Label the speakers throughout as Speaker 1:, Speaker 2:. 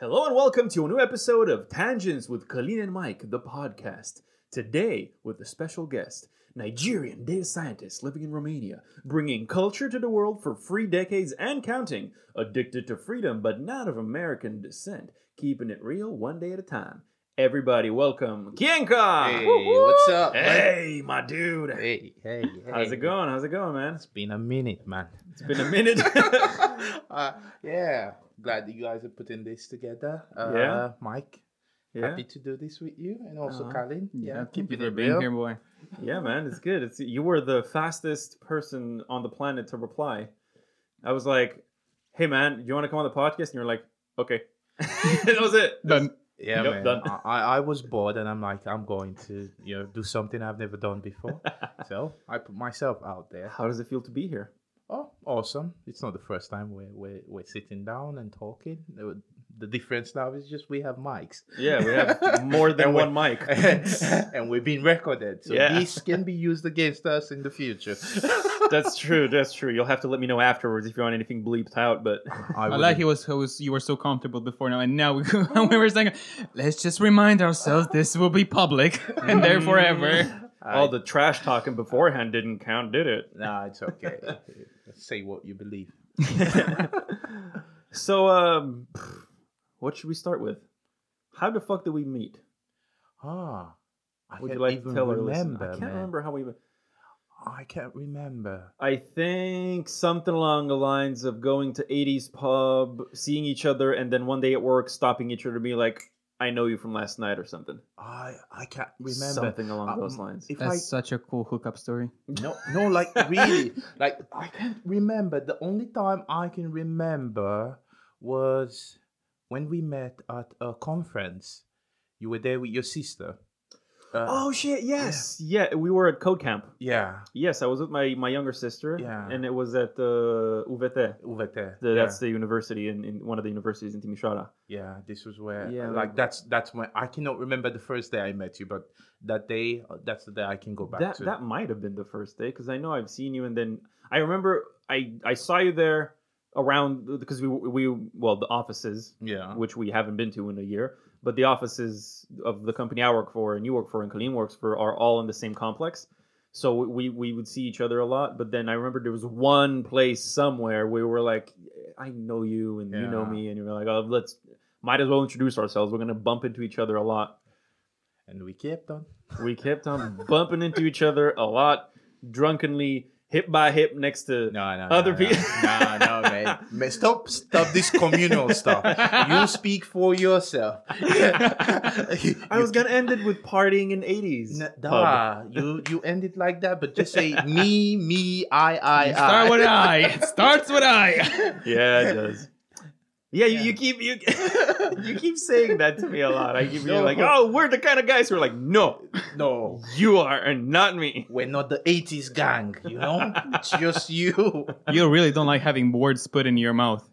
Speaker 1: Hello and welcome to a new episode of Tangents with Colleen and Mike, the podcast. Today, with a special guest, Nigerian data scientist living in Romania, bringing culture to the world for three decades and counting, addicted to freedom but not of American descent, keeping it real one day at a time. Everybody, welcome Kienka!
Speaker 2: Hey,
Speaker 1: Woo-hoo!
Speaker 2: what's up?
Speaker 1: Hey, my dude.
Speaker 2: Hey, hey, hey.
Speaker 1: How's it going? How's it going, man?
Speaker 2: It's been a minute, man.
Speaker 1: It's been a minute.
Speaker 2: uh, yeah, glad that you guys are putting this together. Uh,
Speaker 1: Yeah.
Speaker 2: Mike,
Speaker 1: yeah.
Speaker 2: happy to do this with you, and also
Speaker 1: Uh-huh.
Speaker 2: Colin.
Speaker 3: Yeah, keep you
Speaker 2: keeping
Speaker 3: for being
Speaker 2: real.
Speaker 3: here, boy.
Speaker 1: Yeah, man, it's good. It's you were the fastest person on the planet to reply. I was like, "Hey, man, do you want to come on the podcast?" And you're like, "Okay." that was it.
Speaker 3: Done.
Speaker 2: Yeah,
Speaker 1: Yep,
Speaker 2: man.
Speaker 1: done.
Speaker 2: I, I I was bored, and I'm like, I'm going to, you know, do something I've never done before. so I put myself out there.
Speaker 1: How does it feel to be here?
Speaker 2: Oh, awesome! It's not the first time we're we're, we're sitting down and talking. The- The difference now is just we have mics.
Speaker 1: Yeah, we have more than one mic.
Speaker 2: and we're being recorded. So
Speaker 1: Yeah.
Speaker 2: this can be used against us in the future.
Speaker 1: That's true. That's true. You'll have to let me know afterwards if you want anything bleeped out. But
Speaker 3: I like he was, he was you were so comfortable before now, and now we, we were saying, let's just remind ourselves this will be public and there mm-hmm. forever.
Speaker 1: All the trash talking beforehand didn't count, did it?
Speaker 2: Nah, it's okay. Say what you believe.
Speaker 1: so, um, what should we start with? How the fuck did we meet?
Speaker 2: Ah, I
Speaker 1: Would
Speaker 2: can't
Speaker 1: you like to tell our
Speaker 2: remember,
Speaker 1: listeners? I can't
Speaker 2: man.
Speaker 1: remember how we.
Speaker 2: I can't remember.
Speaker 1: I think something along the lines of going to 80s pub, seeing each other, and then one day at work stopping each other to be like, I know you from last night or something.
Speaker 2: I I can't remember.
Speaker 1: Something along
Speaker 2: Um,
Speaker 1: those lines.
Speaker 2: If
Speaker 3: That's such a cool hookup story.
Speaker 2: No no like really like I can't remember. The only time I can remember was when we met at a conference. You were there with your sister. Uh,
Speaker 1: Oh shit, yes. Yeah. we were at Code Camp.
Speaker 2: yeah,
Speaker 1: Yes, I was with my, my younger sister.
Speaker 2: Yeah.
Speaker 1: And it was at uh, UVT.
Speaker 2: UVT.
Speaker 1: The,
Speaker 2: yeah.
Speaker 1: That's the university in, in one of the universities in Timisoara.
Speaker 2: Yeah, this was where
Speaker 1: Yeah,
Speaker 2: like that's that's when I cannot remember the first day I met you, but that day uh, that's the day I can go back
Speaker 1: That
Speaker 2: to.
Speaker 1: that might have been the first day because I know I've seen you and then I remember I I saw you there around because we we well the offices
Speaker 2: yeah.
Speaker 1: which we haven't been to in a year. But the offices of the company I work for and you work for and Colleen works for are all in the same complex. So we, we would see each other a lot. But then I remember there was one place somewhere where we were like, I know you and you know me. And you were like, oh, let's, might as well introduce ourselves. We're going to bump into each other a lot.
Speaker 2: And we kept on.
Speaker 1: We kept on bumping into each other a lot, drunkenly, hip by hip next to.
Speaker 2: No, no,
Speaker 1: Other
Speaker 2: no,
Speaker 1: people-
Speaker 2: No, no, man. man. Stop, stop this communal stuff. You speak for yourself.
Speaker 1: I was going to end it with partying in 80s.
Speaker 2: N-
Speaker 1: pub.
Speaker 2: Nah, you you end it like that, but just say me, me, I, I, I.
Speaker 3: Start with I. It starts with I.
Speaker 1: Yeah, it does. Yeah, you, you keep you you keep saying that to me a lot. I keep being
Speaker 2: No.
Speaker 1: like, "Oh, we're the kind of guys who are like, no,
Speaker 2: No,
Speaker 1: you are, and not me."
Speaker 2: we're not the '80s gang. You know, it's just you.
Speaker 3: You really don't like having words put in your mouth.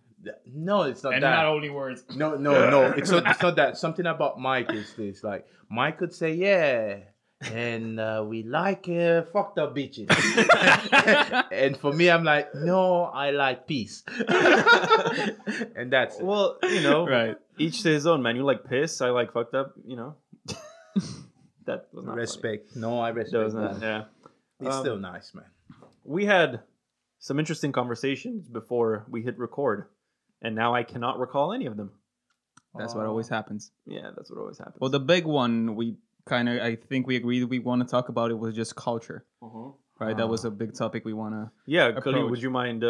Speaker 2: No, it's not
Speaker 3: And
Speaker 2: that.
Speaker 3: not only words.
Speaker 2: No, no, no. It's not. It's not that. Something about Mike is this. Like Mike could say, "Yeah," and uh, we like uh, fucked up bitches. and for me, I'm like, "No, I like peace." and that's it.
Speaker 1: Well, you know,
Speaker 3: Right.
Speaker 1: Each to his own, man. You like piss, I like fucked up. You know, that was not
Speaker 2: respect. No, I respect.
Speaker 1: That was
Speaker 2: that.
Speaker 1: not. Yeah,
Speaker 2: It's
Speaker 1: Um,
Speaker 2: still nice, man.
Speaker 1: we had some interesting conversations before we hit record, and now I cannot recall any of them.
Speaker 3: That's what always happens.
Speaker 1: Yeah, that's what always happens.
Speaker 3: Well, the big one we kind of, I think we agreed we want to talk about it was just culture,
Speaker 1: uh-huh.
Speaker 3: right? That was a big topic we want to.
Speaker 1: Yeah, Colleen,
Speaker 3: approach.
Speaker 1: would you mind?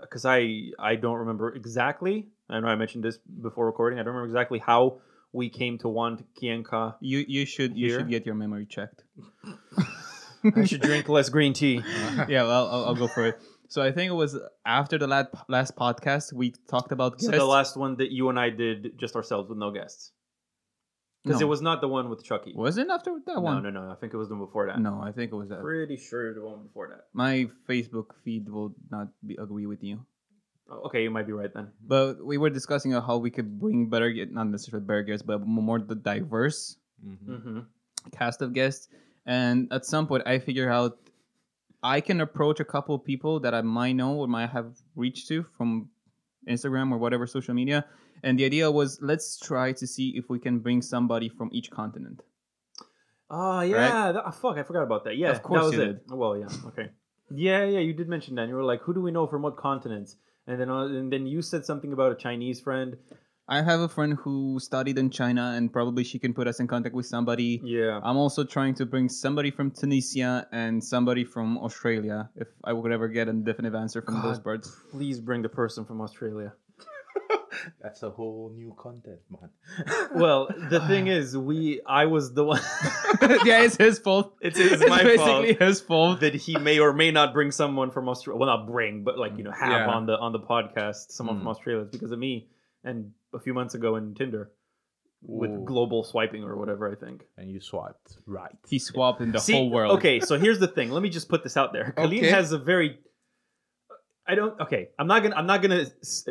Speaker 1: Because I I don't remember exactly. I know I mentioned this before recording. I don't remember exactly how we came to want Kienka.
Speaker 3: You you should you should get your memory checked.
Speaker 1: I should drink less green tea.
Speaker 3: yeah, well, I'll, I'll go for it. So I think it was after the last last podcast we talked about
Speaker 1: So the last one that you and I did just ourselves with no guests. Because
Speaker 3: No.
Speaker 1: it was not the one with Chucky.
Speaker 3: was it after that one?
Speaker 1: no, no. No. I think it was the one before that.
Speaker 3: No, I think it was that.
Speaker 1: Pretty sure the one before that.
Speaker 3: My Facebook feed will not be, agree with you.
Speaker 1: Oh, okay, you might be right then.
Speaker 3: But we were discussing how we could bring better, not necessarily better guests, but more the diverse
Speaker 1: Mm-hmm.
Speaker 3: cast of guests. And at some point, I figured out I can approach a couple of people that I might know or might have reached to from Instagram or whatever social media, and the idea was let's try to see if we can bring somebody from each continent.
Speaker 1: Oh yeah, that- oh, fuck, I forgot about that. Yeah,
Speaker 3: Of course
Speaker 1: that was
Speaker 3: you
Speaker 1: it. Well, yeah, okay. Yeah, yeah, you did mention that. You were like, who do we know from what continents? And then, uh, and then you said something about a Chinese friend.
Speaker 3: I have a friend who studied in China, and probably she can put us in contact with somebody.
Speaker 1: Yeah.
Speaker 3: I'm also trying to bring somebody from Tunisia and somebody from Australia, if I would ever get a definitive answer from those birds.
Speaker 1: Please bring the person from Australia.
Speaker 2: That's a whole new content, man.
Speaker 1: Well, the thing is, we I was the one.
Speaker 3: yeah, it's his fault.
Speaker 1: It's- it's my
Speaker 3: basically
Speaker 1: fault.
Speaker 3: his fault.
Speaker 1: that he may or may not bring someone from Australia. Well, not bring, but like you know, have
Speaker 2: Yeah.
Speaker 1: on the on the podcast someone from
Speaker 2: Mm.
Speaker 1: Australia. It's because of me and a few months ago in Tinder with
Speaker 2: Ooh.
Speaker 1: global swiping or whatever. I think.
Speaker 2: and you swiped right.
Speaker 3: He swapped in the
Speaker 1: See,
Speaker 3: whole world.
Speaker 1: Okay, so here's the thing. Let me just put this out there. Colleen
Speaker 2: Okay.
Speaker 1: has a very. I don't. Okay, I'm not gonna. I'm not gonna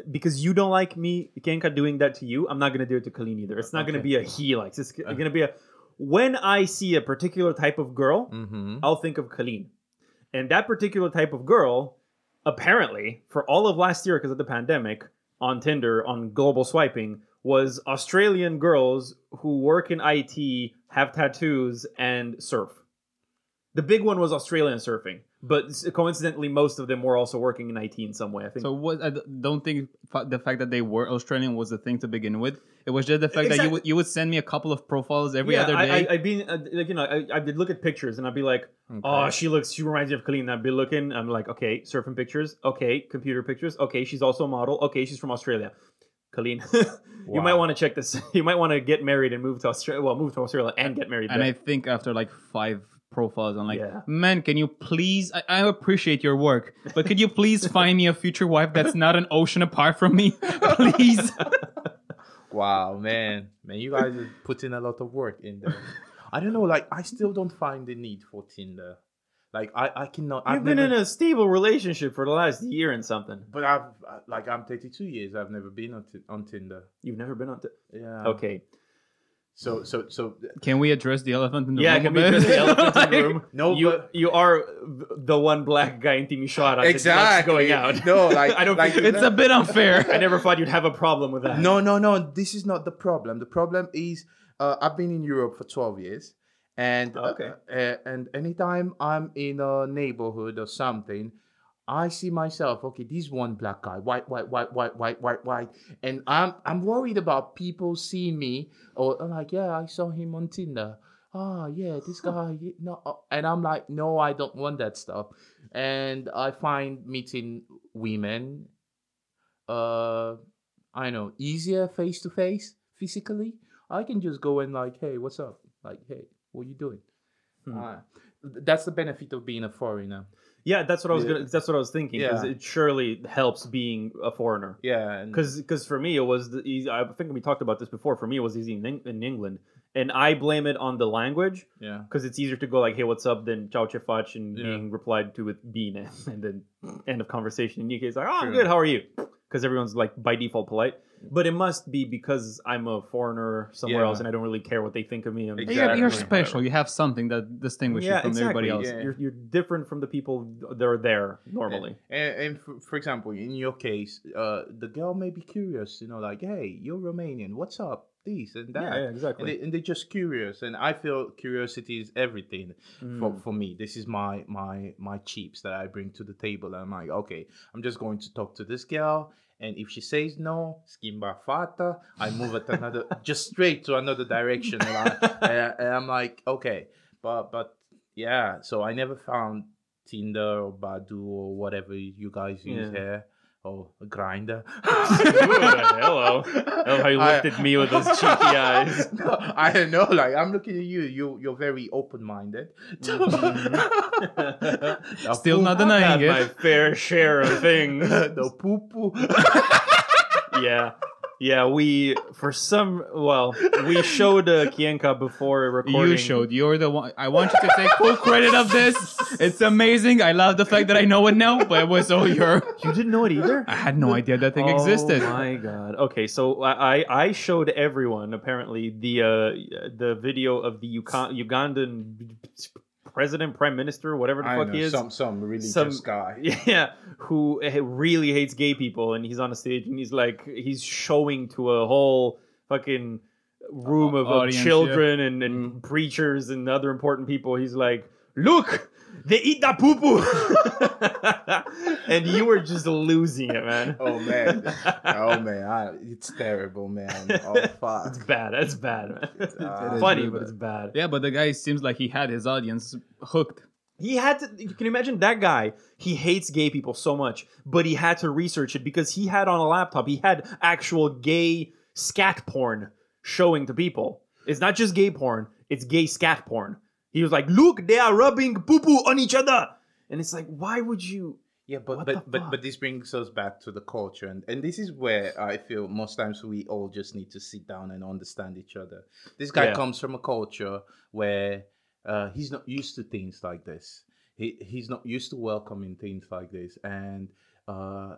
Speaker 1: because you don't like me, Kienka, doing that to you. I'm not gonna do it to Colleen either. It's not gonna be a he likes. It's
Speaker 2: Uh.
Speaker 1: gonna be a. When I see a particular type of girl,
Speaker 2: Mm-hmm.
Speaker 1: I'll think of Colleen. And that particular type of girl, apparently, for all of last year because of the pandemic, on Tinder, on global swiping, was Australian girls who work in IT, have tattoos, and surf. The big one was Australian surfing, but coincidentally, most of them were also working in IT in some way. I think.
Speaker 3: So what? I don't think the fact that they were Australian was the thing to begin with. It was just the fact that you would you would send me a couple of profiles every
Speaker 1: yeah,
Speaker 3: other day.
Speaker 1: I, I'd be uh, like, you know, I, I would look at pictures and I'd be like,
Speaker 2: Okay.
Speaker 1: Oh, she looks. She reminds me of Colleen. I'd be looking. I'm like, okay, surfing pictures. Okay, computer pictures. Okay, she's also a model. Okay, she's from Australia. Colleen, you might want to check this. You might want to get married and move to Australia. Well, move to Australia and get married.
Speaker 3: and I think after like five profiles, I'm like,
Speaker 1: Yeah.
Speaker 3: man, can you please? I, I appreciate your work, but could you please find me a future wife that's not an ocean apart from me, please?
Speaker 2: Wow, man, man, you guys are putting a lot of work in there. I don't know, like I still don't find the need for Tinder. Like I, I cannot.
Speaker 1: You've
Speaker 2: I've
Speaker 1: been
Speaker 2: never,
Speaker 1: in a stable relationship for the last year and something.
Speaker 2: but I've like I'm 32 years. I've never been on, t- on Tinder.
Speaker 1: You've never been on. T-
Speaker 2: Yeah.
Speaker 1: okay.
Speaker 2: So so so
Speaker 3: Can we address the elephant in the
Speaker 1: Yeah,
Speaker 3: room?
Speaker 1: can we
Speaker 3: bit?
Speaker 1: just the elephant in the
Speaker 3: Like,
Speaker 1: room?
Speaker 2: No,
Speaker 1: you
Speaker 2: but-
Speaker 1: you are the one black guy in Timisoara that likes
Speaker 2: Exactly.
Speaker 1: going out.
Speaker 2: No, like-
Speaker 1: I don't
Speaker 2: like-
Speaker 1: think
Speaker 3: It's a bit unfair.
Speaker 1: I never thought you'd have a problem with that.
Speaker 2: No, no, no. This is not the problem. The problem is uh, I've been in Europe for 12 years. And uh,
Speaker 1: Okay.
Speaker 2: uh, and anytime I'm in a neighborhood or something, I see myself, okay, this one black guy, white, white, white, white, white, white, white. And I'm I'm worried about people seeing me or like, yeah, I saw him on Tinder. Oh yeah, this guy, no, uh," and I'm like, no, I don't want that stuff. And I find meeting women, uh, I know, easier face to face physically. I can just go and like, hey, what's up? Like, hey, what you doing?
Speaker 1: Hmm.
Speaker 2: Uh, that's the benefit of being a foreigner.
Speaker 1: Yeah, that's what I was
Speaker 2: Yeah.
Speaker 1: gonna. That's what I was thinking because
Speaker 2: Yeah.
Speaker 1: it surely helps being a foreigner.
Speaker 2: Yeah, and
Speaker 1: Because for me it was the easy. I think we talked about this before. For me, it was easy in, in England, and I blame it on the language
Speaker 2: yeah,
Speaker 1: because it's easier to go like, "Hey, what's up?" than "Ciao, chefach," and
Speaker 2: Yeah.
Speaker 1: being replied to with "bean," and then end of conversation. In UK, it's like, "Oh, I'm good. How are you?" Because everyone's like by default polite. But it must be because I'm a foreigner somewhere
Speaker 2: Yeah.
Speaker 1: else, and I don't really care what they think of me. I'm
Speaker 3: You're, you're
Speaker 2: Exactly.
Speaker 3: special. You have something that distinguishes
Speaker 1: Yeah,
Speaker 3: you from
Speaker 1: exactly.
Speaker 3: everybody else.
Speaker 2: Yeah.
Speaker 1: You're, you're different from the people that are there normally.
Speaker 2: And, and for, for example, in your case, uh, the girl may be curious, you know, like, hey, you're Romanian, what's up? This and that.
Speaker 1: Yeah, yeah,
Speaker 2: And,
Speaker 1: exactly.
Speaker 2: they, and they're just curious, and I feel curiosity is everything for,
Speaker 1: Mm.
Speaker 2: for me. This is my my my chips that I bring to the table. I'm like, okay, I'm just going to talk to this girl, and if she says no, skimba fata, I move it another, just straight to another direction, and, I, I'm like, okay, but but yeah, so I never found Tinder or Badoo or whatever you guys use
Speaker 1: Yeah.
Speaker 2: here. Or Grindr.
Speaker 1: hello. I love how you looked at me with those cheeky eyes.
Speaker 2: No, I don't know. Like I'm looking at you. You you're very open minded.
Speaker 1: Mm-hmm.
Speaker 3: Still not denying
Speaker 1: had
Speaker 3: it.
Speaker 1: my fair share of things.
Speaker 2: the poo poo.
Speaker 1: yeah. Yeah, we for some well, we showed uh, Kienka before recording.
Speaker 3: You showed. You're the one. I want you to take full credit of this. It's amazing. I love the fact that I know it now, but it was all your.
Speaker 1: You didn't know it either?
Speaker 3: I had no idea that thing existed.
Speaker 1: Oh my god. Okay, so I I I showed everyone apparently the uh the video of the Uga- Ugandan president, prime minister, whatever the
Speaker 2: I
Speaker 1: fuck
Speaker 2: know,
Speaker 1: he is.
Speaker 2: some some religious
Speaker 1: Some-
Speaker 2: guy.
Speaker 1: Yeah, who really hates gay people, and he's on a stage and he's like, he's showing to a whole fucking room
Speaker 3: Au-
Speaker 1: of, of
Speaker 3: audience, yeah.
Speaker 1: children and, and
Speaker 2: Mm.
Speaker 1: preachers and other important people. He's like, look, they eat that poo poo, and you were just losing it, man.
Speaker 2: Oh man, oh man, I, it's terrible, man. Oh fuck.
Speaker 1: It's bad. That's bad, man. It's uh,
Speaker 2: It is
Speaker 1: funny, but it's bad.
Speaker 3: Yeah, but the guy seems like he had his audience hooked.
Speaker 1: He had to. Can you can imagine that guy. He hates gay people so much, but he had to research it because he had on a laptop. He had actual gay scat porn showing to people. It's not just gay porn. It's gay scat porn. He was like, "Look, they are rubbing poo poo on each other," and it's like, why would you?
Speaker 2: Yeah, but but but but this brings us back to the culture, and and this is where I feel most times we all just need to sit down and understand each other. This guy
Speaker 1: Yeah.
Speaker 2: comes from a culture where uh, he's not used to things like this. He he's not used to welcoming things like this, and uh,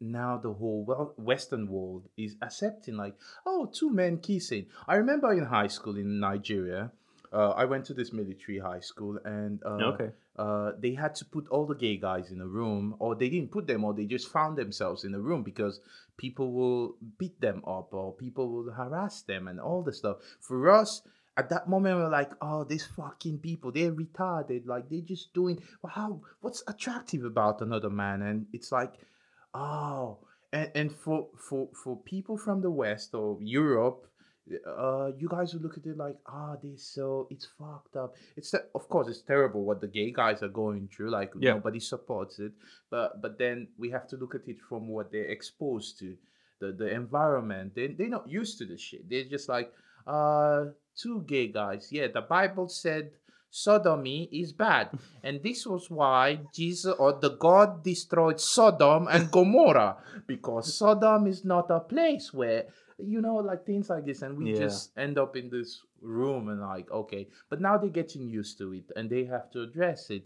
Speaker 2: now the whole Western world is accepting like, oh, two men kissing. I remember in high school in Nigeria. Uh, I went to this military high school, and uh,
Speaker 1: okay.
Speaker 2: uh, they had to put all the gay guys in a room, or they didn't put them, or they just found themselves in a room because people will beat them up, or people will harass them, and all the stuff. For us, at that moment, we're like, "Oh, these fucking people, they're retarded. Like they're just doing well, how? What's attractive about another man?" And it's like, oh, and and for for for people from the West or Europe uh, you guys would look at it like, ah, this so it's fucked up. It's te- of course it's terrible what the gay guys are going through. Like
Speaker 1: Yeah.
Speaker 2: nobody supports it, but but then we have to look at it from what they're exposed to, the the environment. They they're not used to the shit. They're just like, uh, two gay guys. Yeah, the Bible said sodomy is bad, and this was why Jesus or the God destroyed Sodom and Gomorrah because Sodom is not a place where you know, like things like this, and we
Speaker 1: Yeah.
Speaker 2: just end up in this room and like, okay, but now they're getting used to it and they have to address it.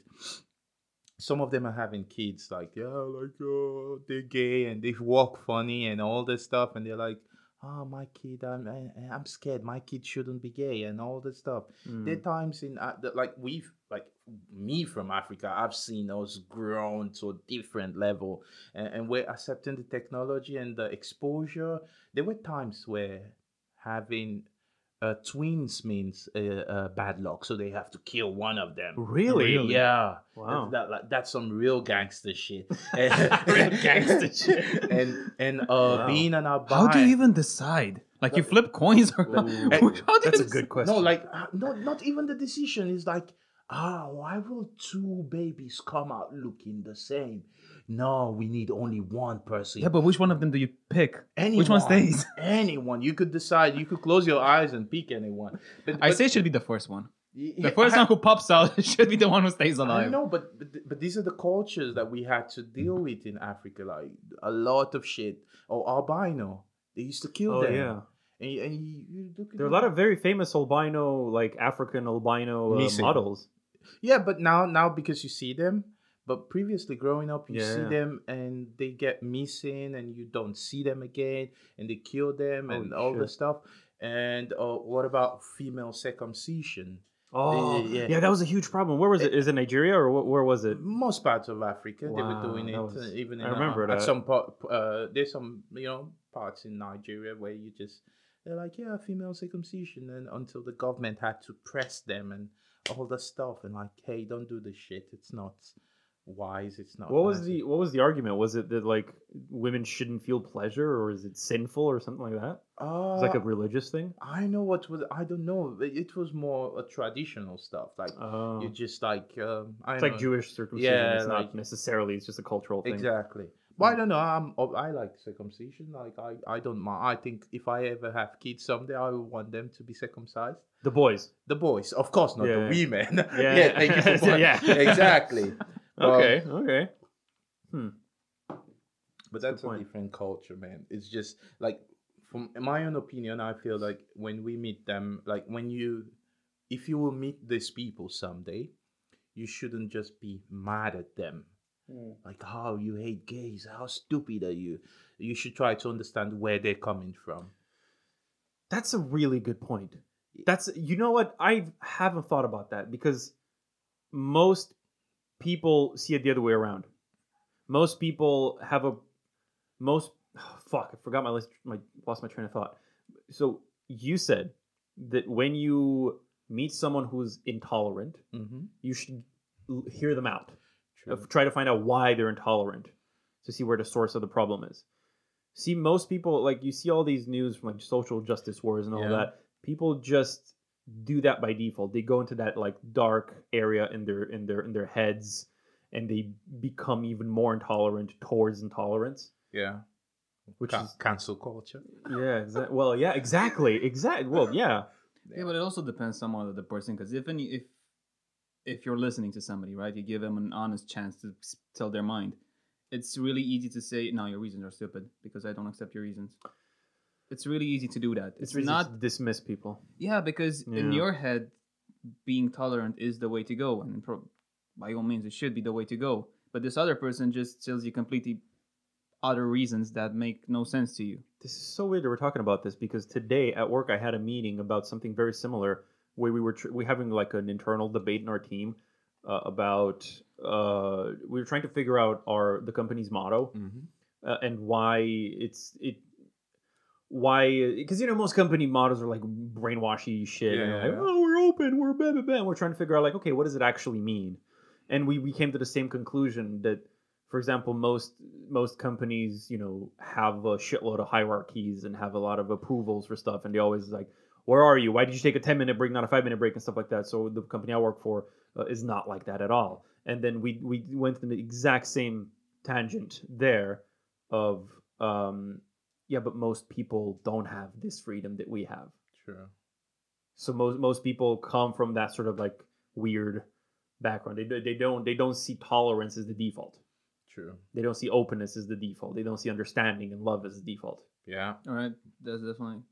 Speaker 2: Some of them are having kids, like, yeah, like, oh, they're gay and they walk funny and all this stuff, and they're like, oh, my kid, I'm, I'm scared. My kid shouldn't be gay and all this stuff.
Speaker 1: Mm.
Speaker 2: There are times in uh, that, like we've like me from Africa, I've seen us grown to a different level, and, and we're accepting the technology and the exposure. There were times where having uh, twins means uh, uh, bad luck, so they have to kill one of them.
Speaker 1: Really?
Speaker 2: Yeah.
Speaker 1: Wow.
Speaker 2: That, that- like, that's some real gangster shit.
Speaker 1: Real gangster shit.
Speaker 2: And and uh,
Speaker 1: Wow.
Speaker 2: being an albino.
Speaker 3: How do you even decide? Like you flip coins or how do you
Speaker 1: That's a good question.
Speaker 2: No, like uh, not not even the decision is like, ah, why will two babies come out looking the same? No, we need only one person.
Speaker 3: Yeah, but which one of them do you pick?
Speaker 2: anyone,
Speaker 3: Which one stays?
Speaker 2: Anyone. You could decide. You could close your eyes and pick anyone. But,
Speaker 3: I
Speaker 2: but-
Speaker 3: say it should be the first one.
Speaker 2: y-
Speaker 3: The first
Speaker 2: I-
Speaker 3: one who pops out should be the one who stays alive.
Speaker 2: I know, but, but but these are the cultures that we had to deal with in Africa. Like a lot of shit. Oh, albino, they used to kill
Speaker 1: Oh
Speaker 2: them.
Speaker 1: yeah.
Speaker 2: And, and you, you look
Speaker 1: There are a lot of very famous albino, like African albino uh, models.
Speaker 2: Yeah, but now now because you see them, but previously growing up, you
Speaker 1: Yeah,
Speaker 2: see
Speaker 1: yeah.
Speaker 2: them and they get missing, and you don't see them again, and they kill them and
Speaker 1: Holy
Speaker 2: all the stuff. And uh, what about female circumcision?
Speaker 1: Oh,
Speaker 2: yeah.
Speaker 1: yeah. that was a huge problem. Where was it? Is it Nigeria or wh- where was it?
Speaker 2: Most parts of Africa, they were doing it.
Speaker 1: was-
Speaker 2: uh, even in,
Speaker 1: I remember
Speaker 2: uh, at some part. Uh, there's some you know parts in Nigeria where you just they're like yeah female circumcision, and until the government had to press them and all the stuff and like hey don't do this shit. It's not wise. It's not.
Speaker 1: What was
Speaker 2: nice."
Speaker 1: the what was the argument? Was it that like women shouldn't feel pleasure, or is it sinful, or something like that?
Speaker 2: Uh,
Speaker 1: It's like a religious thing.
Speaker 2: I know what was. I don't know. It it was more a traditional stuff. Like
Speaker 1: Oh,
Speaker 2: you just like. Um, I
Speaker 1: it's
Speaker 2: know.
Speaker 1: like Jewish circumcision.
Speaker 2: Yeah,
Speaker 1: it's
Speaker 2: like-
Speaker 1: not necessarily. It's just a cultural thing.
Speaker 2: Exactly. But I don't know. I'm. oh, I like circumcision. Like I. I don't mind. I think if I ever have kids someday, I will want them to be circumcised.
Speaker 1: The boys.
Speaker 2: The boys, of course, not
Speaker 1: Yeah,
Speaker 2: the women.
Speaker 1: Yeah,
Speaker 2: yeah. Thank you for
Speaker 1: yeah.
Speaker 2: Exactly. Well,
Speaker 1: Okay. Okay.
Speaker 2: But that's a different culture, man. It's just like, from my own opinion, I feel like when we meet them, like when you, if you will meet these people someday, you shouldn't just be mad at them. Like, how you hate gays? How stupid are you? You should try to understand where they're coming from.
Speaker 1: That's a really good point. That's you know what I haven't thought about that because most people see it the other way around. Most people have a most fuck. I forgot my list. My lost my train of thought. So you said that when you meet someone who's intolerant,
Speaker 2: Mm-hmm.
Speaker 1: you should hear them out.
Speaker 2: True.
Speaker 1: Uh, Try to find out why they're intolerant to see where the source of the problem is. See, most people like you see all these news from like social justice wars and all
Speaker 2: Yeah.
Speaker 1: that. People just do that by default. They go into that like dark area in their in their in their heads, and they become even more intolerant towards intolerance.
Speaker 2: Yeah.
Speaker 1: Which
Speaker 2: Ca-
Speaker 1: is
Speaker 2: cancel culture.
Speaker 1: yeah, exa- well, yeah, exactly, exactly. Well, yeah,
Speaker 3: Yeah, but it also depends somewhat on the person because if any if if you're listening to somebody, right, you give them an honest chance to tell their mind. It's really easy to say, "No, your reasons are stupid because I don't accept your reasons." It's really easy to do that.
Speaker 1: it's
Speaker 3: It's not
Speaker 1: dismiss people.
Speaker 3: Yeah, because in your head, being tolerant is the way to go, and pro- by all means, it should be the way to go. But this other person just tells you completely other reasons that make no sense to you.
Speaker 1: This is so weird that we're talking about this because today at work I had a meeting about something very similar where we were tr- we having like an internal debate in our team uh, about uh, we were trying to figure out our the company's motto
Speaker 2: Mm-hmm.
Speaker 1: uh, and why it's it why because you know most company mottos are like brainwashy shit and
Speaker 2: Yeah,
Speaker 1: like,
Speaker 2: yeah.
Speaker 1: oh we're open we're blah, blah, blah. and we're trying to figure out like okay what does it actually mean and we, we came to the same conclusion that for example most most companies you know have a shitload of hierarchies and have a lot of approvals for stuff and they always like where are you why did you take a 10 minute break not a 5 minute break and stuff like that so the company i work for uh, is not like that at all and then we we went in the exact same tangent there of um yeah but most people don't have this freedom that we have
Speaker 2: True.
Speaker 1: so most most people come from that sort of like weird background they, they don't they don't see tolerance as the default
Speaker 2: True.
Speaker 1: they don't see openness as the default they don't see understanding and love as the default
Speaker 2: Yeah.
Speaker 3: All right, that's definitely.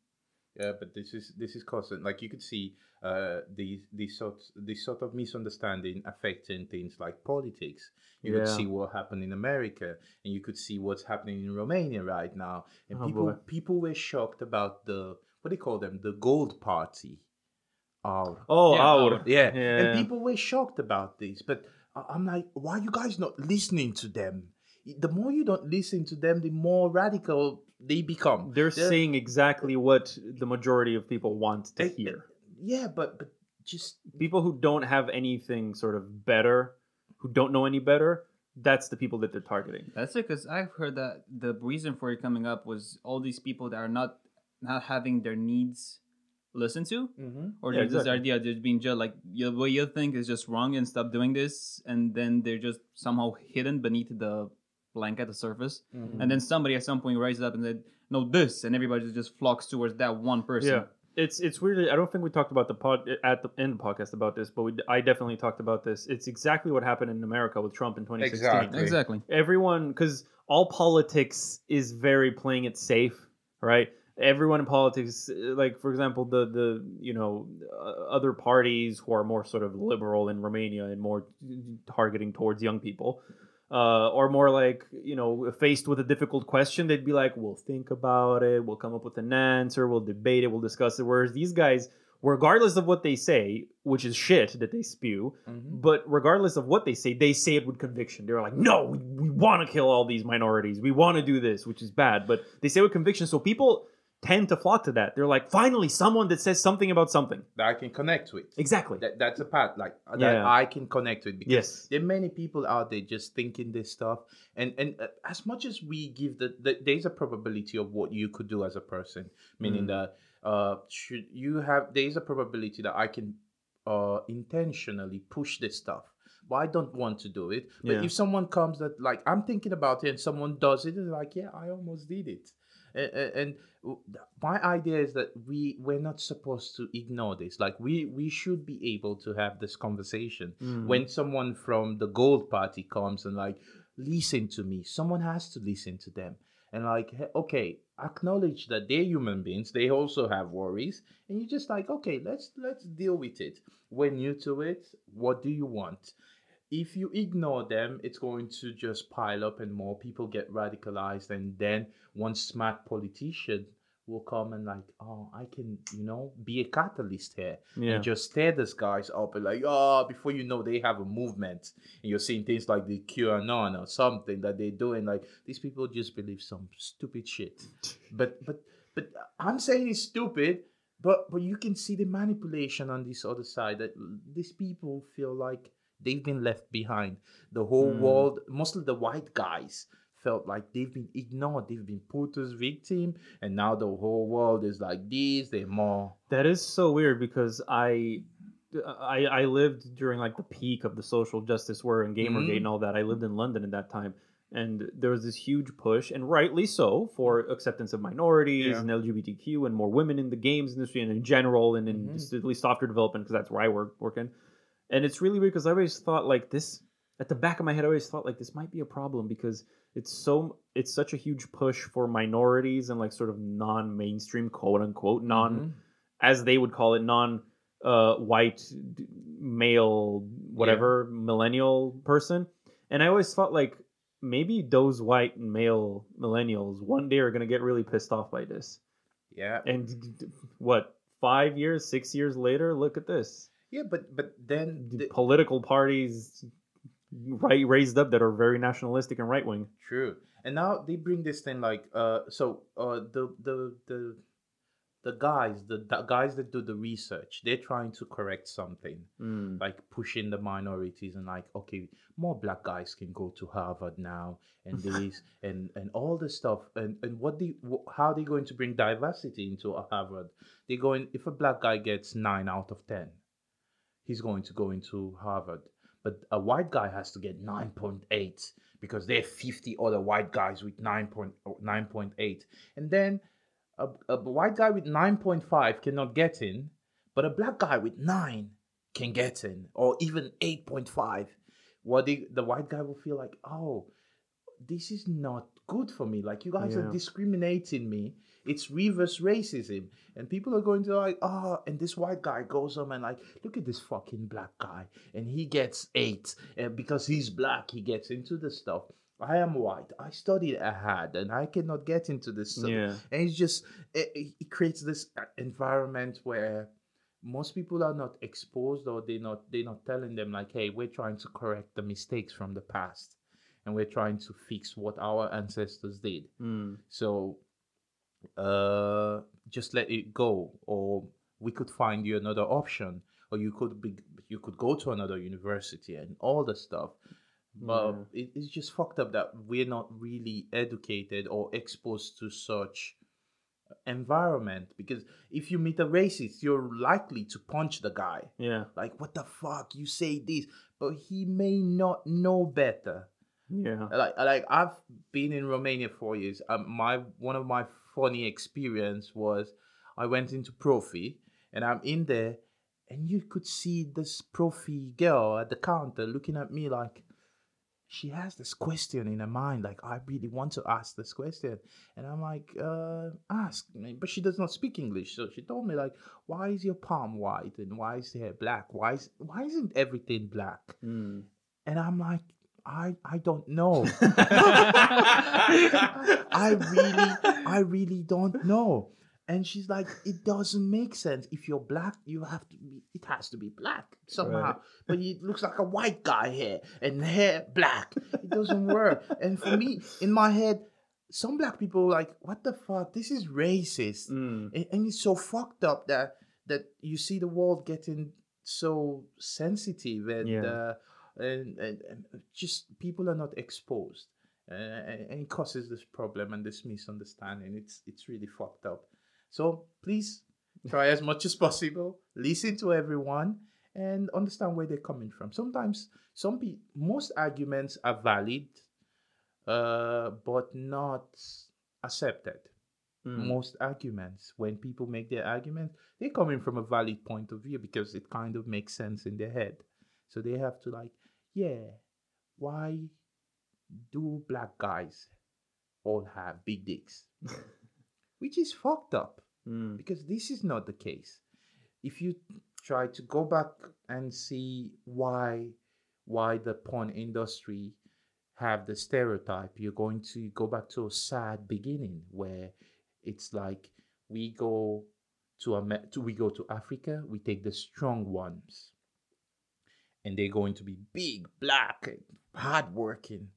Speaker 2: Yeah, but this is this is constant. Like you could see uh, these these sort this sort of misunderstanding affecting things like politics. You could see what happened in America, and you could see what's happening in Romania right now. And
Speaker 1: Oh,
Speaker 2: people
Speaker 1: boy.
Speaker 2: people were shocked about the what do you call them? The Gold Party. Oh,
Speaker 1: oh
Speaker 3: Yeah,
Speaker 1: Aur.
Speaker 3: Aur.
Speaker 2: yeah.
Speaker 1: Yeah.
Speaker 2: And people were shocked about this, but I- I'm like, why are you guys not listening to them? The more you don't listen to them, the more radical they become.
Speaker 1: they're saying exactly what the majority of people want to
Speaker 2: They-
Speaker 1: hear
Speaker 2: yeah, but but just
Speaker 1: people who don't have anything sort of better who don't know any better that's the people that they're targeting
Speaker 3: That's it, because I've heard that the reason for it coming up was all these people that are not not having their needs listened to, mm-hmm. or
Speaker 1: Yeah,
Speaker 3: there's this
Speaker 1: exactly.
Speaker 3: idea just being judged like the way you think is just wrong and stop doing this, and then they're just somehow hidden beneath the blanket, the surface,
Speaker 1: Mm-hmm.
Speaker 3: and then somebody at some point rises up and said, "No, this," and everybody just flocks towards that one person.
Speaker 1: Yeah, it's it's weird. I don't think we talked about the pod at the in the podcast about this, but we, I definitely talked about this. It's exactly what happened in America with Trump in 2016.
Speaker 2: Exactly.
Speaker 3: exactly.
Speaker 1: Everyone, because all politics is very playing it safe, right? Everyone in politics, like for example, the the you know uh, other parties who are more sort of liberal in Romania and more targeting towards young people, uh, or more like you know faced with a difficult question, they'd be like, "We'll think about it. We'll come up with an answer. We'll debate it. We'll discuss it." Whereas these guys, regardless of what they say, which is shit that they spew, but regardless of what they say, they say it with conviction. They're like, "No, we, we want to kill all these minorities. We want to do this," which is bad, but they say it with conviction. So people tend to flock to that. They're like, "Finally, someone that says something about something."
Speaker 2: that I can connect with.
Speaker 1: Exactly.
Speaker 2: That, that's a part like uh,
Speaker 1: Yeah.
Speaker 2: that I can connect with because
Speaker 1: Yes.
Speaker 2: there are many people out there just thinking this stuff, and and uh, as much as we give the, the there's a probability of what you could do as a person, meaning
Speaker 1: Mm.
Speaker 2: that uh should you have there's a probability that I can uh intentionally push this stuff. But I don't want to do it. But
Speaker 1: Yeah.
Speaker 2: if someone comes that like I'm thinking about it and someone does it, it's like yeah, I almost did it. And, and my idea is that we we're not supposed to ignore this. Like we we should be able to have this conversation
Speaker 1: Mm.
Speaker 2: when someone from the Gold Party comes and like listen to me. Someone has to listen to them and like okay, acknowledge that they're human beings. They also have worries, and you're just like okay, let's let's deal with it. We're new to it. What do you want? If you ignore them, it's going to just pile up and more people get radicalized. And then one smart politician will come and like, oh, I can, you know, be a catalyst here
Speaker 1: Yeah.
Speaker 2: and just stir these guys up and like, oh, before you know, they have a movement, and you're seeing things like the QAnon or something that they're doing. Like these people just believe some stupid shit. But but but I'm saying it's stupid. But but you can see the manipulation on this other side that these people feel like they've been left behind. The whole
Speaker 1: Mm.
Speaker 2: world, mostly the white guys, felt like they've been ignored. They've been put as victim, and now the whole world is like this. They're more
Speaker 1: That is so weird because I, I, I lived during like the peak of the social justice war and Gamergate
Speaker 2: Mhm.
Speaker 1: and all that. I lived in London at that time, and there was this huge push, and rightly so, for acceptance of minorities
Speaker 2: Yeah.
Speaker 1: and LGBTQ and more women in the games industry and in general, and in
Speaker 2: Mhm.
Speaker 1: at least software development because that's where I work work in. And it's really weird because I always thought like this at the back of my head. I always thought like this might be a problem because it's so it's such a huge push for minorities and like sort of non-mainstream quote unquote non
Speaker 2: Mhm.
Speaker 1: as they would call it, non uh, white male, whatever, millennial person. And I always thought like maybe those white male millennials one day are going to get really pissed off by this.
Speaker 2: yeah.
Speaker 1: And what, five years, six years later, look at this.
Speaker 2: Yeah, but but then
Speaker 1: The
Speaker 2: the,
Speaker 1: political parties right raised up that are very nationalistic and right wing.
Speaker 2: true, and now they bring this thing like uh, so uh, the the the the guys the, the guys that do the research they're trying to correct something
Speaker 1: Mm.
Speaker 2: like pushing the minorities and like okay more black guys can go to harvard now and this and and all the stuff and and what they wh- how they going to bring diversity into a harvard they're going if a black guy gets nine out of ten he's going to go into harvard. But a white guy has to get 9.8 because there are 50 other white guys with 9.9.8 and then a, a white guy with 9.5 cannot get in but a black guy with 9 can get in or even 8.5 what the, the white guy will feel like oh this is not good for me. Like you guys
Speaker 1: Yeah.
Speaker 2: are discriminating me it's reverse racism. And people are going to like oh and this white guy goes home and like look at this fucking black guy. And he gets eight and because he's black he gets into the stuff. I am white. I studied ahad and i cannot get into this stuff.
Speaker 1: Yeah.
Speaker 2: and it's just it, it it creates this uh, environment where most people are not exposed or they're not they're not telling them like hey we're trying to correct the mistakes from the past and we're trying to fix what our ancestors did.
Speaker 1: Mm.
Speaker 2: so uh just let it go or we could find you another option or you could be you could go to another university and all the stuff but it, it's just fucked up that we're not really educated or exposed to such environment because if you meet a racist you're likely to punch the guy
Speaker 1: Yeah.
Speaker 2: like what the fuck you say this but he may not know better
Speaker 1: Yeah.
Speaker 2: like like I've been in Romania for years. Um, my one of my funny experience was I went into Profi and I'm in there and you could see this Profi girl at the counter looking at me like she has this question in her mind like I really want to ask this question. And I'm like uh ask me but she does not speak English. So she told me like why is your palm white and why is your hair black? Why is why isn't everything black?
Speaker 1: Mm.
Speaker 2: and I'm like I I don't know I really, I really don't know. And she's like, it doesn't make sense. If you're black, you have to be, it has to be black somehow.
Speaker 1: Right.
Speaker 2: But he looks like a white guy here and hair black. It doesn't work. And for me, in my head, some black people like, what the fuck? This is racist.
Speaker 1: Mm.
Speaker 2: And, and it's so fucked up that that you see the world getting so sensitive and
Speaker 1: Yeah.
Speaker 2: uh, and, and, and just people are not exposed. Uh, and, and it causes this problem and this misunderstanding. It's it's really fucked up. So please try as much as possible listen to everyone and understand where they're coming from. Sometimes some pe- most arguments are valid uh, but not accepted.
Speaker 1: Mm.
Speaker 2: most arguments when people make their arguments they're coming from a valid point of view because it kind of makes sense in their head. So they have to like yeah why do black guys all have big dicks? Which is fucked up
Speaker 1: Mm.
Speaker 2: because this is not the case. If you try to go back and see why why the porn industry have the stereotype you're going to go back to a sad beginning where it's like we go to, Amer- to we go to Africa, we take the strong ones, and they're going to be big, black, hardworking.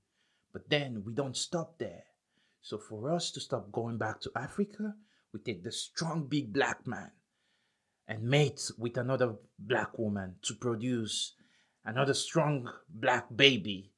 Speaker 2: But then we don't stop there. So for us to stop going back to Africa, we take the strong, big black man and mate with another black woman to produce another strong black baby.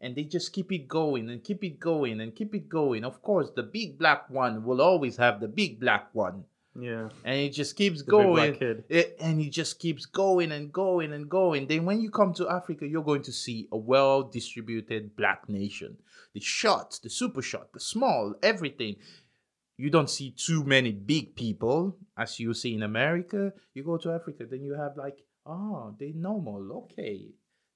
Speaker 2: And they just keep it going and keep it going and keep it going. Of course, the big black one will always have the big black one.
Speaker 1: Yeah.
Speaker 2: And it just keeps
Speaker 1: The
Speaker 2: going. It, and it just keeps going and going and going. Then when you come to Africa, you're going to see a well distributed black nation. The short, the super short, the small, everything. You don't see too many big people as you see in America. You go to Africa, then you have like, oh, they normal. Okay.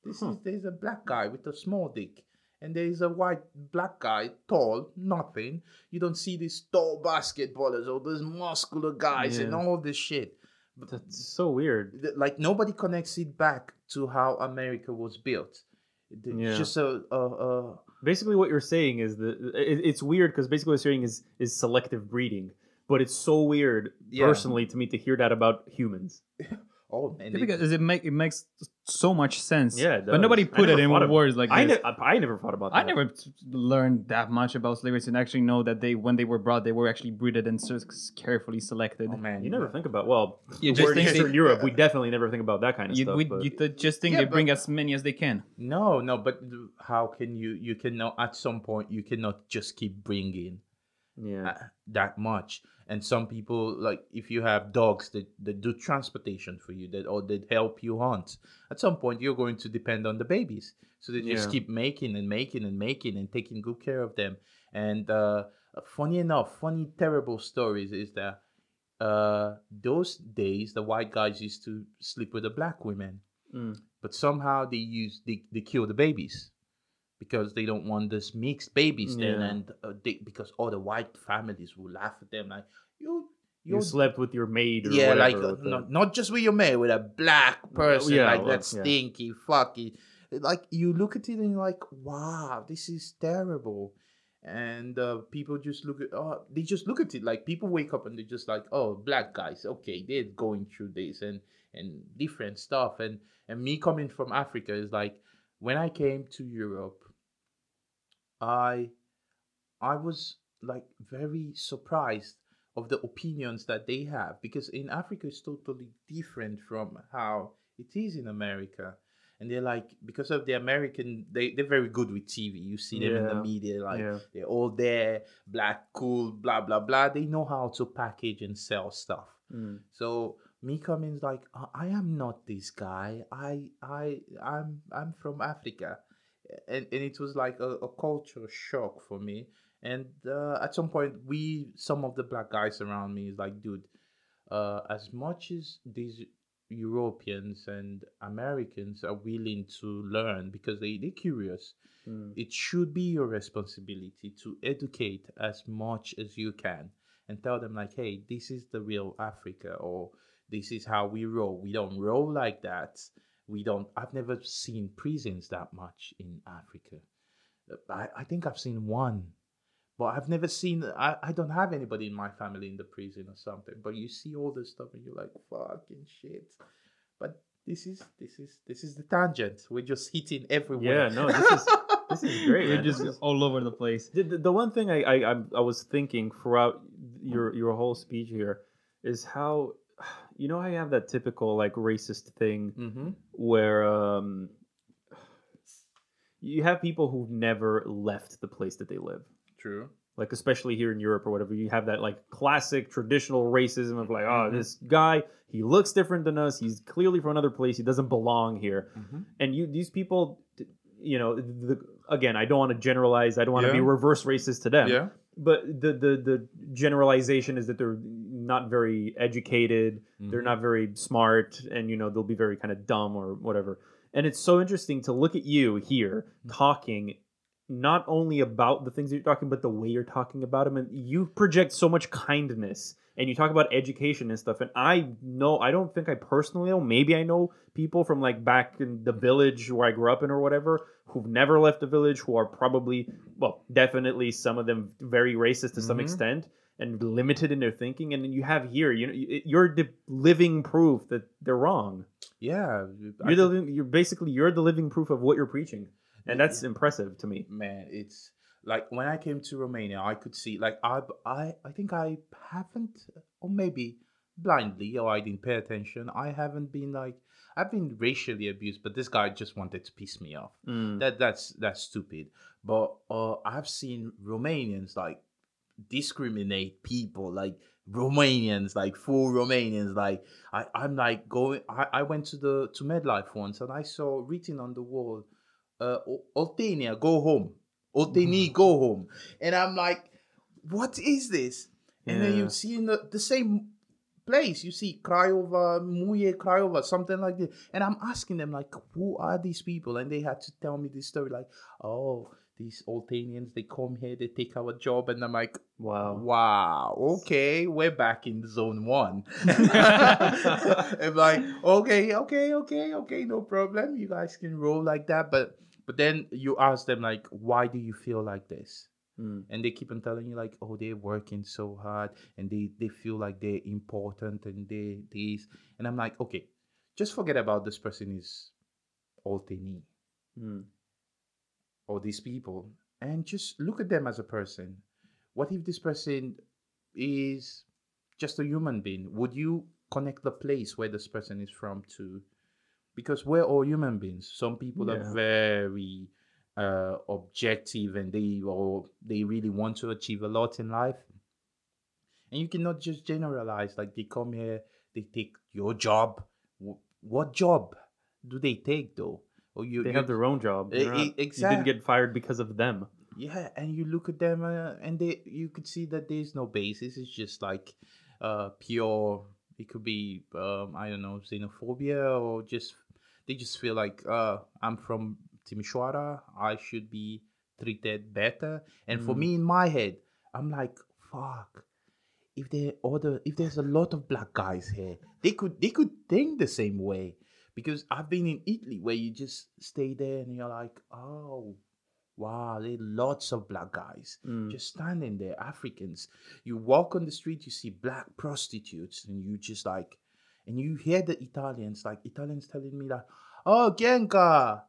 Speaker 2: This
Speaker 1: Huh.
Speaker 2: is there's a black guy with a small dick. And there is a white black guy, tall, nothing. You don't see these tall basketballers or those muscular guys and all this shit But
Speaker 1: That's so weird.
Speaker 2: like nobody connects it back to how America was built. It's
Speaker 1: Yeah.
Speaker 2: just a, a, a
Speaker 1: Basically, what you're saying is that it, it's weird because basically what you're saying is is selective breeding. But it's so weird,
Speaker 2: Yeah.
Speaker 1: personally, to me to hear that about humans.
Speaker 2: oh man,
Speaker 3: Yeah, because it make it makes so much sense.
Speaker 1: Yeah, it
Speaker 3: but nobody
Speaker 1: does. I
Speaker 3: put it
Speaker 1: never
Speaker 3: in
Speaker 1: thought of-
Speaker 3: words like
Speaker 1: I,
Speaker 3: this.
Speaker 1: ne- I never thought about that.
Speaker 3: I never t- learned that much about slavery and actually know that they, when they were brought, they were actually breeded and so carefully selected.
Speaker 2: oh man,
Speaker 1: You never think about well.
Speaker 3: You
Speaker 1: we're
Speaker 3: just
Speaker 1: in
Speaker 3: think
Speaker 1: Eastern
Speaker 3: they-
Speaker 1: Europe. We definitely never think about that kind of
Speaker 3: You,
Speaker 1: stuff.
Speaker 3: we,
Speaker 1: but-
Speaker 3: you th- just think
Speaker 2: Yeah,
Speaker 3: they bring
Speaker 2: but-
Speaker 3: as many as they can.
Speaker 2: No, no, but how can you? You cannot. At some point, you cannot just keep bringing
Speaker 1: yeah.
Speaker 2: uh, that much. And some people, like if you have dogs that, that do transportation for you, that or that help you hunt, at some point you're going to depend on the babies. So they just
Speaker 1: Yeah.
Speaker 2: keep making and making and making and taking good care of them. And uh, funny enough, funny terrible stories is that uh, those days the white guys used to sleep with the black women,
Speaker 1: Mm.
Speaker 2: but somehow they use they, they kill the babies because they don't want this mixed babies then and uh, they, because all the white families will laugh at them like you
Speaker 1: You
Speaker 2: you
Speaker 1: slept with your maid or
Speaker 2: yeah like uh, not, not just with your man with a black person
Speaker 1: yeah,
Speaker 2: like
Speaker 1: well,
Speaker 2: that
Speaker 1: yeah.
Speaker 2: stinky fucky like you look at it and you're like wow this is terrible. And uh, people just look at oh they just look at it like people wake up and they're just like oh black guys okay they're going through this and and different stuff. And and me coming from africa is like when i came to europe i i was like very surprised of the opinions that they have because in africa it's totally different from how it is in america and they're like because of the american they, they're very good with tv you see them in the media like
Speaker 1: yeah.
Speaker 2: they're all there, black, cool, blah blah blah. They know how to package and sell stuff.
Speaker 1: Mm.
Speaker 2: So me coming's like, "Uh, I am not this guy. I I I'm I'm from Africa, and and it was like a, a culture shock for me. And uh, at some point, we some of the black guys around me is like, dude, uh, as much as these Europeans and Americans are willing to learn because they they're curious
Speaker 1: Mm.
Speaker 2: it should be your responsibility to educate as much as you can and tell them like hey this is the real africa or this is how we roll we don't roll like that we don't i've never seen prisons that much in africa Uh, i, I think i've seen one but i've never seen I, I don't have anybody in my family in the prison or something but you see all this stuff and you're like fucking shit but this is this is this is the tangent we're just hitting everywhere
Speaker 1: Yeah, no, this is this is great.
Speaker 3: You're just all over the place.
Speaker 1: The, the, the one thing I, I I I was thinking throughout your your whole speech here is how you know how you have that typical like racist thing
Speaker 2: mm-hmm.
Speaker 1: where um you have people who've never left the place that they live
Speaker 2: True.
Speaker 1: like especially here in Europe or whatever, you have that like classic traditional racism of like, oh,
Speaker 2: Mhm.
Speaker 1: this guy, he looks different than us. He's clearly from another place. He doesn't belong here.
Speaker 2: Mm-hmm.
Speaker 1: And you, these people, you know, the, again, I don't want to generalize. I don't want to be reverse racist to them.
Speaker 2: Yeah.
Speaker 1: But the the the generalization is that they're not very educated. They're
Speaker 2: Mhm.
Speaker 1: not very smart, and you know they'll be very kind of dumb or whatever. And it's so interesting to look at you here talking not only about the things that you're talking, but the way you're talking about them. And you project so much kindness and you talk about education and stuff. And I know, I don't think I personally know, maybe I know people from like back in the village where I grew up in or whatever who've never left the village, who are probably, well, definitely some of them very racist to some
Speaker 2: Mhm.
Speaker 1: extent. And limited in their thinking, and then you have here, you know you're the living proof that they're wrong.
Speaker 2: Yeah,
Speaker 1: You're the
Speaker 2: think-
Speaker 1: li- you're basically you're the living proof of what you're preaching, and that's impressive to me.
Speaker 2: man it's like when i came to romania i could see like i i i think i haven't or maybe blindly or i didn't pay attention i haven't been like i've been racially abused but this guy just wanted to piss me off
Speaker 1: Mm.
Speaker 2: that that's that's stupid but uh i've seen romanians like discriminate people like romanians like full romanians like i i'm like going i, I went to the to medlife once and i saw written on the wall uh "O- oltenia go home. Olteni go home. And i'm like what is this? And then you see in the, the same place you see Craiova, Muye Craiova, something like this. And I'm asking them like, who are these people? And they had to tell me this story like, oh, these Oltenians, they come here, they take our job, and I'm like,
Speaker 1: Wow.
Speaker 2: wow, okay, we're back in zone one. I'm like, okay, okay, okay, okay, no problem. You guys can roll like that. But but then you ask them like, why do you feel like this?
Speaker 1: Mm.
Speaker 2: and they keep on telling you like oh they're working so hard and they they feel like they're important and they this and i'm like okay just forget about this person is need
Speaker 1: Mm.
Speaker 2: Or these people and just look at them as a person. What if this person is just a human being? Would you connect the place where this person is from to? Because we're all human beings. Some people
Speaker 1: Yeah.
Speaker 2: are very uh, objective and they or they really want to achieve a lot in life. And you cannot just generalize like they come here they take your job. What job do they take though you,
Speaker 1: They
Speaker 2: you
Speaker 1: have their own job. Not-
Speaker 2: e-
Speaker 1: You didn't get fired because of them.
Speaker 2: yeah and you look at them uh, and they you could see that there's no basis it's just like uh pure it could be um i don't know xenophobia or just they just feel like uh i'm from timisoara i should be treated better and for
Speaker 1: Mm.
Speaker 2: me in my head i'm like fuck if there other if there's a lot of black guys here they could they could think the same way because i've been in italy where you just stay there and you're like oh wow there are lots of black guys
Speaker 1: Mm.
Speaker 2: just standing there africans you walk on the street you see black prostitutes and you just like and you hear the italians like italians telling me that, oh Kienka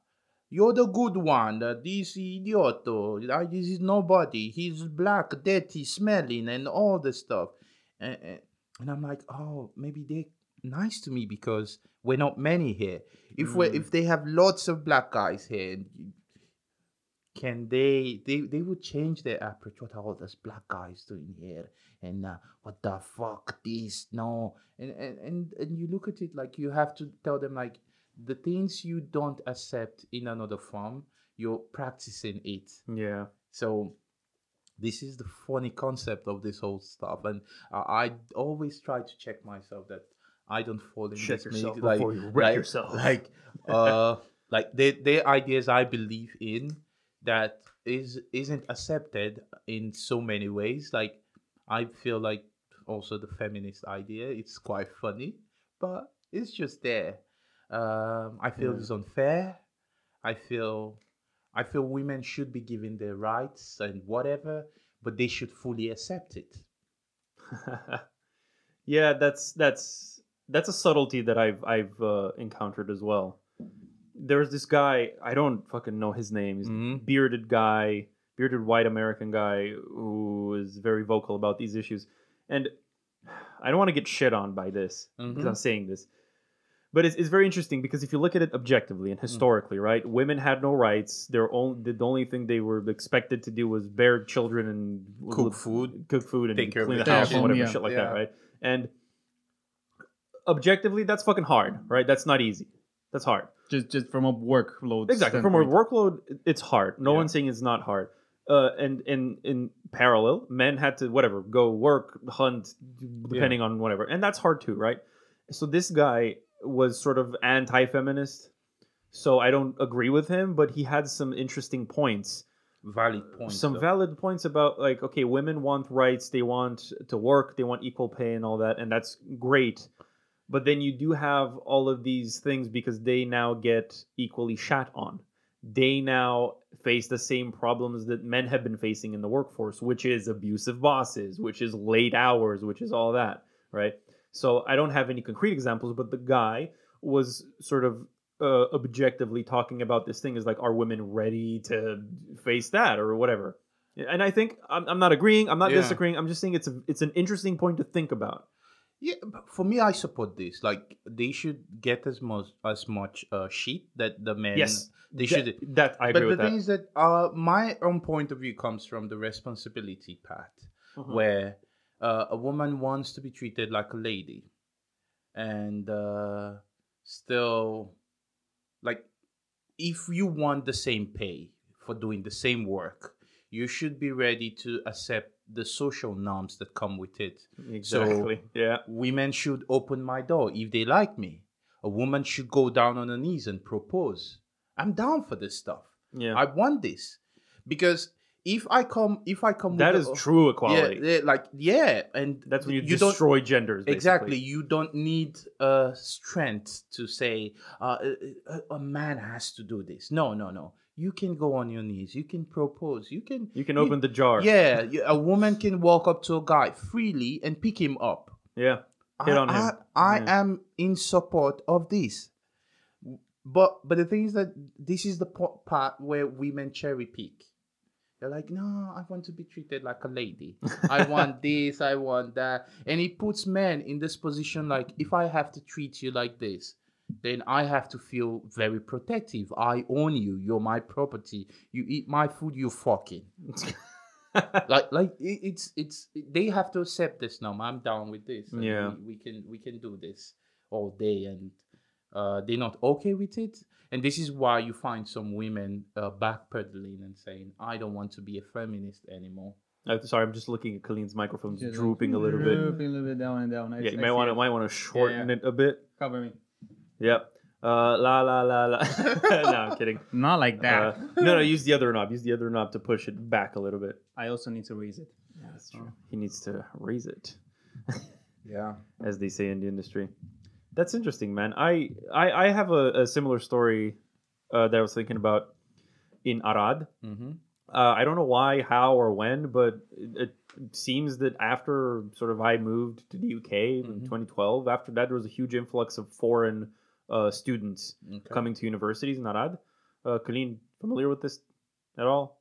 Speaker 2: you're the good one. Uh, this idioto, uh, this is nobody. He's black, dirty, smelling, and all the stuff. And, and, and I'm like, oh, maybe they're nice to me because we're not many here. If we
Speaker 1: Mm.
Speaker 2: if they have lots of black guys here, can they they they would change their approach? What are all those black guys doing here? And uh, what the fuck this? No, and, and and and you look at it like you have to tell them like the things you don't accept in another form, you're practicing it.
Speaker 1: Yeah.
Speaker 2: So this is the funny concept of this whole stuff, and uh, I always try to check myself that I don't fall in
Speaker 1: Check
Speaker 2: this
Speaker 1: yourself
Speaker 2: like,
Speaker 1: before you wreck
Speaker 2: like,
Speaker 1: yourself.
Speaker 2: Like, uh, like they they ideas I believe in that is isn't accepted in so many ways. Like I feel like also the feminist idea it's quite funny, but it's just there. Um, I feel
Speaker 1: Yeah.
Speaker 2: it's unfair. I feel I feel women should be given their rights and whatever, but they should fully accept it.
Speaker 1: yeah, that's that's that's a subtlety that I've I've uh, encountered as well. There's this guy I don't fucking know his name. He's a
Speaker 2: Mhm.
Speaker 1: bearded guy, bearded white American guy who is very vocal about these issues, and I don't want to get shit on by this because
Speaker 2: Mhm.
Speaker 1: I'm saying this. But it's, it's very interesting because if you look at it objectively and
Speaker 2: Mm.
Speaker 1: historically, right, women had no rights. Their own the only thing they were expected to do was bear children and
Speaker 2: Cook food.
Speaker 1: cook food, and
Speaker 2: Take care of
Speaker 1: clean the
Speaker 2: the
Speaker 1: house and whatever
Speaker 3: Yeah.
Speaker 1: shit like
Speaker 2: Yeah.
Speaker 1: that, right? And objectively, that's fucking hard, right? That's not easy. That's hard.
Speaker 3: just just from a workload.
Speaker 1: Exactly. From a workload, it's hard. No
Speaker 2: Yeah.
Speaker 1: one's saying it's not hard. Uh, and in in parallel, men had to whatever go work, hunt, depending on whatever, and that's hard too, right? So this guy was sort of anti-feminist. So I don't agree with him, but he had some interesting points
Speaker 2: Valid points.
Speaker 1: some
Speaker 2: though.
Speaker 1: valid points about like okay women want rights they want to work they want equal pay and all that and that's great but then you do have all of these things because they now get equally shat on they now face the same problems that men have been facing in the workforce, which is abusive bosses, which is late hours, which is all that, right? So I don't have any concrete examples, but the guy was sort of uh, objectively talking about this thing is like, are women ready to face that or whatever? And I think I'm, I'm not agreeing, I'm not
Speaker 2: Yeah.
Speaker 1: disagreeing. I'm just saying it's a, it's an interesting point to think about.
Speaker 2: Yeah, but for me, I support this. Like they should get as much as much uh, shit that the men.
Speaker 1: yes,
Speaker 2: they
Speaker 1: that,
Speaker 2: should.
Speaker 1: That I agree
Speaker 2: But the
Speaker 1: with that.
Speaker 2: thing is that uh, my own point of view comes from the responsibility part,
Speaker 1: Mhm.
Speaker 2: where uh, a woman wants to be treated like a lady, and uh, still, like, if you want the same pay for doing the same work, you should be ready to accept the social norms that come with it.
Speaker 1: exactly. yeah.
Speaker 2: Women should open my door if they like me. A woman should go down on her knees and propose. I'm down for this stuff.
Speaker 1: Yeah.
Speaker 2: I want this because if I come, if I come,
Speaker 1: that is
Speaker 2: the-
Speaker 1: true equality.
Speaker 2: yeah, like yeah, and
Speaker 1: That's when you,
Speaker 2: you
Speaker 1: destroy genders. basically.
Speaker 2: exactly. You don't need uh, strength to say uh, a, a man has to do this. No, no, no. You can go on your knees. You can propose. You can.
Speaker 1: You can open the jar.
Speaker 2: Yeah, a woman can walk up to a guy freely and pick him up.
Speaker 1: Yeah. Hit
Speaker 2: I,
Speaker 1: on him.
Speaker 2: I, I
Speaker 1: Yeah.
Speaker 2: am in support of this. But but the thing is that this is the part where women cherry pick. They're like, no, I want to be treated like a lady. I want this, I want that. And it puts men in this position like, if I have to treat you like this, then I have to feel very protective. I own you. You're my property. You eat my food, you fucking. like like it, it's it's they have to accept this now i'm down with this and
Speaker 1: Yeah.
Speaker 2: we, we can we can do this all day and uh they're not okay with it and this is why you find some women uh, backpedaling and saying i don't want to be a feminist anymore
Speaker 1: Uh, sorry, I'm just looking at Colleen's microphone,
Speaker 3: Just like,
Speaker 1: drooping a little bit.
Speaker 3: Drooping a little bit down and down. I,
Speaker 1: Yeah,
Speaker 3: I
Speaker 1: you might want to might want to shorten
Speaker 3: yeah.
Speaker 1: it a bit.
Speaker 3: cover me.
Speaker 1: Yep. Uh, la la la la. no, I'm kidding.
Speaker 3: Not like that.
Speaker 1: Uh, no, no, use the other knob. Use the other knob to push it back a little bit.
Speaker 3: I also need to raise it.
Speaker 1: Yeah, that's true. He needs to raise it,
Speaker 2: yeah
Speaker 1: as they say in the industry. That's interesting, man. I I, I have a, a similar story uh, that I was thinking about in Arad.
Speaker 2: mm-hmm.
Speaker 1: Uh, I don't know why, how, or when, but it, it seems that after sort of I moved to the UK in
Speaker 2: Mhm.
Speaker 1: 2012, after that there was a huge influx of foreign uh, students
Speaker 2: okay.
Speaker 1: coming to universities in Arad. Uh, Colleen, familiar with this at all?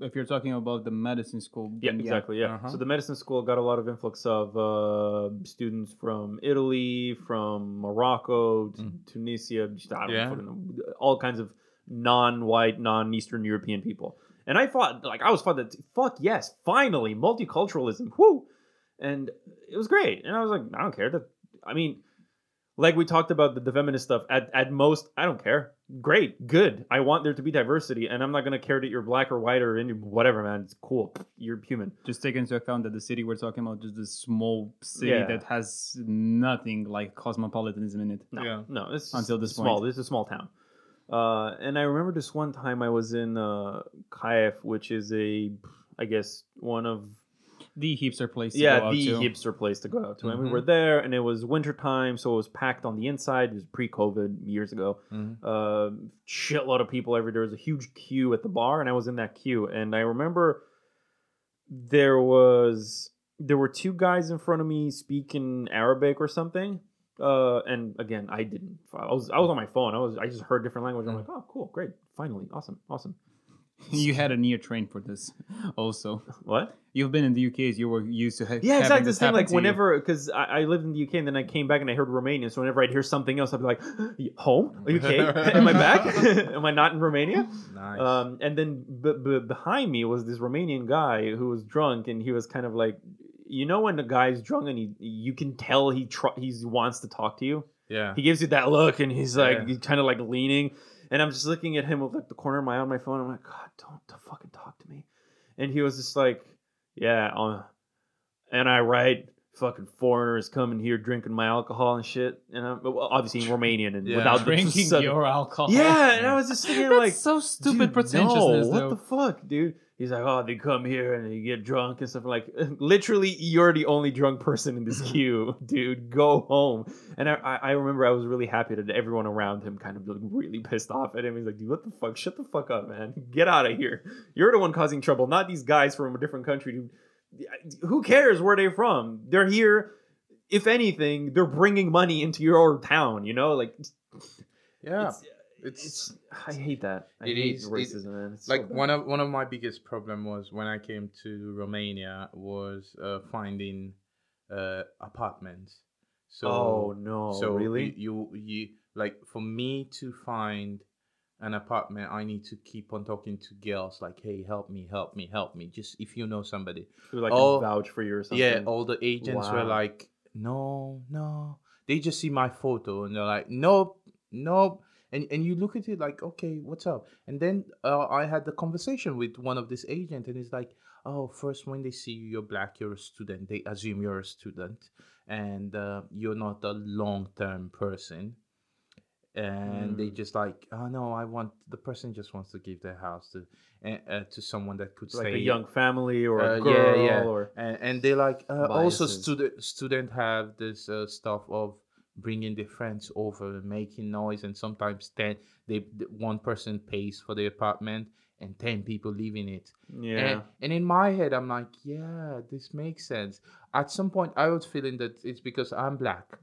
Speaker 3: If you're talking about the medicine school,
Speaker 1: Yeah, exactly. Yeah.
Speaker 2: Uh-huh.
Speaker 1: So the medicine school got a lot of influx of uh, students from Italy, from Morocco, t-
Speaker 2: Mhm.
Speaker 1: Tunisia, just, I don't
Speaker 2: Yeah.
Speaker 1: know, all kinds of non-white, non-Eastern European people. And I thought, like, I was thought that, fuck yes, finally, multiculturalism, whoo! And it was great. And I was like, I don't care. That I mean, like we talked about the, the feminist stuff. At at most, I don't care. Great, good. I want there to be diversity, and I'm not gonna care that you're black or white or any whatever, man. It's cool. You're human.
Speaker 3: just take into account that the city we're talking about is this small city
Speaker 1: Yeah.
Speaker 3: that has nothing like cosmopolitanism in it.
Speaker 1: No,
Speaker 2: Yeah.
Speaker 1: no. It's
Speaker 3: Until this
Speaker 1: small.
Speaker 3: point.
Speaker 1: This is a small town. Uh, and I remember this one time I was in uh, Kiev, which is a, I guess one of
Speaker 3: The hipster place. To
Speaker 1: yeah
Speaker 3: go out
Speaker 1: the
Speaker 3: to.
Speaker 1: hipster place to go out to. And we
Speaker 2: Mhm.
Speaker 1: were there, and it was wintertime, so it was packed on the inside. It was pre-COVID years ago.
Speaker 2: Mhm.
Speaker 1: uh, shitload of people every there was a huge queue at the bar and i was in that queue and i remember there was there were two guys in front of me speaking arabic or something uh, and again i didn't i was i was on my phone i was i just heard different language i'm like oh cool great finally awesome awesome
Speaker 3: you had a near train for this, also.
Speaker 1: what?
Speaker 3: You've been in the UK, you were used to ha-
Speaker 1: yeah exactly. the
Speaker 3: this
Speaker 1: same like whenever because I, I lived in the uk and then i came back and i heard romanian. So whenever i'd hear something else i'd be like home? Uk am i back? Am i not in romania?
Speaker 2: Nice.
Speaker 1: Um, and then b- b- behind me was this Romanian guy who was drunk, and he was kind of like, you know, when the guy's drunk and he, you can tell he tr- he wants to talk to you.
Speaker 2: yeah.
Speaker 1: He gives you that look, and he's like,
Speaker 2: Yeah.
Speaker 1: he's kind of like leaning, and I'm just looking at him with like the corner of my eye on my phone. I'm like, God, don't, don't fucking talk to me. And he was just like, yeah, uh, and I write. Fucking foreigners coming here drinking my alcohol and shit, and I'm well, obviously in Romanian and
Speaker 2: Yeah.
Speaker 1: without the
Speaker 3: drinking
Speaker 1: southern-
Speaker 3: your alcohol.
Speaker 1: yeah, and I was just thinking
Speaker 3: That's
Speaker 1: like,
Speaker 3: so stupid pretentiousness.
Speaker 1: No, what the fuck, dude? He's like, oh, they come here and they get drunk and stuff. Like, literally, you're the only drunk person in this queue, dude. Go home. And I, I remember I was really happy that everyone around him kind of looked really pissed off at him. He's like, dude, what the fuck? Shut the fuck up, man. Get out of here. You're the one causing trouble, not these guys from a different country. Dude. Who cares where they're from? They're here. If anything, they're bringing money into your town. You know, like
Speaker 2: Yeah.
Speaker 1: It's,
Speaker 2: It's,
Speaker 1: I hate that. I
Speaker 2: It
Speaker 1: hate
Speaker 2: is- it-
Speaker 1: racism, man. It's
Speaker 2: like
Speaker 1: bad.
Speaker 2: one of one of my biggest problem was when I came to Romania was uh, finding uh, apartments. So
Speaker 1: oh no,
Speaker 2: so
Speaker 1: really?
Speaker 2: you, you you like for me to find an apartment, I need to keep on talking to girls like, hey, help me, help me, help me. Just if you know somebody.
Speaker 1: Who, like can vouch for you or something?
Speaker 2: Yeah, all the agents were like, no, no. They just see my photo and they're like, nope, nope. And and you look at it like, okay, what's up? And then uh, I had the conversation with one of this agent, and he's like, oh, first when they see you, you're black, you're a student. They assume you're a student, and uh, you're not a long term person. And they
Speaker 1: Mm.
Speaker 2: just like, oh no, I want the person just wants to give their house to uh, to someone that could
Speaker 1: like
Speaker 2: stay
Speaker 1: a young family or a
Speaker 2: uh,
Speaker 1: girl
Speaker 2: yeah, yeah.
Speaker 1: or
Speaker 2: and, and they like uh, also student student have this uh, stuff of bringing their friends over and making noise and sometimes 10 they one person pays for the apartment and 10 people live in it
Speaker 1: yeah.
Speaker 2: and, and in my head i'm like yeah this makes sense at some point i was feeling that it's because i'm black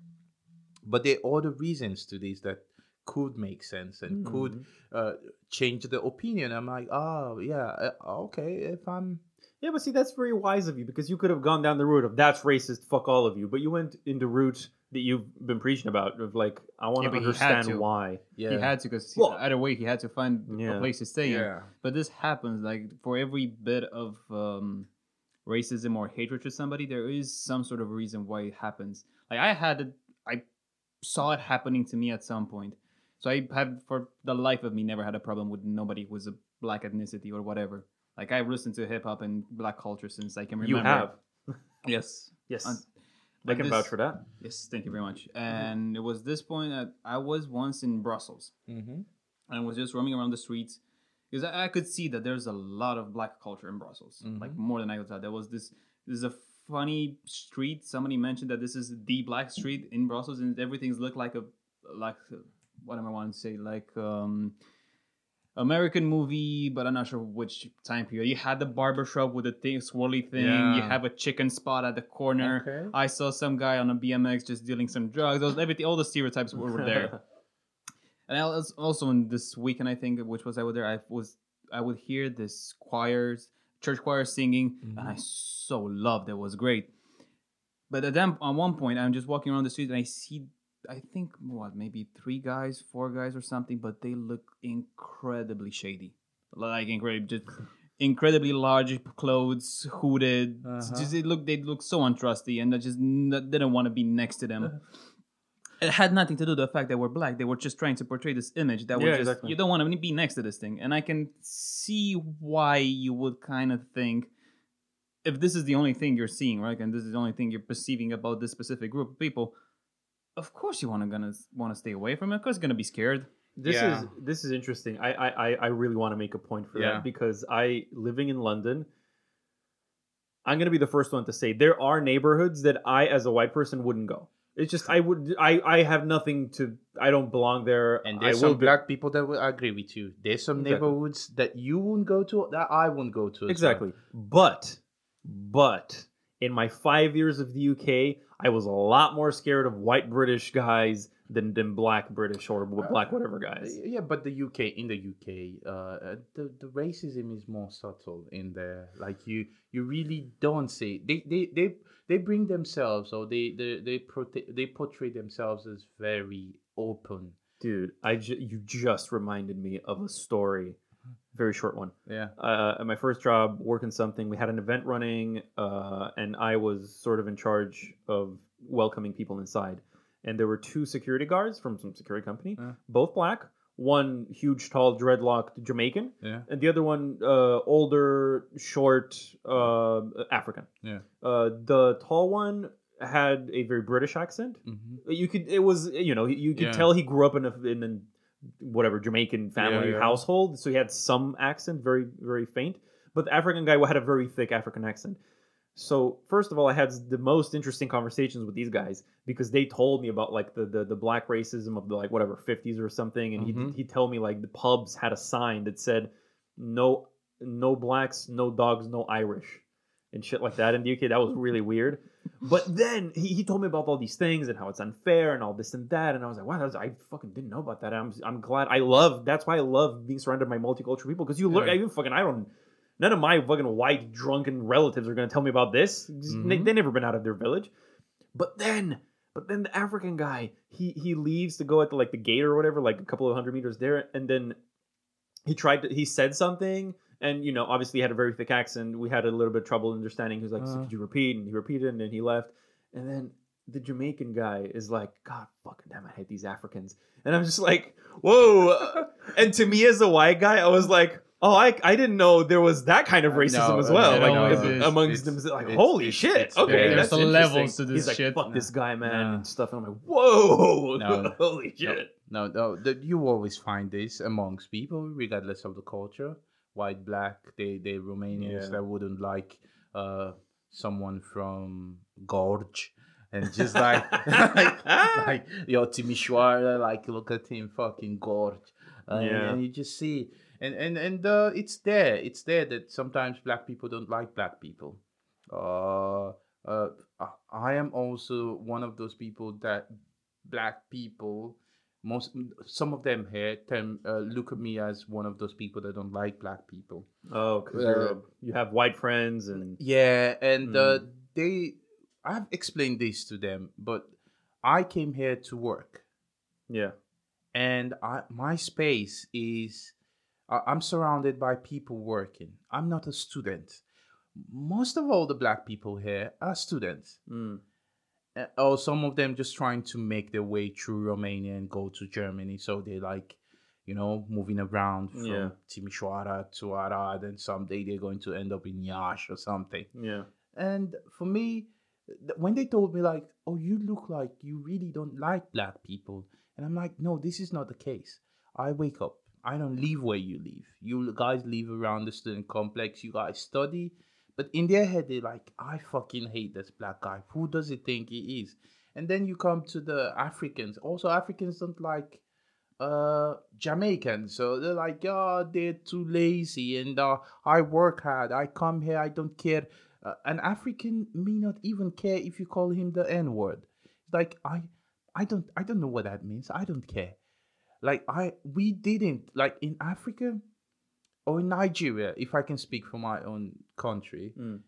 Speaker 2: but there are other reasons to this that could make sense and could
Speaker 1: Mhm.
Speaker 2: uh, change the opinion i'm like oh yeah uh, okay if i'm
Speaker 1: Yeah, but see, that's very wise of you because you could have gone down the route of that's racist, fuck all of you. But you went in the route that you've been preaching about of like, I want
Speaker 3: Yeah,
Speaker 1: to
Speaker 3: but he had
Speaker 1: understand
Speaker 3: to.
Speaker 1: why.
Speaker 2: yeah
Speaker 3: He had to because
Speaker 1: Well-
Speaker 3: either way he had to find
Speaker 1: Yeah.
Speaker 3: a place to stay in.
Speaker 2: yeah
Speaker 3: But this happens like for every bit of um, racism or hatred to somebody, there is some sort of reason why it happens. Like I had, it, I saw it happening to me at some point. So I have, for the life of me, never had a problem with nobody who was a black ethnicity or whatever. Like I've listened to hip hop and black culture since I can remember.
Speaker 1: You
Speaker 3: remember.
Speaker 1: have.
Speaker 3: yes,
Speaker 1: Yes.
Speaker 3: Un-
Speaker 1: I can
Speaker 3: this-
Speaker 1: vouch for that.
Speaker 3: Yes, thank you very much. And it was this point that I was once in Brussels
Speaker 2: mm-hmm.
Speaker 3: and was just roaming around the streets because I, I could see that there's a lot of black culture in Brussels, like
Speaker 2: Mhm.
Speaker 3: more than I could tell. There was this this is a funny street. Somebody mentioned that this is the black street in Brussels, and everything's looked like a like uh, what am I want to say like um American movie, but I'm not sure which time period. You had the barber shop with the thing, swirly thing. You have a chicken spot at the corner.
Speaker 2: Okay.
Speaker 3: I saw some guy on a BMX just dealing some drugs. Those everything, all the stereotypes were, were there. And I was also in this weekend, I think, which was I was there. I was I would hear this choirs, church choir singing, and I mm-hmm. so loved it. It was great. But at them, on one point, I'm just walking around the street and I see, I think what maybe three guys, four guys or something, but they look incredibly shady, like incredibly just incredibly large clothes, hooded.
Speaker 2: Uh-huh.
Speaker 3: Just they look they look so untrusty, and I just n- didn't want to be next to them. It had nothing to do with the fact that we're black. They were just trying to portray this image that
Speaker 1: Yeah,
Speaker 3: we're just
Speaker 1: exactly.
Speaker 3: you don't want to be next to this thing. And I can see why you would kind of think if this is the only thing you're seeing, right? And this is the only thing you're perceiving about this specific group of people, of course you want to gonna want to stay away from it. Of course, you're gonna be scared.
Speaker 1: This
Speaker 2: Yeah.
Speaker 1: is this is interesting. I I I- I really want to make a point for
Speaker 2: Yeah.
Speaker 1: that because I living in London. I'm gonna be the first one to say there are neighborhoods that I, as a white person, wouldn't go. It's just I would I I have nothing to I don't belong there.
Speaker 2: And
Speaker 1: I
Speaker 2: there's
Speaker 1: will
Speaker 2: some
Speaker 1: be-
Speaker 2: black people that will agree with you. There's some
Speaker 1: Exactly.
Speaker 2: neighborhoods that you wouldn't go to that I wouldn't go to. as well.
Speaker 1: exactly. But but in my five years of the UK, I was a lot more scared of white British guys than than black British or black whatever guys.
Speaker 2: Yeah, but the UK in the UK, uh, uh, the the racism is more subtle in there. Like you, you really don't see they they they, they bring themselves or they they they, prote- they portray themselves as very open.
Speaker 1: Dude, I ju- you just reminded me of a story, very short one.
Speaker 2: Yeah.
Speaker 1: uh, at my first job working something we had an event running uh, and i was sort of in charge of welcoming people inside and there were two security guards from some security company
Speaker 2: Yeah.
Speaker 1: both black one huge tall dreadlocked jamaican
Speaker 2: Yeah.
Speaker 1: and the other one uh, older short uh, african
Speaker 2: Yeah.
Speaker 1: uh, the tall one had a very british accent
Speaker 2: Mm-hmm.
Speaker 1: you could it was you know you could
Speaker 2: Yeah.
Speaker 1: tell he grew up in a in a whatever Jamaican family
Speaker 2: yeah.
Speaker 1: household, so he had some accent, very very faint. but the African guy had a very thick African accent. So first of all, I had the most interesting conversations with these guys because they told me about like the the, the black racism of the like whatever fifties or something, and
Speaker 2: Mhm.
Speaker 1: he he told me like the pubs had a sign that said no no blacks, no dogs, no Irish, and shit like that in the UK. That was really weird. But then he, he told me about all these things and how it's unfair and all this and that, and I was like, wow, that's, I fucking didn't know about that. I'm I'm glad. I love that's why I love being surrounded by multicultural people because you learn.
Speaker 2: Yeah.
Speaker 1: Fucking I don't. None of my fucking white drunken relatives are gonna tell me about this. Just- They
Speaker 2: mm-hmm.
Speaker 1: they never been out of their village. But then, but then the African guy, he he leaves to go at the like the gate or whatever, like a couple of hundred meters there, and then he tried to he said something and you know obviously he had a very thick accent. We had a little bit of trouble understanding. He was like so
Speaker 2: uh-huh.
Speaker 1: could you repeat? And he repeated and then he left. And then the jamaican guy is like god fucking damn i hate these africans. And i'm just like whoa. And to me as a white guy i was like oh i, I didn't know there was that kind of racism
Speaker 2: No,
Speaker 1: as well. Like am-
Speaker 3: is.
Speaker 1: amongst
Speaker 2: It's-
Speaker 1: them like
Speaker 2: it's-
Speaker 1: holy
Speaker 2: it's-
Speaker 1: shit.
Speaker 2: it's
Speaker 1: okay
Speaker 3: There's some levels to this
Speaker 1: he's like
Speaker 3: shit.
Speaker 1: fuck this guy man and stuff. And i'm like whoa.
Speaker 2: No.
Speaker 1: holy shit.
Speaker 2: No, no, you always find this amongst people, regardless of the culture. White, black, they they Romanians
Speaker 1: Yeah.
Speaker 2: that wouldn't like uh someone from Gorj, and just like like, like yo Timișoara, like look at him fucking Gorj, uh,
Speaker 1: Yeah.
Speaker 2: and you just see, and and and uh, it's there, it's there that sometimes black people don't like black people. Uh, uh, I am also one of those people that black people most some of them here tem, uh, look at me as one of those people that don't like black people.
Speaker 1: Oh because
Speaker 2: Uh,
Speaker 1: you have white friends and
Speaker 2: yeah and uh,
Speaker 1: Mm.
Speaker 2: they i've explained this to them but i came here to work.
Speaker 1: Yeah.
Speaker 2: And I, my space is i'm surrounded by people working. I'm not a student. Most of all the black people here are students.
Speaker 1: Mm.
Speaker 2: Uh, or some of them just trying to make their way through Romania and go to Germany. So they like, you know, moving around from
Speaker 1: Yeah.
Speaker 2: Timișoara to Arad, and someday they're going to end up in Iași or something.
Speaker 1: yeah
Speaker 2: And for me, when they told me like, "Oh, you look like you really don't like black people," and I'm like, "No, this is not the case. I wake up. I don't leave where you live. You guys live around the student complex. You guys study." But in their head, they're like, I fucking hate this black guy. Who does he think he is? And then you come to the Africans. Also, Africans don't like uh Jamaicans. So they're like, oh, they're too lazy and uh, I work hard. I come here, I don't care. Uh, an African may not even care if you call him the N-word. Like I I don't I don't know what that means. I don't care. Like I we didn't like in Africa or in Nigeria, if I can speak for my own country,
Speaker 1: Mm.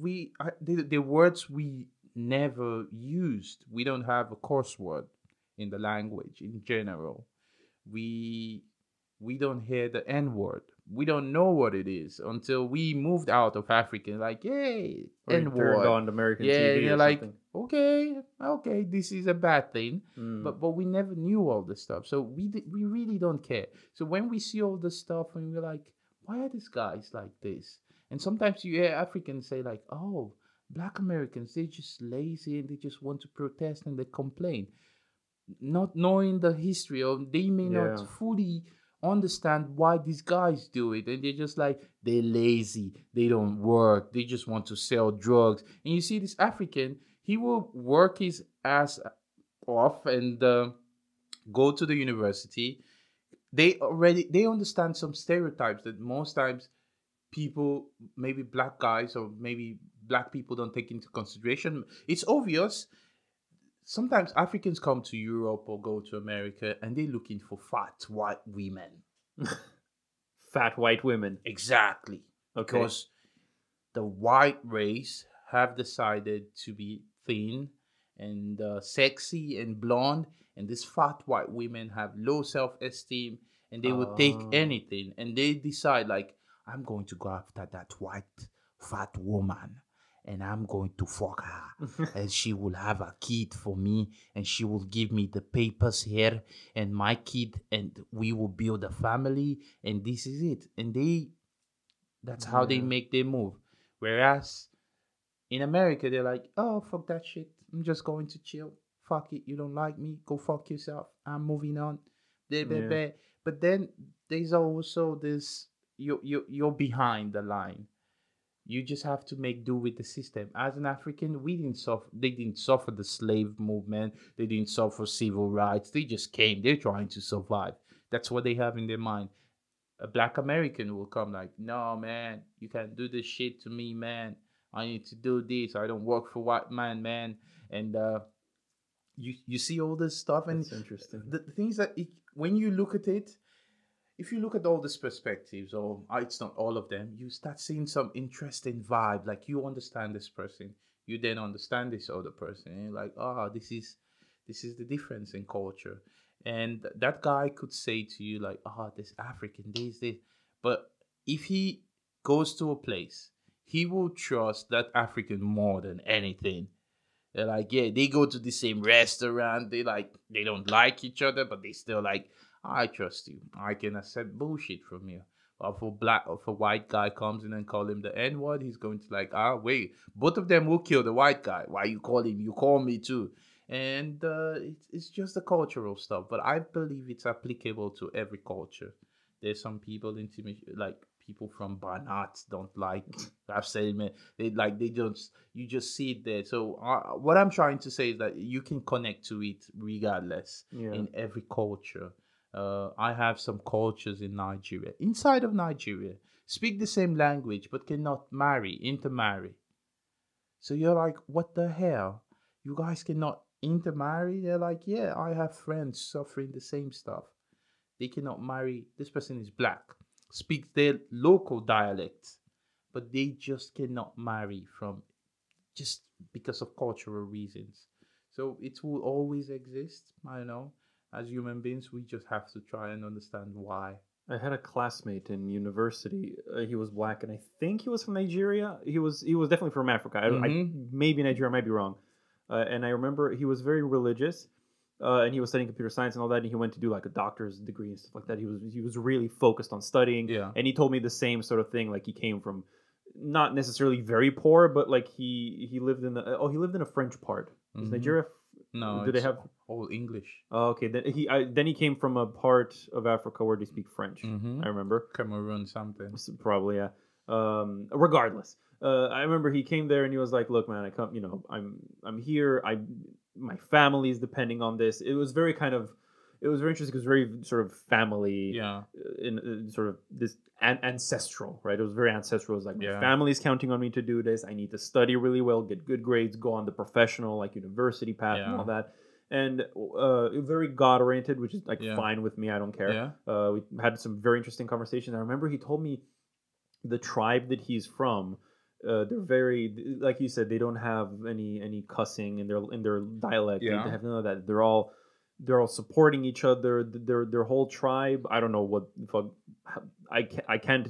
Speaker 2: we I, the, the words we never used. We don't have a course word in the language in general. We we don't hear the N word. We don't know what it is until we moved out of Africa. Like, yay, and
Speaker 1: turned on American
Speaker 2: Yeah,
Speaker 1: TV
Speaker 2: you're like,
Speaker 1: something.
Speaker 2: okay, okay, this is a bad thing
Speaker 1: Mm.
Speaker 2: but but we never knew all this stuff so we we really don't care so when we see all this stuff and we're like why are these guys like this and sometimes you hear africans say like oh black americans they're just lazy and they just want to protest and they complain not knowing the history or they may
Speaker 1: Yeah.
Speaker 2: not fully understand why these guys do it. And they're just like they're lazy. They don't work. They just want to sell drugs. And you see this african he will work his ass off and uh, go to the university. They already they understand some stereotypes that most times people maybe black guys or maybe black people don't take into consideration. It's obvious sometimes africans come to europe or go to america and they're looking for fat white women
Speaker 1: fat white women.
Speaker 2: exactly
Speaker 1: Okay.
Speaker 2: because the white race have decided to be thin and uh, sexy and blonde and these fat white women have low self-esteem and they would take
Speaker 1: Oh.
Speaker 2: anything and they decide like i'm going to go after that white fat woman and i'm going to fuck her. And she will have a kid for me and she will give me the papers here and my kid and we will build a family and this is it. And they that's how they make their move. Whereas in america they're like oh fuck that shit. I'm just going to chill. Fuck it. You don't like me. Go fuck yourself. I'm moving on. Blah, blah,
Speaker 1: Yeah.
Speaker 2: blah. but then there's also this you you you're behind the line. You just have to make do with the system. As an African, we didn't suffer. They didn't suffer the slave movement. They didn't suffer civil rights. They just came. They're trying to survive. That's what they have in their mind. A black American will come like, no man, you can't do this shit to me, man. I need to do this. I don't work for white man, man. And uh, you you see all this stuff, and
Speaker 1: That's interesting.
Speaker 2: the the things that it, when you look at it, if you look at all these perspectives, or uh, it's not all of them, you start seeing some interesting vibe. Like you understand this person, you then understand this other person, and you're like, ah, this is this is the difference in culture. And that guy could say to you like, ah, this African, this this, but if he goes to a place, he will trust that African more than anything. They're like, yeah, they go to the same restaurant. They like, they don't like each other, but they still like, I trust you. I can accept bullshit from you. Or if a black, or if a white guy comes in and call him the N word, he's going to like, ah, wait, both of them will kill the white guy. Why you call him? You call me too. And uh, it's, it's just the cultural stuff. But I believe it's applicable to every culture. There's some people intimate like people from Banat don't like I've said man they like they just you just see it there so uh, what I'm trying to say is that you can connect to it regardless
Speaker 1: Yeah.
Speaker 2: in every culture uh, I have some cultures in Nigeria inside of Nigeria speak the same language but cannot marry intermarry. So you're like what the hell? You guys cannot intermarry? They're like yeah I have friends suffering the same stuff. They cannot marry. This person is black. Speaks their local dialect but they just cannot marry from just because of cultural reasons. So it will always exist i don't know as human beings we just have to try and understand why
Speaker 1: I had a classmate in university. Uh, he was black, and I think he was from Nigeria. He was he was definitely from Africa. I, I,
Speaker 2: Mhm.
Speaker 1: maybe Nigeria, I might be wrong. Uh, and I remember he was very religious, uh, and he was studying computer science and all that. And he went to do like a doctor's degree and stuff like that. He was he was really focused on studying.
Speaker 2: Yeah.
Speaker 1: And he told me the same sort of thing. Like he came from not necessarily very poor, but like he he lived in the oh he lived in a French part. Is
Speaker 2: Mhm.
Speaker 1: Nigeria?
Speaker 2: No
Speaker 1: Do they have?
Speaker 2: all english
Speaker 1: Oh, okay. Then he I, then he came from a part of Africa where they speak French.
Speaker 2: Mhm.
Speaker 1: I remember.
Speaker 2: cameroon something
Speaker 1: Probably, yeah. Um, regardless, uh, I remember he came there and he was like, "Look, man, I come, you know, I'm, I'm here. I, my family is depending on this." It was very kind of, it was very interesting. It was very sort of family,
Speaker 2: yeah
Speaker 1: uh, in, in sort of this an- ancestral, right? It was very ancestral. It was like my
Speaker 2: Yeah.
Speaker 1: family's counting on me to do this. I need to study really well, get good grades, go on the professional like university path and all that. And uh, very God oriented, which is like
Speaker 2: Yeah.
Speaker 1: fine with me. I don't care.
Speaker 2: yeah
Speaker 1: Uh, we had some very interesting conversations. I remember he told me the tribe that he's from. Uh, they're very like you said. They don't have any any cussing in their in their dialect. They-
Speaker 2: Yeah.
Speaker 1: They have none of that. They're all they're all supporting each other. Their their whole tribe. I don't know what fuck. I can't, I can't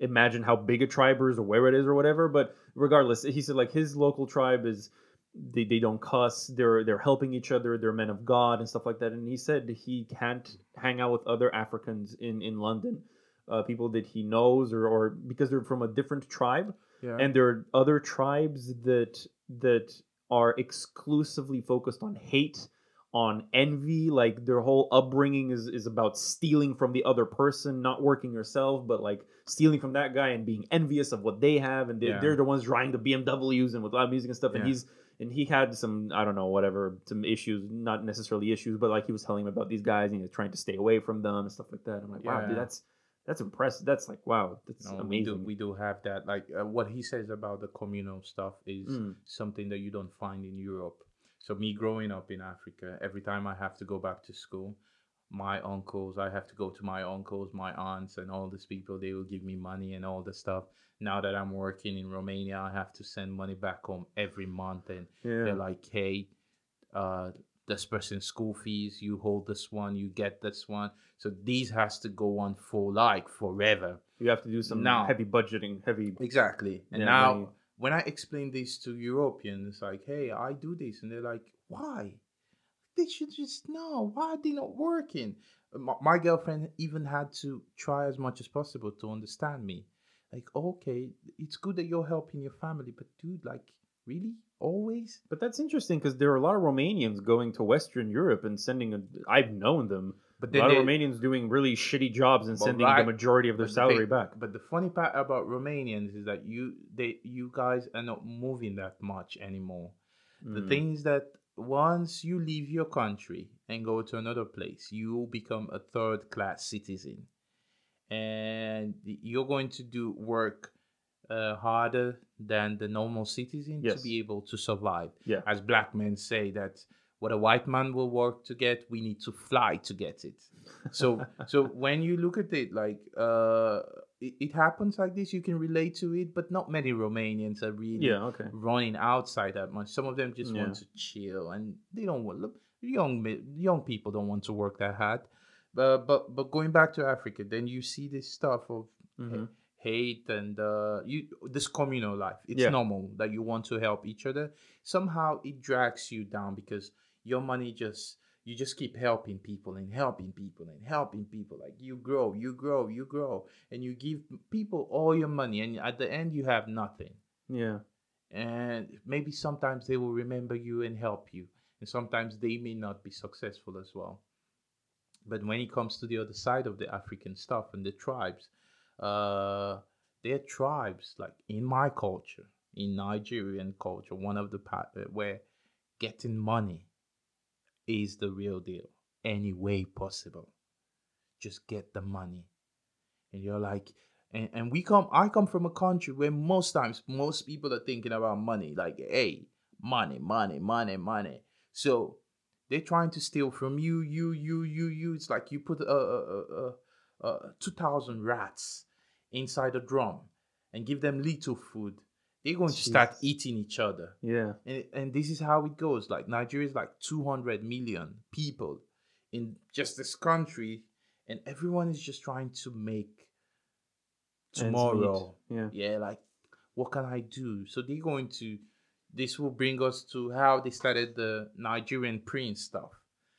Speaker 1: imagine how big a tribe is or where it is or whatever. But regardless, he said like his local tribe is they, they don't cuss. They're they're helping each other. They're men of God and stuff like that. And he said he can't hang out with other Africans in in London, uh, people that he knows or or because they're from a different tribe
Speaker 2: yeah
Speaker 1: and there are other tribes that that are exclusively focused on hate on envy like their whole upbringing is is about stealing from the other person not working yourself but like stealing from that guy and being envious of what they have and they,
Speaker 2: Yeah.
Speaker 1: they're the ones driving the bmws and with loud music and stuff and
Speaker 2: Yeah.
Speaker 1: he's and he had some i don't know whatever some issues not necessarily issues but like he was telling him about these guys and he was trying to stay away from them and stuff like that i'm like wow
Speaker 2: Yeah.
Speaker 1: dude that's that's impressive that's like wow that's
Speaker 2: No,
Speaker 1: amazing
Speaker 2: We do, we do have that. Like uh, what he says about the communal stuff is
Speaker 1: Mm.
Speaker 2: something that you don't find in Europe. So me growing up in Africa, every time I have to go back to school, my uncles, I have to go to my uncles, my aunts, and all these people. They will give me money and all the stuff. Now that I'm working in Romania, I have to send money back home every month, and
Speaker 1: yeah
Speaker 2: they're like, "Hey, uh, this person's school fees. You hold this one. You get this one. So these has to go on for like forever."
Speaker 1: You have to do some
Speaker 2: Now-
Speaker 1: heavy budgeting, heavy.
Speaker 2: Exactly. And
Speaker 1: Yeah,
Speaker 2: now
Speaker 1: money.
Speaker 2: When I explain this to Europeans, like, hey, I do this, and they're like, why? They should just know. Why are they not working? My, my girlfriend even had to try as much as possible to understand me. Like, okay, it's good that you're helping your family, but dude, like, really? Always?
Speaker 1: But that's interesting because there are a lot of Romanians going to Western Europe and sending. I've known them
Speaker 2: But
Speaker 1: a lot
Speaker 2: they,
Speaker 1: of Romanians doing really shitty jobs and sending
Speaker 2: right-
Speaker 1: the majority of their salary
Speaker 2: they-
Speaker 1: back.
Speaker 2: But the funny part about Romanians is that you they you guys are not moving that much anymore. The
Speaker 1: Mm.
Speaker 2: thing is that once you leave your country and go to another place, you become a third class citizen. And you're going to do work uh, harder than the normal citizen
Speaker 1: Yes.
Speaker 2: to be able to survive.
Speaker 1: Yeah.
Speaker 2: As black men say that what a white man will work to get, we need to fly to get it. So so when you look at it like uh it, it happens like this, you can relate to it, but not many Romanians are really
Speaker 1: Yeah, okay.
Speaker 2: running outside that much. Some of them just want to chill, and they don't want look young young people don't want to work that hard. But but but going back to Africa, then you see this stuff of
Speaker 1: Mhm.
Speaker 2: hate and uh, you this communal life. It's
Speaker 1: Yeah.
Speaker 2: normal that you want to help each other. Somehow it drags you down because your money just you just keep helping people and helping people and helping people. Like you grow, you grow, you grow, and you give people all your money, and at the end you have nothing
Speaker 1: Yeah.
Speaker 2: and maybe sometimes they will remember you and help you and sometimes they may not be successful as well but when it comes to the other side of the african stuff and the tribes uh there are tribes like in my culture in nigerian culture one of the part where getting money is the real deal. Any way possible. Just get the money. And you're like and, and we come i come from a country where most times most people are thinking about money. Like hey money money money money. So they're trying to steal from you you you you you. It's like you put a, a, a, a, a 2000 rats inside a drum and give them little food they're going to start eating each other
Speaker 1: Yeah.
Speaker 2: and, and this is how it goes like nigeria is like 200 million people in just this country and everyone is just trying to make tomorrow
Speaker 1: Yeah.
Speaker 2: yeah like what can i do so they're going to this will bring us to how they started the nigerian prince stuff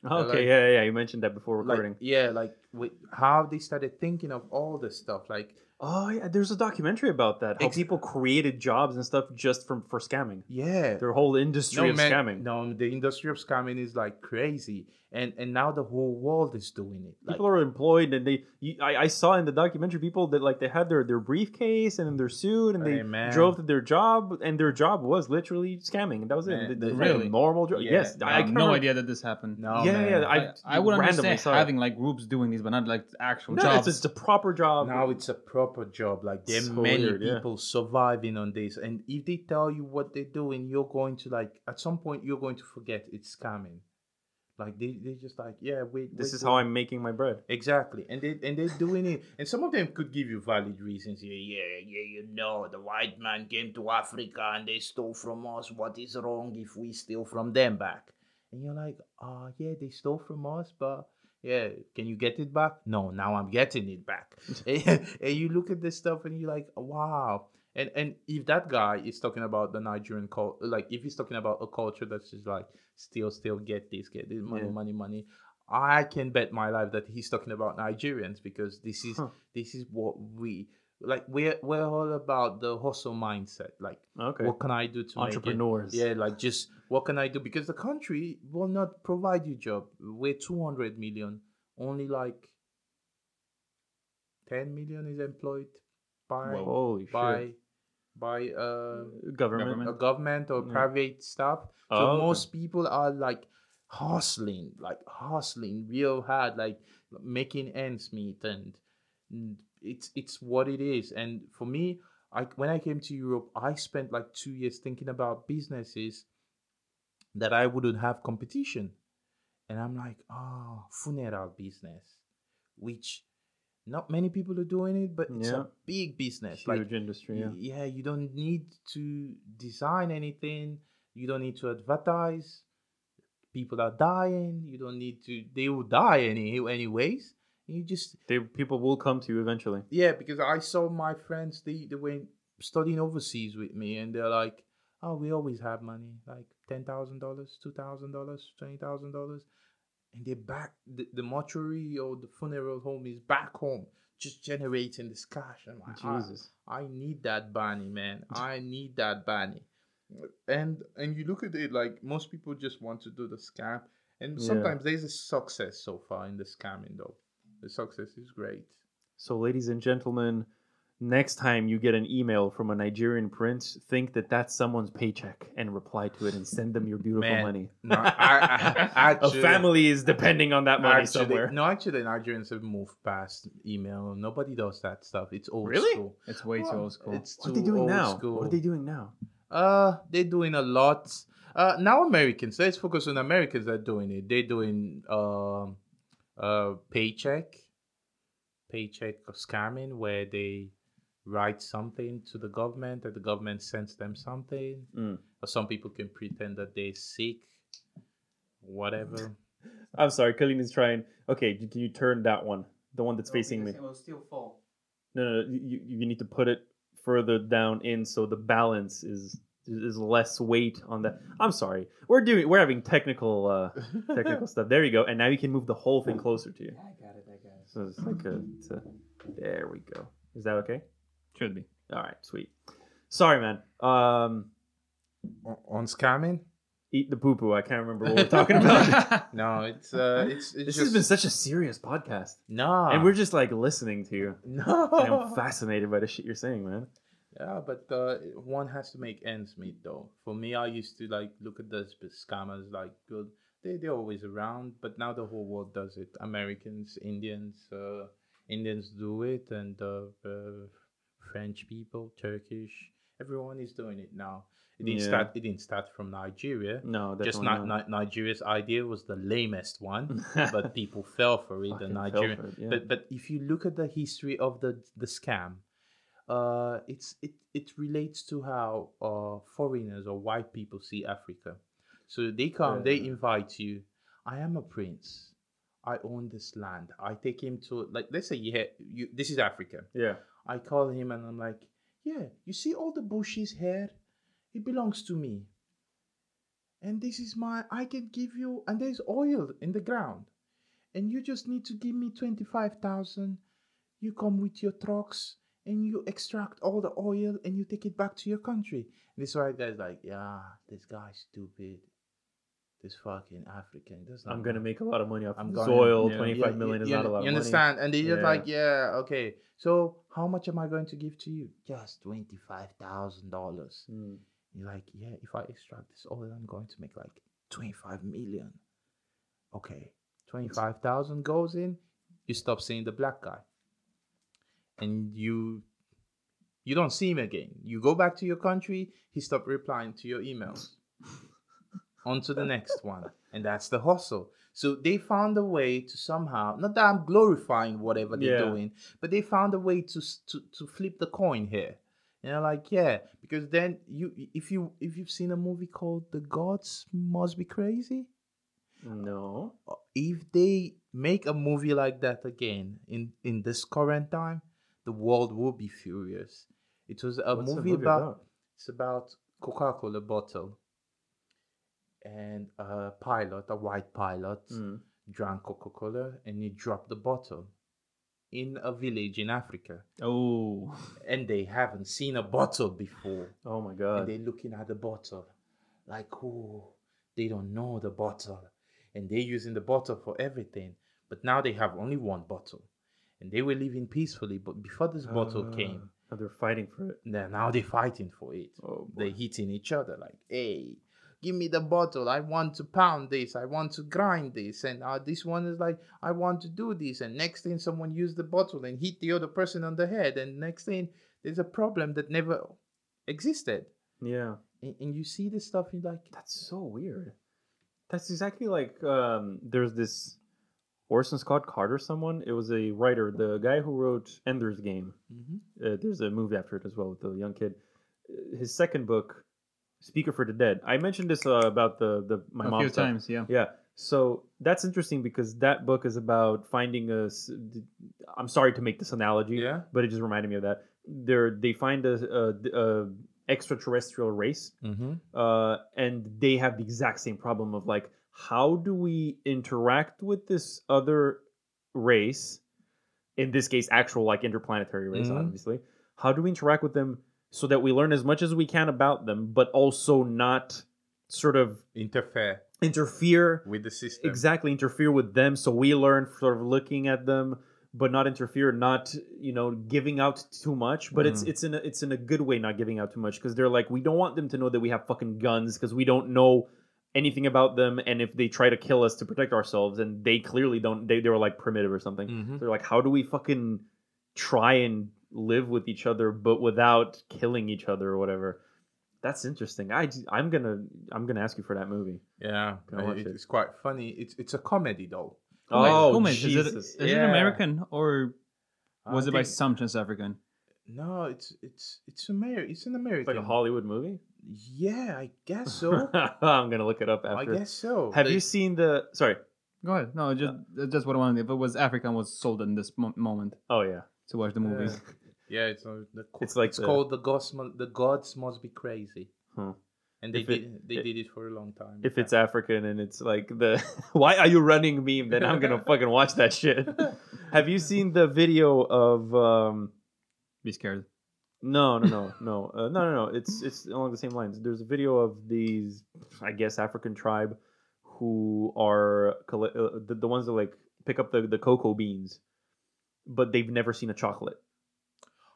Speaker 1: Okay.
Speaker 2: like-
Speaker 1: yeah, yeah. You mentioned that before
Speaker 2: like
Speaker 1: recording.
Speaker 2: yeah like with how they started thinking of all this stuff like
Speaker 1: oh yeah. There's a documentary about that. How
Speaker 2: Ex-
Speaker 1: people created jobs and stuff just from for scamming.
Speaker 2: yeah
Speaker 1: Their whole industry of
Speaker 2: man,
Speaker 1: scamming.
Speaker 2: no the industry of scamming is like crazy and and now the whole world is doing it like,
Speaker 1: people are employed and they you, I, I saw in the documentary people that like they had their, their briefcase and their suit and they
Speaker 2: Hey, man.
Speaker 1: drove to their job and their job was literally scamming and that was
Speaker 2: Man,
Speaker 1: it. The- the
Speaker 2: really?
Speaker 1: normal job.
Speaker 2: Yeah.
Speaker 1: yes,
Speaker 3: I,
Speaker 1: I,
Speaker 3: have no
Speaker 1: remember-
Speaker 3: idea that this happened.
Speaker 2: no
Speaker 1: yeah,
Speaker 2: man.
Speaker 1: yeah. I,
Speaker 3: I, I would
Speaker 1: randomly
Speaker 3: understand
Speaker 1: saw it.
Speaker 3: having like groups doing these, but not like actual
Speaker 1: No,
Speaker 3: jobs.
Speaker 1: it's, it's a proper job.
Speaker 2: now it's a proper job like there are
Speaker 1: So
Speaker 2: many
Speaker 1: weird, yeah.
Speaker 2: people surviving on this and if they tell you what they're doing you're going to like at some point you're going to forget it's scamming like they, they just like yeah wait
Speaker 1: this
Speaker 2: wait,
Speaker 1: is
Speaker 2: wait.
Speaker 1: how I'm making my bread.
Speaker 2: Exactly, and they and they're doing it, and some of them could give you valid reasons. Yeah, yeah, yeah. You know, the white man came to Africa and they stole from us. What is wrong if we steal from them back? And you're like, oh yeah, they stole from us, but yeah, can you get it back? No, now I'm getting it back. and, and you look at this stuff and you're like, wow. And and if that guy is talking about the Nigerian culture, like if he's talking about a culture that's just like still, still get this, get this, money,
Speaker 1: Yeah.
Speaker 2: money, money. I can bet my life that he's talking about Nigerians because this is
Speaker 1: Huh.
Speaker 2: this is what we like. We're we're all about the hustle mindset. Like,
Speaker 1: Okay.
Speaker 2: what can I do to
Speaker 1: Entrepreneurs.
Speaker 2: Yeah, like just what can I do because the country will not provide you job. We're two hundred million. Only like ten million is employed by
Speaker 1: Holy
Speaker 2: by
Speaker 1: shit.
Speaker 2: by uh
Speaker 1: Government.
Speaker 3: Government.
Speaker 2: a government or
Speaker 1: Yeah.
Speaker 2: private staff. So
Speaker 1: Oh, okay.
Speaker 2: most people are like hustling, like hustling real hard, like making ends meet, and it's it's what it is. And for me, I when I came to Europe, I spent like two years thinking about businesses that I wouldn't have competition, and I'm like, oh, funeral business, which not many people are doing it, but it's
Speaker 1: Yeah.
Speaker 2: a big business.
Speaker 1: Huge
Speaker 2: Like
Speaker 1: industry. Yeah.
Speaker 2: Yeah you don't need to design anything you don't need to advertise people are dying you don't need to they will die any anyways you just
Speaker 1: They people will come to you eventually.
Speaker 2: yeah because i saw my friends they, they went studying overseas with me and they're like oh we always have money like $10000 $2000 $20000 and they're back the, the mortuary or the funeral home is back home just generating this cash i'm like "Ah,
Speaker 1: Jesus.
Speaker 2: I need that bunny, man. I need that bunny. And and you look at it like most people just want to do the scam, And
Speaker 1: Yeah.
Speaker 2: sometimes there's a success so far in the scamming, though. The success is great.
Speaker 1: So, ladies and gentlemen, next time you get an email from a Nigerian prince, think that that's someone's paycheck and reply to it and send them your beautiful
Speaker 2: Man,
Speaker 1: money.
Speaker 2: No, I, I,
Speaker 1: a
Speaker 2: actually-
Speaker 1: family is depending on that money
Speaker 2: actually,
Speaker 1: somewhere.
Speaker 2: No, actually, Nigerians have moved past email. Nobody does that stuff. It's old
Speaker 1: Really?
Speaker 2: school.
Speaker 3: It's way too old school.
Speaker 2: It's
Speaker 1: What are they doing now?
Speaker 2: School.
Speaker 1: What are they doing now?
Speaker 2: Uh, they're doing a lot. Uh, now Americans. Let's focus on Americans that are doing it. They're doing um, uh, paycheck, paycheck scamming, where they write something to the government, and the government sends them something.
Speaker 1: Mm.
Speaker 2: Or some people can pretend that they're sick, whatever.
Speaker 1: I'm sorry, Colleen is trying. Okay, can you turn that one? The one that's facing me.
Speaker 3: It will still fall.
Speaker 1: No, no, no, you, you need to put it further down in so the balance is is less weight on that. I'm sorry. We're doing we're having technical uh technical stuff. There you go. And now you can move the whole thing closer to you.
Speaker 3: I got it. I got it.
Speaker 1: So it's like a, it's a there we go. Is that okay?
Speaker 3: Should be.
Speaker 1: All right, sweet. Sorry, man. Um
Speaker 2: on, on scamming?
Speaker 1: eat the poo poo. I can't remember what we're talking about.
Speaker 2: No, it's uh, it's it's
Speaker 1: this
Speaker 2: just
Speaker 1: has been such a serious podcast.
Speaker 2: no,
Speaker 1: And we're just like listening to you.
Speaker 2: no.
Speaker 1: And I'm fascinated by the shit you're saying, man.
Speaker 2: Yeah, but uh, one has to make ends meet, though. For me, I used to like look at those scammers like good. They they're always around, but now the whole world does it. Americans, Indians, uh, Indians do it, and uh, uh, French people, Turkish, everyone is doing it now. It didn't
Speaker 1: Yeah.
Speaker 2: start. It didn't start from Nigeria.
Speaker 1: No,
Speaker 2: Just not,
Speaker 1: not.
Speaker 2: Nigeria's idea was the lamest one, but people fell for it. The Nigerian,
Speaker 1: it, yeah.
Speaker 2: but but if you look at the history of the the scam, uh, it's it it relates to how uh foreigners or white people see Africa. So they come, they invite you. I am a prince. I own this land. I take him to like let's say yeah, you this is Africa.
Speaker 1: yeah.
Speaker 2: I call him and I'm like, yeah, you see all the bushes here? It belongs to me. And this is my, I can give you, and there's oil in the ground. And you just need to give me 25,000. You come with your trucks and you extract all the oil and you take it back to your country. And this white guy's like, yeah, this guy's stupid. This fucking African. Does not
Speaker 1: I'm gonna make a lot of money off
Speaker 2: I'm
Speaker 1: soil.
Speaker 3: yeah.
Speaker 1: Twenty five million is
Speaker 2: you,
Speaker 1: not a lot
Speaker 2: you
Speaker 1: of money.
Speaker 2: understand? And they're just
Speaker 1: Yeah.
Speaker 2: like, yeah, okay. So how much am I going to give to you? Just twenty five thousand dollars.
Speaker 1: Mm.
Speaker 2: You're like, yeah, if I extract this oil, I'm going to make like twenty five million. Okay, twenty five thousand goes in. You stop seeing the black guy, and you you don't see him again. You go back to your country. He stopped replying to your emails. On to the next one. And that's the hustle. So they found a way to somehow, not that I'm glorifying whatever they're
Speaker 1: Yeah.
Speaker 2: doing, but they found a way to, to to flip the coin here. You know, like yeah, because then you if you if you've seen a movie called The Gods Must Be Crazy,
Speaker 1: No.
Speaker 2: Uh, if they make a movie like that again in in this current time, the world will be furious. It was a
Speaker 1: What's
Speaker 2: movie,
Speaker 1: movie
Speaker 2: about,
Speaker 1: about?
Speaker 2: it's about Coca-Cola bottle and a pilot, a white pilot,
Speaker 1: Mm.
Speaker 2: drank Coca-Cola and he dropped the bottle in a village in Africa.
Speaker 3: Oh,
Speaker 2: And they haven't seen a bottle before.
Speaker 1: Oh my
Speaker 2: And
Speaker 1: god.
Speaker 2: they're looking at the bottle like, oh, they don't know the bottle. And they're using the bottle for everything. But now they have only one bottle. And they were living peacefully. But before this bottle
Speaker 1: Uh,
Speaker 2: came,
Speaker 1: oh, they're fighting for it.
Speaker 2: now now they're fighting for it.
Speaker 1: Oh.
Speaker 2: They're hitting each other like, hey, give me the bottle. I want to pound this. I want to grind this. And uh, this one is like, I want to do this. And next thing, someone used the bottle and hit the other person on the head. And next thing, there's a problem that never existed.
Speaker 1: Yeah.
Speaker 2: And, and you see this stuff, you're like,
Speaker 1: That's so weird. That's exactly like um, there's this Orson Scott Carter. Someone. It was a writer, the guy who wrote Ender's Game.
Speaker 2: mhm.
Speaker 1: Uh, there's a movie after it as well with the young kid. Uh, His second book, Speaker for the Dead. I mentioned this uh, about the the my
Speaker 3: a
Speaker 1: mom
Speaker 3: few
Speaker 1: stuff.
Speaker 3: times, yeah.
Speaker 1: Yeah. So that's interesting because that book is about finding a. I'm sorry to make this analogy,
Speaker 2: Yeah.
Speaker 1: but it just reminded me of that. They're they find a, a, a extraterrestrial race,
Speaker 2: Mm-hmm.
Speaker 1: uh, and they have the exact same problem of like, how do we interact with this other race? In this case, actual like interplanetary race,
Speaker 2: Mhm.
Speaker 1: obviously. How do we interact with them so that we learn as much as we can about them, but also not sort of
Speaker 2: Interfere.
Speaker 1: interfere
Speaker 2: with the system.
Speaker 1: exactly interfere with them so we learn sort of looking at them but not interfere not you know giving out too much but it's
Speaker 2: Mm.
Speaker 1: it's in a, it's in a good way not giving out too much because they're like we don't want them to know that we have fucking guns because we don't know anything about them and if they try to kill us to protect ourselves and they clearly don't they, they were like primitive or something
Speaker 2: Mhm.
Speaker 1: they're like how do we fucking try and live with each other but without killing each other or whatever that's interesting i i'm gonna i'm gonna ask you for that movie
Speaker 2: Yeah,
Speaker 1: Gonna watch
Speaker 2: it-
Speaker 1: it.
Speaker 2: it's quite funny. It's it's a comedy though.
Speaker 3: Who made-
Speaker 1: oh
Speaker 3: who made- is it,
Speaker 1: jesus
Speaker 3: is it American or was
Speaker 2: I
Speaker 3: it by
Speaker 2: think-
Speaker 3: some chance African?
Speaker 2: No, it's it's it's Ameri- It's an
Speaker 1: it's
Speaker 2: American.
Speaker 1: like a hollywood movie
Speaker 2: Yeah, I guess so.
Speaker 1: i'm gonna look it up after.
Speaker 2: I guess so.
Speaker 1: have
Speaker 2: They-
Speaker 1: you seen the sorry
Speaker 3: Go ahead. No, just just what I wanted. If it was African, was sold in this mo- moment
Speaker 1: oh yeah
Speaker 3: to watch the movie.
Speaker 2: Yeah. Yeah, it's uh, the,
Speaker 1: It's like
Speaker 2: it's
Speaker 1: the-
Speaker 2: called the gods. Mu- the gods must be crazy,
Speaker 1: Huh.
Speaker 2: and they
Speaker 1: If it-
Speaker 2: did they
Speaker 1: it-
Speaker 2: did it for a long time.
Speaker 1: if it's african and it's like the why are you running meme then i'm gonna fucking watch that shit have you seen the video of um
Speaker 3: Be scared.
Speaker 1: No, no, no, no, uh, no, no, no. It's it's along the same lines. There's a video of these, I guess, African tribe who are uh, the, the ones that like pick up the the cocoa beans, but they've never seen a chocolate.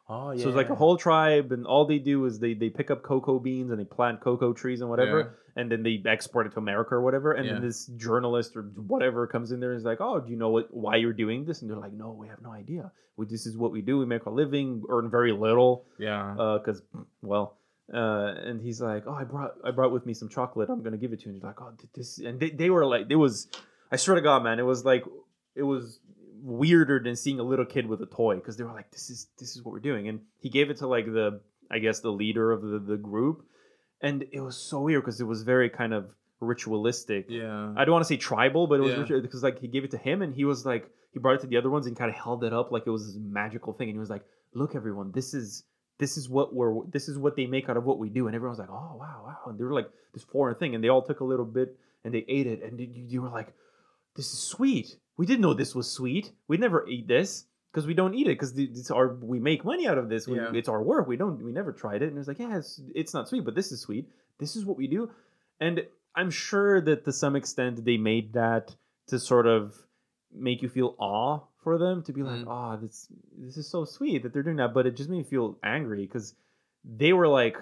Speaker 2: Oh yeah,
Speaker 1: So it's like a whole tribe, and all they do is they they pick up cocoa beans and they plant cocoa trees and whatever, and then they export it to America or whatever. And
Speaker 2: Yeah.
Speaker 1: then this journalist or whatever comes in there and is like, "Oh, do you know what why you're doing this?" And they're like, "No, we have no idea. We this is what we do. We make our living, earn very little."
Speaker 2: yeah.
Speaker 1: because well uh and he's like oh i brought i brought with me some chocolate i'm gonna give it to you and he's like oh this and they, they were like it was i swear to god man it was like it was weirder than seeing a little kid with a toy because they were like this is this is what we're doing and he gave it to like the i guess the leader of the, the group and it was so weird because it was very kind of ritualistic
Speaker 2: yeah.
Speaker 1: I don't want to say tribal, but it was
Speaker 2: Yeah.
Speaker 1: ritual because like he gave it to him and he was like he brought it to the other ones and kind of held it up like it was this magical thing and he was like, "Look, everyone, this is this is what we're this is what they make out of what we do." And everyone was like, "Oh wow, wow!" And they were like this foreign thing, and they all took a little bit and they ate it, and you, you were like, "This is sweet. We didn't know this was sweet. We never eat this." Because we don't eat it, because it's our we make money out of this. We,
Speaker 2: Yeah.
Speaker 1: It's our work. We don't we never tried it, and it was like, yeah, it's, it's not sweet, but this is sweet. This is what we do, and I'm sure that to some extent they made that to sort of make you feel awe for them to be like,
Speaker 2: Mm.
Speaker 1: oh, this this is so sweet that they're doing that, but it just made me feel angry because they were like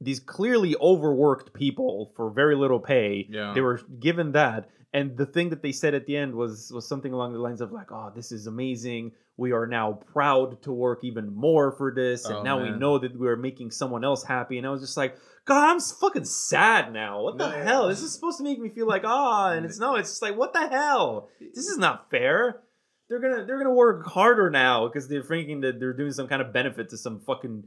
Speaker 1: these clearly overworked people for very little pay.
Speaker 2: Yeah.
Speaker 1: They were given that, and the thing that they said at the end was was something along the lines of like, oh, this is amazing. We are now proud to work even more for this, and
Speaker 2: Oh,
Speaker 1: now we know that we're making someone else happy. And I was just like, God, I'm fucking sad now. What the
Speaker 2: No.
Speaker 1: hell? This is supposed to make me feel like ah, and it's no, it's just like what the hell? This is not fair. They're gonna they're gonna work harder now because they're thinking that they're doing some kind of benefit to some fucking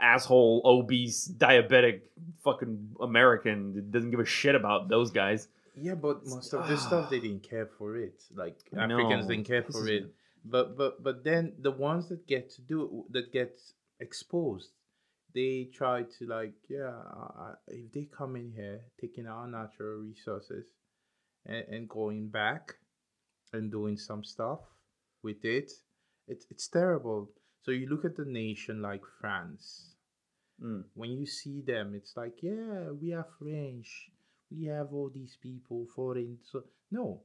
Speaker 1: asshole obese diabetic fucking American that doesn't give a shit about those guys.
Speaker 2: Yeah, but most of this stuff they didn't care for it. Like Africans didn't care for it. But but but then the ones that get to do that get exposed, they try to like yeah. Uh, if they come in here taking our natural resources, and, and going back, and doing some stuff with it, it's it's terrible. So you look at the nation like France
Speaker 1: Mm.
Speaker 2: when you see them, it's like, yeah, we are French. We have all these people foreign. So no,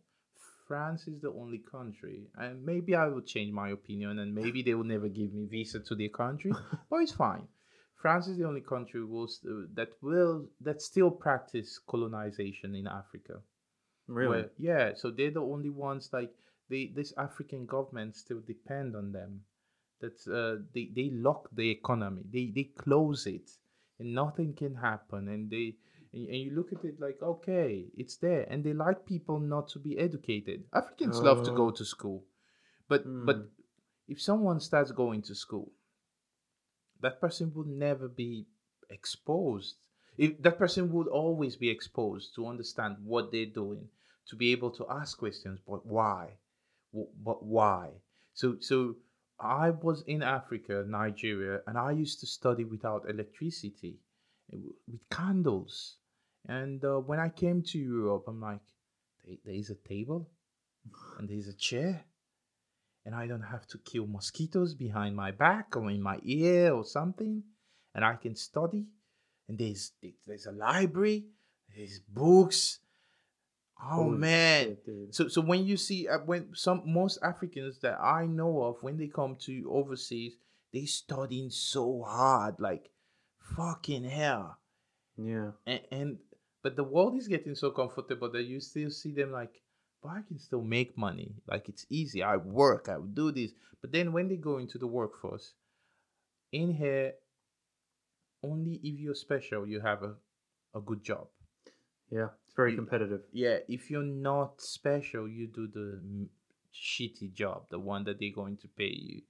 Speaker 2: France is the only country, and maybe I will change my opinion, and maybe they will never give me visa to their country, but it's fine. France is the only country will st- that will that still practice colonization in Africa.
Speaker 1: Really?
Speaker 2: Where- yeah, so they're the only ones like they this African government still depend on them. That uh, they they lock the economy, they they close it, and nothing can happen. And they and, and you look at it like okay, it's there, and they like people not to be educated. Africans love to go
Speaker 1: Oh.
Speaker 2: to school, but but
Speaker 1: Mm.
Speaker 2: if someone starts going to school, that person will never be exposed. If that person would always be exposed to understand what they're doing, to be able to ask questions, but why? W- But why? So so I was in Africa, Nigeria, and I used to study without electricity, with candles. And uh, when I came to Europe, I'm like, there's a table, and there's a chair, and I don't have to kill mosquitoes behind my back or in my ear or something, and I can study. And there's there's a library, there's books, Oh
Speaker 1: Holy
Speaker 2: man.
Speaker 1: shit.
Speaker 2: So so when you see uh, when some most Africans that I know of when they come to overseas, they studying so hard, like fucking hell.
Speaker 1: Yeah.
Speaker 2: And, and but the world is getting so comfortable that you still see them like, but I can still make money. Like it's easy. I work. I do this. But then when they go into the workforce, in here, only if you're special, you have a, a good job.
Speaker 1: Yeah. It's very
Speaker 2: You-
Speaker 1: competitive.
Speaker 2: Yeah, if you're not special, you do the shitty job, the one that they're going to pay you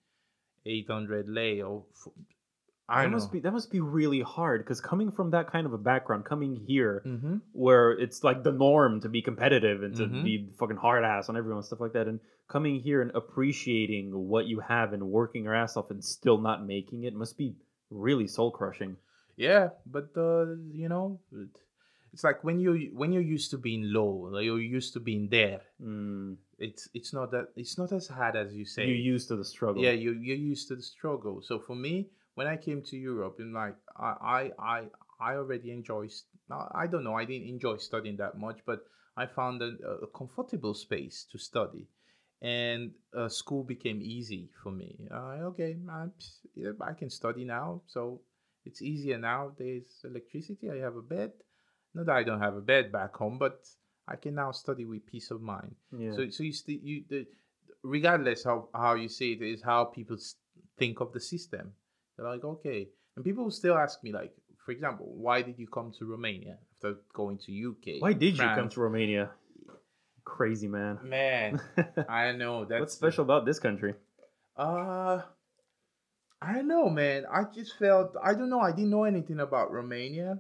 Speaker 2: 800 lei or I
Speaker 1: that
Speaker 2: don't
Speaker 1: must be that must be really hard because coming from that kind of a background, coming here
Speaker 2: mm-hmm.
Speaker 1: where it's like the norm to be competitive and to
Speaker 2: Mhm.
Speaker 1: be fucking hard ass on everyone, stuff like that, and coming here and appreciating what you have and working your ass off and still not making it must be really soul crushing.
Speaker 2: Yeah, but uh, you know, it's like when you when you're used to being low, like you're used to being there.
Speaker 1: Mm,
Speaker 2: It's it's not that it's not as hard as you say.
Speaker 1: you're used to the struggle.
Speaker 2: Yeah, you you're used to the struggle. So for me, when I came to Europe, and like I I I, already enjoy. I don't know. I didn't enjoy studying that much, but I found a, a comfortable space to study, and uh, school became easy for me. Uh, okay, I, yeah, I can study now, so it's easier now. There's electricity. I have a bed. Not that I don't have a bed back home, but I can now study with peace of mind.
Speaker 1: Yeah.
Speaker 2: So, so you, st- you the, regardless how how you see it is how people s- think of the system. They're like, okay, and people still ask me, like, for example, why did you come to Romania after going to UK?
Speaker 1: Why did you come to Romania? Crazy man.
Speaker 2: Man, I know that's
Speaker 1: What's special about this country?
Speaker 2: Uh, I don't know, man. I just felt I don't know. I didn't know anything about Romania.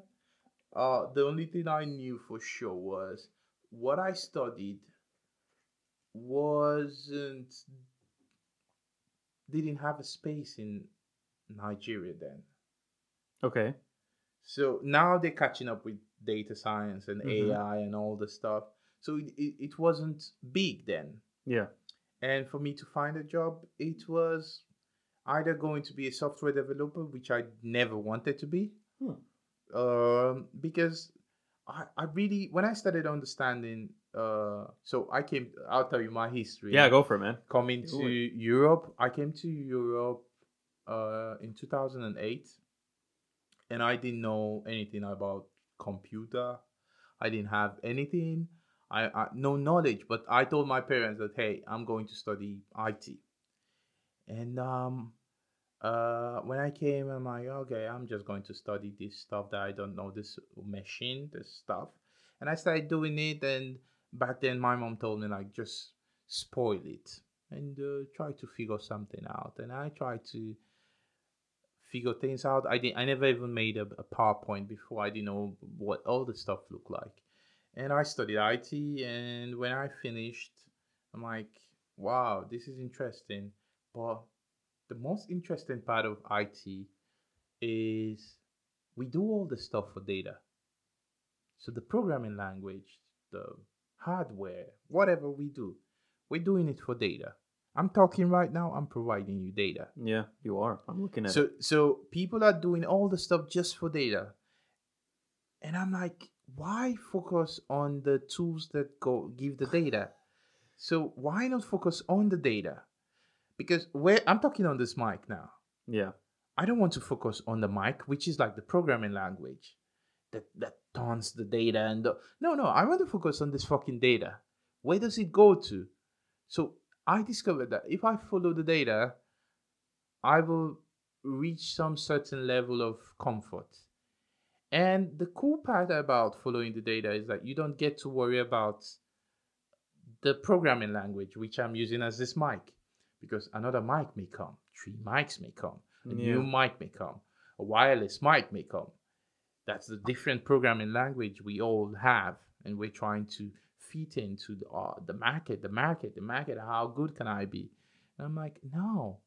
Speaker 2: Uh, the only thing I knew for sure was what I studied wasn't didn't have a space in Nigeria then.
Speaker 1: Okay.
Speaker 2: So now they're catching up with data science and
Speaker 1: Mhm.
Speaker 2: AI and all the stuff. So it, it, it wasn't big then.
Speaker 1: Yeah.
Speaker 2: And for me to find a job, it was either going to be a software developer, which I never wanted to be,
Speaker 1: Hmm.
Speaker 2: um, because I, I really, when I started understanding, uh, so I came, I'll tell you my history.
Speaker 1: Yeah, go for it, man.
Speaker 2: Coming to. Europe, I came to Europe uh, in 2008, and I didn't know anything about computer. I didn't have anything. I, I no knowledge, but I told my parents that hey, I'm going to study IT. And um, uh, when I came, I'm like, okay, I'm just going to study this stuff that I don't know, this machine, this stuff. And I started doing it, and back then my mom told me like just spoil it and uh, try to figure something out. And I tried to figure things out. I did. I never even made a, a PowerPoint before. I didn't know what all the stuff looked like. And I studied IT. And when I finished, I'm like, wow, this is interesting. But the most interesting part of IT is we do all the stuff for data. So the programming language, the hardware, whatever we do, we're doing it for data. I'm talking right now, I'm providing you data.
Speaker 1: Yeah, you are. I'm looking at
Speaker 2: So
Speaker 1: it.
Speaker 2: so people are doing all the stuff just for data. And I'm like, why focus on the tools that go give the data? So why not focus on the data? Because where I'm talking on this mic now.
Speaker 1: Yeah.
Speaker 2: I don't want to focus on the mic, which is like the programming language that that turns the data and the, no, no, I want to focus on this fucking data. Where does it go to? So I discovered that if I follow the data, I will reach some certain level of comfort. And the cool part about following the data is that you don't get to worry about the programming language, which I'm using as this mic, because another mic may come, three mics may come, a mm,
Speaker 1: new
Speaker 2: mic may come, a wireless mic may come. That's the different programming language we all have, and we're trying to fit into the, uh, the market, the market, the market. How good can I be? And I'm like, no,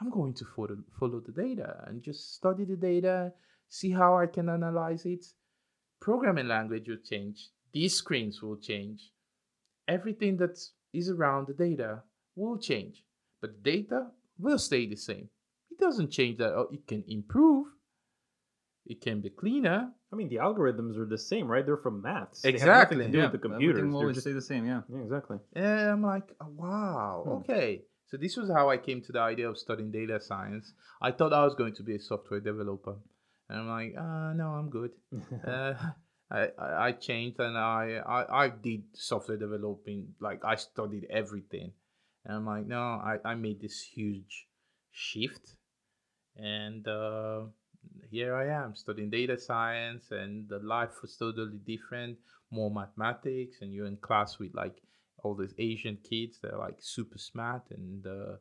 Speaker 2: I'm going to follow, follow the data and just study the data, see how I can analyze it. Programming language will change, these screens will change, everything that is around the data will change, but the data will stay the same. It doesn't change that, oh, it can improve. It can be cleaner.
Speaker 1: I mean, the algorithms are the same, right? They're from maths. They have nothing
Speaker 2: Exactly.
Speaker 1: to do
Speaker 3: yeah,
Speaker 1: with the
Speaker 3: everything
Speaker 1: computers.
Speaker 3: will
Speaker 1: They're
Speaker 3: always
Speaker 1: just-
Speaker 3: stay the same. Yeah.
Speaker 1: yeah, exactly.
Speaker 2: And I'm like, oh, wow,
Speaker 1: Hmm.
Speaker 2: okay. So this was how I came to the idea of studying data science. I thought I was going to be a software developer, and I'm like, uh, no, I'm good. uh, I, I I changed and I, I I did software developing. Like I studied everything, and I'm like, no, I I made this huge shift, and uh, here I am studying data science, and the life was totally different. More mathematics, and you're in class with like all these Asian kids. They're like super smart, and uh,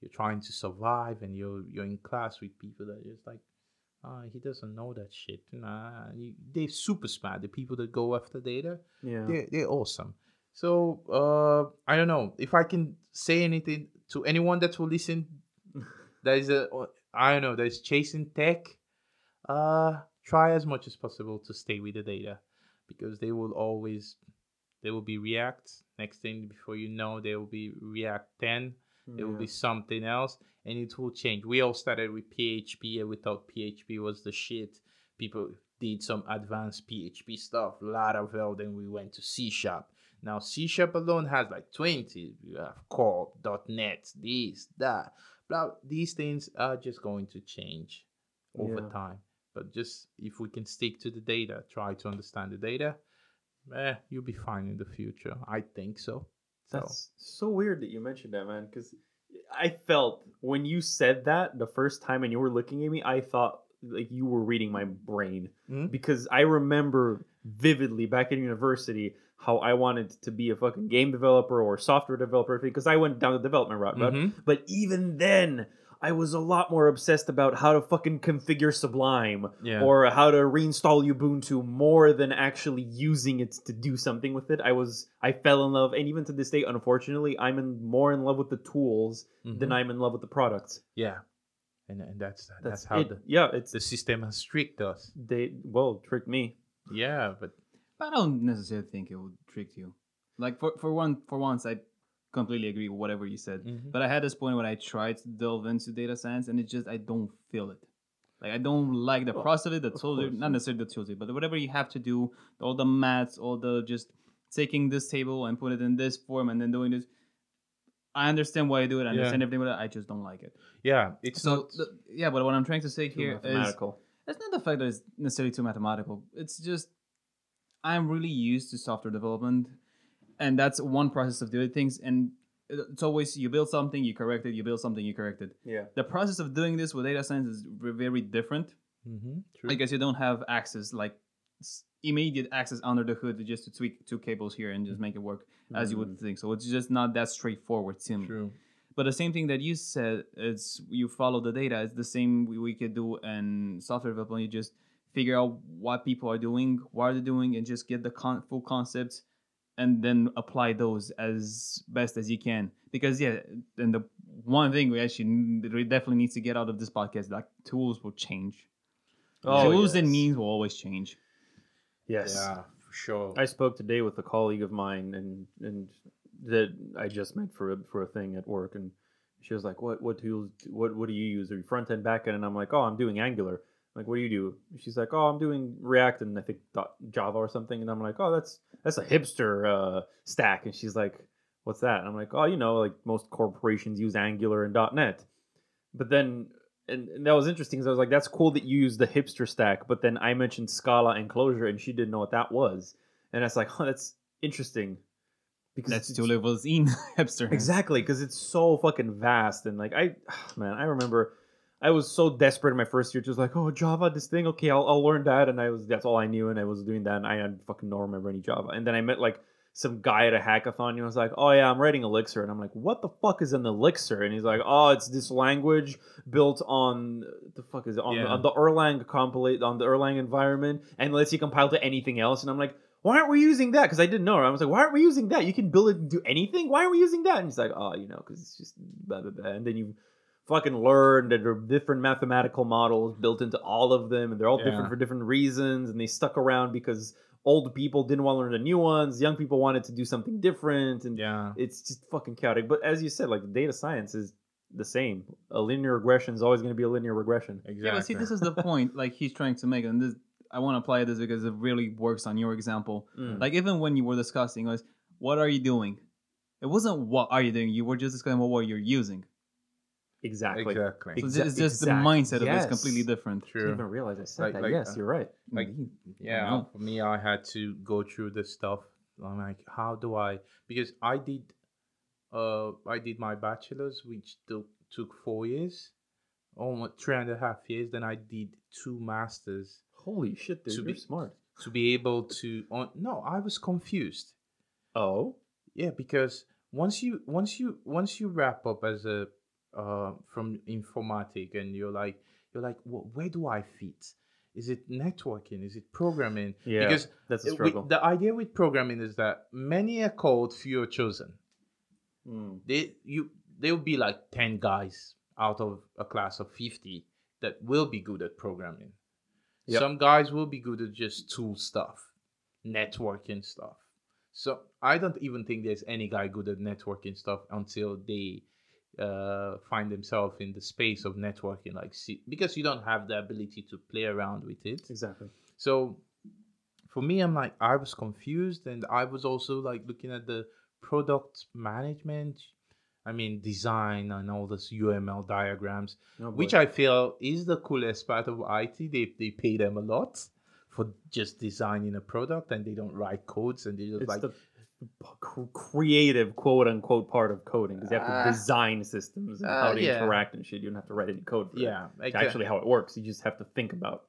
Speaker 2: you're trying to survive, and you're you're in class with people that are just like. Uh, he doesn't know that shit. Nah, you- they're super smart. The people that go after data,
Speaker 1: yeah.
Speaker 2: they're, they're awesome. So uh, I don't know if I can say anything to anyone that will listen. That is a I don't know that is chasing tech. Uh, try as much as possible to stay with the data, because they will always there will be React. Next thing before you know, there will be React 10. It will be something else, and it will change. We all started with PHP, and we thought PHP was the shit. People did some advanced PHP stuff, Laravel, then we went to C Sharp. Now C Sharp alone has like 20. You have Core, .NET, this, that. Blah. These things are just going to change over
Speaker 1: Yeah.
Speaker 2: time. But just if we can stick to the data, try to understand the data, eh, you'll be fine in the future. I think so. So
Speaker 1: That's so weird that you mentioned that, man. Because I felt when you said that the first time and you were looking at me, I thought like you were reading my brain
Speaker 2: Mhm.
Speaker 1: because I remember vividly back in university how I wanted to be a fucking game developer or software developer because I went down the development route.
Speaker 2: Mhm.
Speaker 1: but even then, I was a lot more obsessed about how to fucking configure Sublime
Speaker 2: yeah.
Speaker 1: or how to reinstall Ubuntu more than actually using it to do something with it. I was I fell in love, and even to this day, unfortunately, I'm in more in love with the tools than
Speaker 2: Mhm.
Speaker 1: I'm in love with the products.
Speaker 2: Yeah, and and that's that's,
Speaker 1: That's,
Speaker 2: how
Speaker 1: it.
Speaker 2: the,
Speaker 1: yeah, it's
Speaker 2: the system has tricked us.
Speaker 1: they well tricked me.
Speaker 2: Yeah, but
Speaker 3: But I don't necessarily think it would trick you. Like for for one for once, I completely agree with whatever you said.
Speaker 2: Mhm.
Speaker 3: But I had this point when I tried to delve into data science, and it just I don't feel it. Like I don't like the
Speaker 1: Well,
Speaker 3: process of it, the
Speaker 1: of
Speaker 3: tools,
Speaker 1: course.
Speaker 3: not necessarily the tools, but whatever you have to do, all the maths, all the just taking this table and put it in this form and then doing this. I understand why you do it. I
Speaker 2: Yeah.
Speaker 3: understand everything but. I just don't like it.
Speaker 2: yeah, it's
Speaker 3: So
Speaker 2: not.
Speaker 3: yeah, but what I'm trying to say here is it's not the fact that it's necessarily too mathematical. It's just I'm really used to software development, and that's one process of doing things. And it's always you build something, you correct it, you build something, you correct it.
Speaker 1: Yeah.
Speaker 3: The process of doing this with data science is very different
Speaker 2: Mhm, true.
Speaker 3: because you don't have access like immediate access under the hood just to tweak two cables here and just make it work as you would think. So it's just not that straightforward to me.
Speaker 2: True.
Speaker 3: But the same thing that you said is you follow the data. It's the same we, we could do in software development. You just figure out what people are doing, what are they doing, and just get the con- full concepts, and then apply those as best as you can. Because yeah, and the one thing we actually we definitely needs to get out of this podcast like tools will change.
Speaker 1: Oh,
Speaker 3: tools and means will always change.
Speaker 1: Yes.
Speaker 2: Yeah, for sure.
Speaker 1: I spoke today with a colleague of mine, and and that I just met for a, for a thing at work, and she was like, "What what tools? What what do you use? Are you front end, back end?" And I'm like, "Oh, I'm doing Angular." Like, what do you do? She's like, "Oh, I'm doing React and I think Java or something." And I'm like, "Oh, that's that's a hipster uh, stack." And she's like, "What's that?" And I'm like, "Oh, you know, like most corporations use Angular and .NET." But then. And, and that was interesting because I was like, "That's cool that you use the hipster stack." But then I mentioned Scala and Clojure, and she didn't know what that was. And it's like, oh, that's interesting. Because
Speaker 3: That's two levels in hipster.
Speaker 1: Exactly, because it's so fucking vast. And like, I, man, I remember I was so desperate in my first year, just like, oh, Java, this thing, okay, I'll, I'll learn that. And I was, that's all I knew. And I was doing that. And I had fucking no remember any Java. And then I met like some guy at a hackathon. And he was like, oh, yeah, I'm writing Elixir. And I'm like, what the fuck is an Elixir? And he's like, oh, it's this language built on the fuck is it? On, the,
Speaker 2: Yeah.
Speaker 1: on the Erlang compilate, on the Erlang environment and lets you compile to anything else. And I'm like, why aren't we using that? Because I didn't know. I was like, why aren't we using that? You can build it and do anything. Why aren't we using that? And he's like, oh, you know, because it's just blah, blah, blah. And then you fucking learn that there are different mathematical models built into all of them, and they're all
Speaker 2: Yeah.
Speaker 1: different for different reasons. And they stuck around because old people didn't want to learn the new ones. Young people wanted to do something different. And
Speaker 2: yeah.
Speaker 1: it's just fucking chaotic. But as you said, like data science is the same. A linear regression is always going to be a linear regression.
Speaker 2: Exactly.
Speaker 3: Yeah, but see, this is the point. Like he's trying to make, and this I want to apply this because it really works on your example.
Speaker 1: Mm.
Speaker 3: Like even when you were discussing, it was what are you doing? It wasn't what are you doing. You were just discussing what were you using.
Speaker 1: Exactly.
Speaker 2: exactly.
Speaker 3: So
Speaker 1: Exa-
Speaker 3: it's just
Speaker 1: exact-
Speaker 3: the mindset of it
Speaker 1: yes.
Speaker 3: is completely different.
Speaker 1: I didn't even realize I said
Speaker 2: Like-
Speaker 1: that.
Speaker 2: like,
Speaker 1: yes,
Speaker 2: uh,
Speaker 1: you're right.
Speaker 2: like. Yeah,
Speaker 3: know.
Speaker 2: for me, I had to go through this stuff. I'm like, how do I? Because I did, uh, I did my bachelor's, which took took four years, almost three and a half years. Then I did two masters
Speaker 1: Holy shit, dude,
Speaker 2: To
Speaker 1: you're
Speaker 2: be-
Speaker 1: smart.
Speaker 2: to be able to. On no, I was confused.
Speaker 1: Oh,
Speaker 2: Yeah, because once you once you once you wrap up as a uh, from informatic and you're like you're like well, where do I fit? Is it networking? Is it programming?
Speaker 1: yeah.
Speaker 2: Because
Speaker 1: that's a
Speaker 2: Uh,
Speaker 1: struggle.
Speaker 2: with- the idea with programming is that many are called, few are chosen.
Speaker 1: Mm.
Speaker 2: They you there will be like ten guys out of a class of fifty that will be good at programming.
Speaker 1: Yep.
Speaker 2: Some guys will be good at just tool stuff, networking stuff. So I don't even think there's any guy good at networking stuff until they uh, find themselves in the space of networking, like see, because you don't have the ability to play around with it.
Speaker 1: Exactly.
Speaker 2: So for me, I'm like, I was confused, and I was also like looking at the product management. I mean, design and all this UML diagrams,
Speaker 1: Oh,
Speaker 2: which I feel is the coolest part of IT. They they pay them a lot for just designing a product, and they don't write codes, and they just
Speaker 1: it's
Speaker 2: like
Speaker 1: the creative quote unquote part of coding because you have to
Speaker 2: Uh,
Speaker 1: design systems and
Speaker 2: uh,
Speaker 1: how to
Speaker 2: yeah.
Speaker 1: interact and shit. You don't have to write any code for
Speaker 2: yeah,
Speaker 1: It's
Speaker 2: exa-
Speaker 1: actually how it works. You just have to think about.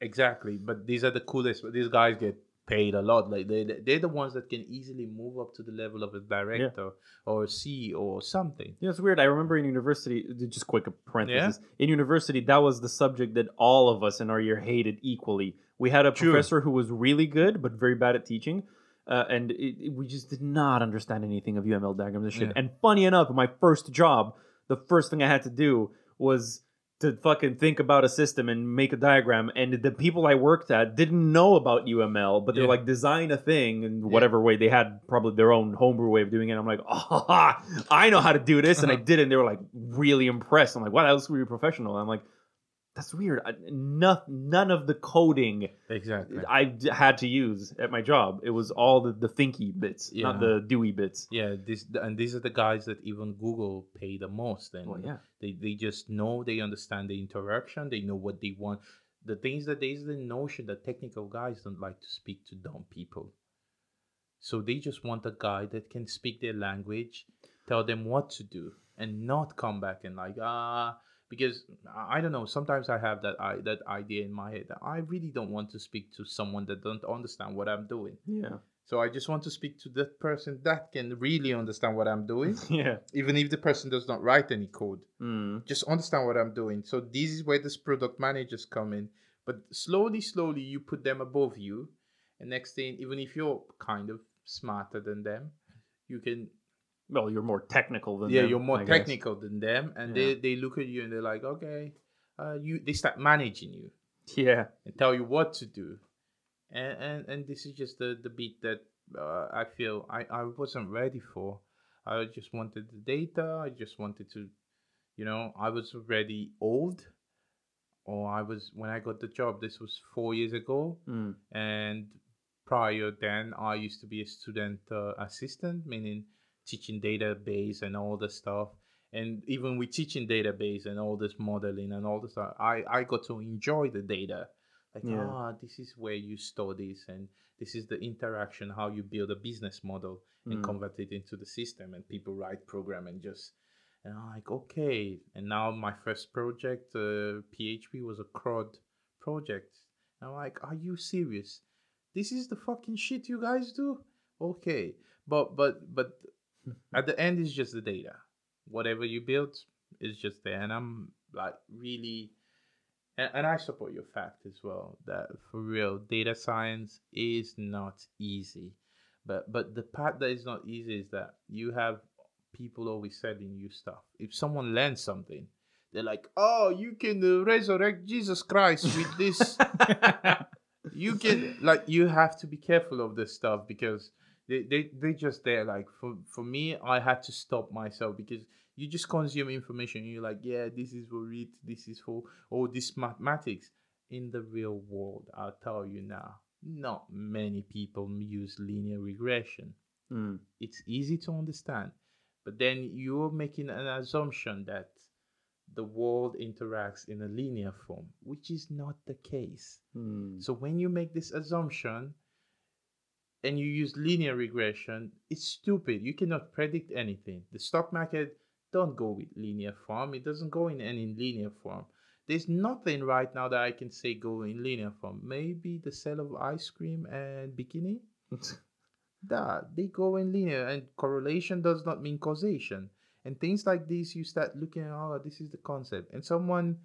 Speaker 2: Exactly, but these are the coolest. These guys get paid a lot. Like they they're the ones that can easily move up to the level of a director or a CEO or something.
Speaker 1: Know, it's weird. I remember in university, just quick parenthesis. In university, that was the subject that all of us in our year hated equally. We had a
Speaker 2: True.
Speaker 1: professor who was really good, but very bad at teaching. Uh, and it, it- we just did not understand anything of UML diagrams and shit.
Speaker 2: Yeah.
Speaker 1: And funny enough, my first job, the first thing I had to do was to fucking think about a system and make a diagram. And the people I worked at didn't know about UML, but they're
Speaker 2: Yeah.
Speaker 1: like, design a thing in whatever way. They had probably their own homebrew way of doing it. I'm like, oh, I know how to do this. And I did it. And they were like really impressed. I'm like, wow, that looks really professional. I'm like, that's weird. I, none, none of the coding
Speaker 2: Exactly.
Speaker 1: I had to use at my job. It was all the, the thinky bits, not the dewy bits.
Speaker 2: Yeah, this and these are the guys that even Google pay the most, and
Speaker 1: Well, yeah.
Speaker 2: they they just know they understand the interaction, they know what they want. The things that there's the notion that technical guys don't like to speak to dumb people, so they just want a guy that can speak their language, tell them what to do, and not come back and like ah. Because I don't know. Sometimes I have that I, that idea in my head that I really don't want to speak to someone that don't understand what I'm doing.
Speaker 1: Yeah.
Speaker 2: So I just want to speak to that person that can really understand what I'm doing,
Speaker 1: Yeah.
Speaker 2: even if the person does not write any code.
Speaker 1: Mm.
Speaker 2: Just understand what I'm doing. So this is where this product managers come in. But slowly, slowly, you put them above you, and next thing, even if you're kind of smarter than them, you can
Speaker 1: Well, you're more technical than
Speaker 2: yeah,
Speaker 1: them,
Speaker 2: you're more
Speaker 1: I guess.
Speaker 2: technical than them, and
Speaker 1: Yeah.
Speaker 2: they they look at you and they're like, okay, uh, you they start managing you
Speaker 1: Yeah.
Speaker 2: and tell you what to do. And and, and this is just the, the beat that uh, I feel I, I wasn't ready for. I just wanted the data. I just wanted to, you know, I was already old. Or I was when I got the job. This was four years ago,
Speaker 1: Mm.
Speaker 2: and prior then I used to be a student uh, assistant, meaning teaching database and all the stuff. And even with teaching database and all this modeling and all this stuff, I, I got to enjoy the data. Like,
Speaker 1: Yeah.
Speaker 2: ah, this is where you store this, and this is the interaction, how you build a business model and
Speaker 1: Mm.
Speaker 2: convert it into the system. And people write program and just, and I'm like, okay. And now my first project, uh, PHP, was a CRUD project. and I'm like, are you serious? This is the fucking shit you guys do? Okay. But, but, but at the end, it's just the data. Whatever you build is just there. And I'm like, really, and, and I support your fact as well that for real, data science is not easy. But, but the part that is not easy is that you have people always selling you stuff. If someone learns something, they're like, "Oh, you can uh, resurrect Jesus Christ with this." you can like you have to be careful of this stuff because They they they just there. Like for for me, I had to stop myself because you just consume information. You're like, yeah, this is for it. This is for all this mathematics. In the real world, I'll tell you now, not many people use linear regression.
Speaker 1: Mm.
Speaker 2: It's easy to understand, but then you're making an assumption that the world interacts in a linear form, which is not the case.
Speaker 1: Mm.
Speaker 2: So when you make this assumption and you use linear regression, it's stupid. You cannot predict anything. The stock market don't go with linear form. It doesn't go in any linear form. There's nothing right now that I can say go in linear form. Maybe the sale of ice cream and bikini. that they go in linear and correlation does not mean causation. And things like this, you start looking at, oh, this is the concept. And someone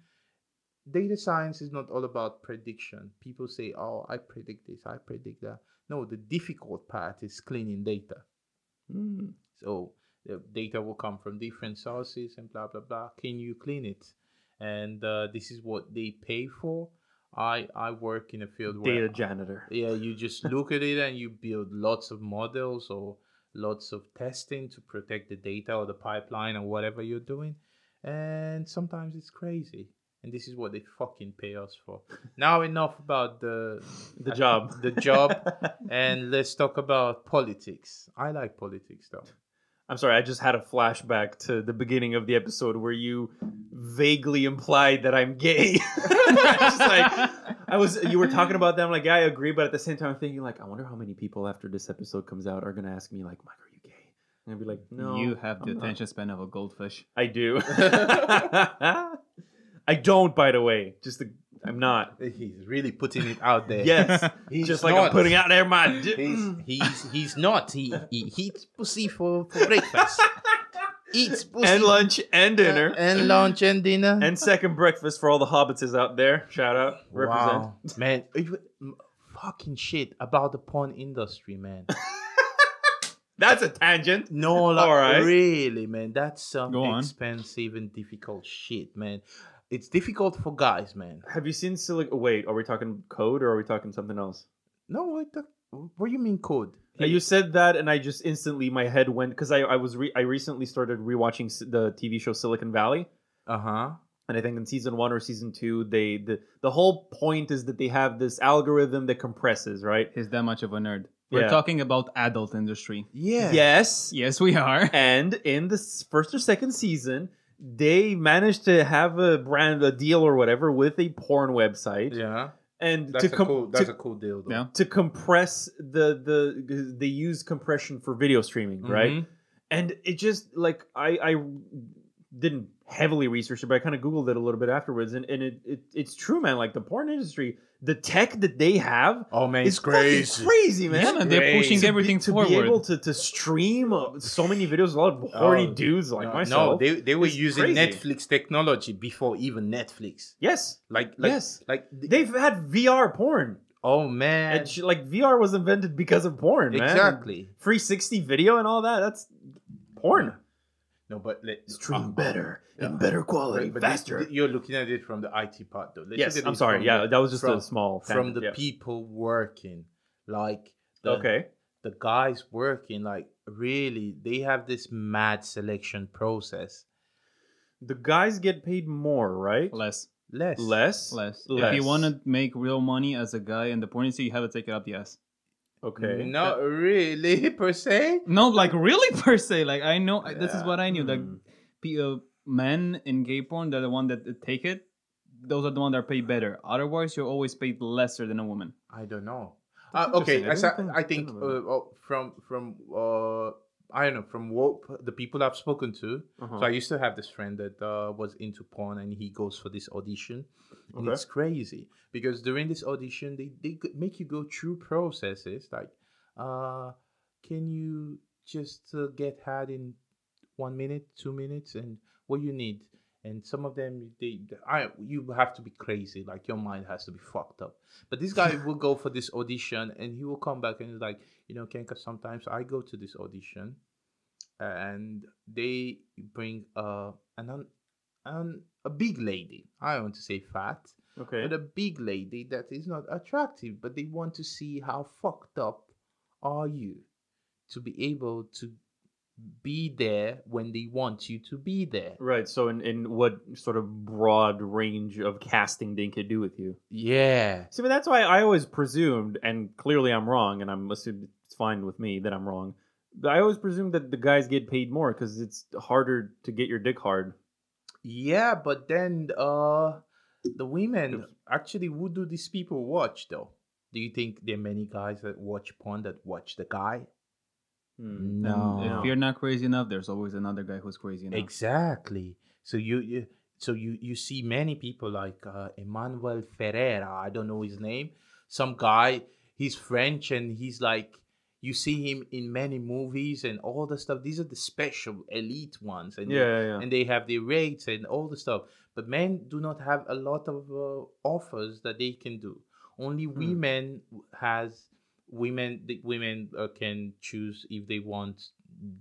Speaker 2: data science is not all about prediction. People say, oh, I predict this, I predict that. No, the difficult part is cleaning data.
Speaker 1: Mm.
Speaker 2: So the data will come from different sources and blah blah blah. Can you clean it? And uh, this is what they pay for. I I work in a field where
Speaker 1: Data janitor.
Speaker 2: yeah, you just look at it and you build lots of models or lots of testing to protect the data or the pipeline or whatever you're doing. And sometimes it's crazy. And this is what they fucking pay us for. Now enough about the
Speaker 1: The job.
Speaker 2: the job and let's talk about politics. I like politics though.
Speaker 1: I'm sorry, I just had a flashback to the beginning of the episode where you vaguely implied that I'm gay. just like I was you were talking about them like yeah, I agree, but at the same time I'm thinking like I wonder how many people after this episode comes out are gonna ask me like, Mike, are you gay? And I'd be like, No.
Speaker 3: you have the
Speaker 1: I'm not."
Speaker 3: attention span of a goldfish.
Speaker 1: I do. I don't, by the way. Just the, I'm not.
Speaker 2: He's really putting it out there.
Speaker 1: Yes.
Speaker 2: He's
Speaker 1: just like
Speaker 2: not.
Speaker 1: I'm putting out there my di-
Speaker 2: He's he's he's not. He he eats pussy for, for breakfast. eats pussy
Speaker 1: and lunch and uh, dinner.
Speaker 2: and lunch and dinner
Speaker 1: and second breakfast for all the hobbitses out there. Shout out, represent.
Speaker 2: Wow. man. you- Fucking shit about the porn industry, man.
Speaker 1: That's a tangent.
Speaker 2: No, like
Speaker 1: All right.
Speaker 2: really, man. That's some expensive and difficult shit, man. It's difficult for guys, man.
Speaker 1: Have you seen Silicon? Wait, are we talking code or are we talking something else?
Speaker 2: No, what the? What do you mean code?
Speaker 1: Uh, You said that, and I just instantly my head went because I I was re- I recently started rewatching the TV show Silicon Valley,
Speaker 2: Uh huh.
Speaker 1: and I think in season one or season two, they the the whole point is that they have this algorithm that compresses, right?
Speaker 3: He's that much of a nerd. We're
Speaker 1: Yeah.
Speaker 3: talking about adult industry.
Speaker 2: Yeah.
Speaker 1: Yes,
Speaker 3: Yes, we are.
Speaker 1: and in the first or second season, they managed to have a brand, a deal or whatever with a porn website,
Speaker 2: Yeah.
Speaker 1: and
Speaker 2: That's
Speaker 1: to
Speaker 2: a cool. That's
Speaker 1: to,
Speaker 2: a cool deal. Though.
Speaker 3: Yeah.
Speaker 1: to compress the the they use compression for video streaming, right?
Speaker 2: Mhm.
Speaker 1: And it just like I I didn't heavily research it, but I kind of googled it a little bit afterwards, and, and it, it it's true, man. Like the porn industry, the tech that they have
Speaker 2: Oh man, it's crazy.
Speaker 1: crazy, man.
Speaker 3: yeah, man, they're
Speaker 2: Crazy.
Speaker 3: pushing
Speaker 2: To be-
Speaker 3: everything
Speaker 1: to
Speaker 3: forward.
Speaker 1: be able to, to stream uh, so many videos, a lot of horny
Speaker 2: Oh,
Speaker 1: dudes like
Speaker 2: no,
Speaker 1: myself.
Speaker 2: No, they, they were
Speaker 1: It's
Speaker 2: using
Speaker 1: crazy.
Speaker 2: Netflix technology before even Netflix.
Speaker 1: yes,
Speaker 2: Like, like
Speaker 1: Yes.
Speaker 2: like th-
Speaker 1: they've had VR porn.
Speaker 2: oh man,
Speaker 1: And sh- like VR was invented because of porn, man.
Speaker 2: exactly.
Speaker 1: 360 video and all that. That's porn.
Speaker 2: No, but let,
Speaker 1: Stream
Speaker 2: uh,
Speaker 1: better
Speaker 2: yeah.
Speaker 1: and better quality,
Speaker 2: But, but this-
Speaker 1: faster.
Speaker 2: th- you're looking at it from the IT part, though. Let's
Speaker 1: yes, I'm sorry. Yeah,
Speaker 2: the-
Speaker 1: that was just
Speaker 2: from,
Speaker 1: a small
Speaker 2: from
Speaker 1: tangent,
Speaker 2: the
Speaker 1: yeah.
Speaker 2: people working, like the,
Speaker 1: Okay.
Speaker 2: the guys working, like really, they have this mad selection process.
Speaker 1: The guys get paid more, right?
Speaker 3: less,
Speaker 2: Less,
Speaker 1: Less.
Speaker 3: less. If you want to make real money as a guy in the porn industry, you have to take it up the ass.
Speaker 1: Okay.
Speaker 2: Not really per se.
Speaker 3: No, like really per se. Like I know I- this is what I knew. Like
Speaker 1: Hmm.
Speaker 3: uh, men in gay porn, they're the one that take it. Those are the one that are paid better. Otherwise, you're always paid lesser than a woman.
Speaker 2: I don't know. Uh, okay.
Speaker 1: I
Speaker 2: I,
Speaker 1: think-
Speaker 2: I think
Speaker 1: didn't
Speaker 2: uh,
Speaker 1: know that.
Speaker 2: oh, from from uh, I don't know from what the people I've spoken to.
Speaker 1: Uh-huh.
Speaker 2: So I used to have this friend that uh, was into porn, and he goes for this audition, and
Speaker 1: Okay.
Speaker 2: it's crazy because during this audition, they they make you go through processes like, uh, can you just uh, get had in one minute, two minutes, and what you need. And some of them, they, I, you have to be crazy. Like your mind has to be fucked up. But this guy will go for this audition, and he will come back and he's like, you know, Kienka. Sometimes I go to this audition, and they bring uh, an, un, an a big lady. I don't want to say fat,
Speaker 1: Okay.
Speaker 2: but a big lady that is not attractive, but they want to see how fucked up are you. to be able to be there when they want you to be there.
Speaker 1: Right. So, in, in what sort of broad range of casting they could do with you?
Speaker 2: Yeah.
Speaker 1: See, but that's why I always presumed, and clearly I'm wrong, and I'm assuming it's fine with me that I'm wrong. But I always presume that the guys get paid more because it's harder to get your dick hard.
Speaker 2: Yeah, but then uh the women actually who do these people watch though? Do you think there are many guys that watch porn that watch the guy?
Speaker 1: Hmm.
Speaker 2: No.
Speaker 3: And if you're not crazy enough, there's always another guy who's crazy enough.
Speaker 2: Exactly. So you, you so you you see many people like uh, Emmanuel Ferrara. I don't know his name. Some guy. He's French and he's like you see him in many movies and all the stuff. These are the special elite ones, and
Speaker 1: Yeah,
Speaker 2: they,
Speaker 1: yeah, yeah.
Speaker 2: and they have the rates and all the stuff. But men do not have a lot of uh, offers that they can do. Only
Speaker 1: Hmm.
Speaker 2: women has women. The women uh, can choose if they want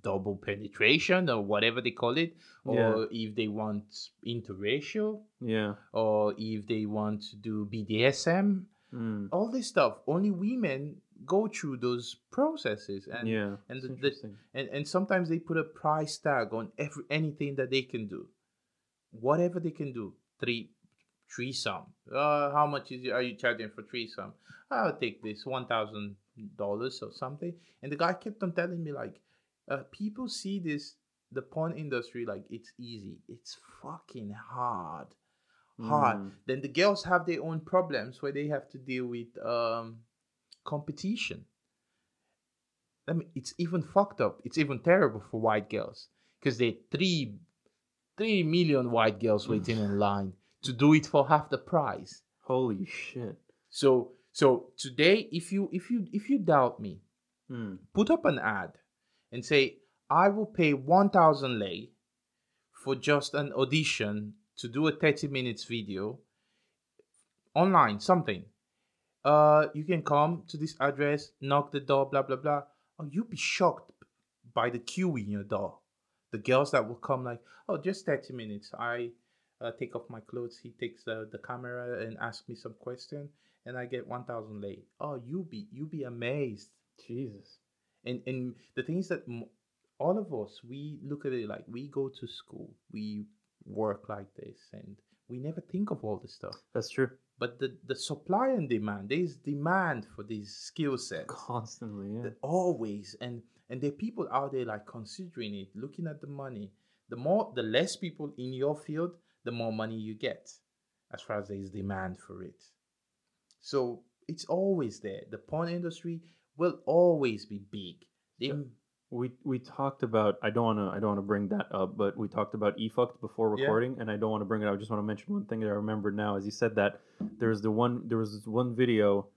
Speaker 2: double penetration or whatever they call it, or if they want interracial,
Speaker 1: Yeah.
Speaker 2: or if they want to do BDSM.
Speaker 1: Hmm.
Speaker 2: All this stuff. Only women go through those processes, and
Speaker 1: yeah.
Speaker 2: and the- the- and and sometimes they put a price tag on every anything that they can do. Whatever they can do. Three threesome. Uh how much is are you charging for three threesome? I'll take this one thousand dollars or something. And the guy kept on telling me like uh people see this the porn industry like it's easy. It's fucking hard. Hard.
Speaker 1: Mm.
Speaker 2: then the girls have their own problems where they have to deal with um competition I mean, it's even fucked up. It's even terrible for white girls because there are three, three million white girls waiting in line to do it for half the price.
Speaker 1: Holy shit.
Speaker 2: So, so today, if you if you if you doubt me,
Speaker 1: Hmm.
Speaker 2: put up an ad and say I will pay one thousand lei for just an audition to do a thirty minutes video online, something. Uh, you can come to this address, knock the door, blah blah blah. Oh, you'll be shocked by the queue in your door. The girls that will come like, oh, just thirty minutes. I uh, take off my clothes. He takes uh, the camera and asks me some question, and I get one thousand lei. Oh, you be you be amazed.
Speaker 1: Jesus.
Speaker 2: And and the thing is that m- all of us we look at it like we go to school, we work like this, and we never think of all this stuff.
Speaker 1: That's true.
Speaker 2: But the the supply and demand, there is demand for these skill sets.
Speaker 1: Constantly, yeah.
Speaker 2: always. And and there are people out there like considering it looking at the money. The more the less people in your field the more money you get as far as there is demand for it. So it's always there. The porn industry will always be big. They,
Speaker 1: We we talked about I don't wanna I don't wanna bring that up, but we talked about eFukt before
Speaker 2: Yeah.
Speaker 1: recording and I don't want to bring it up. I just want to mention one thing that I remember now. As you said that there was the one there was this one video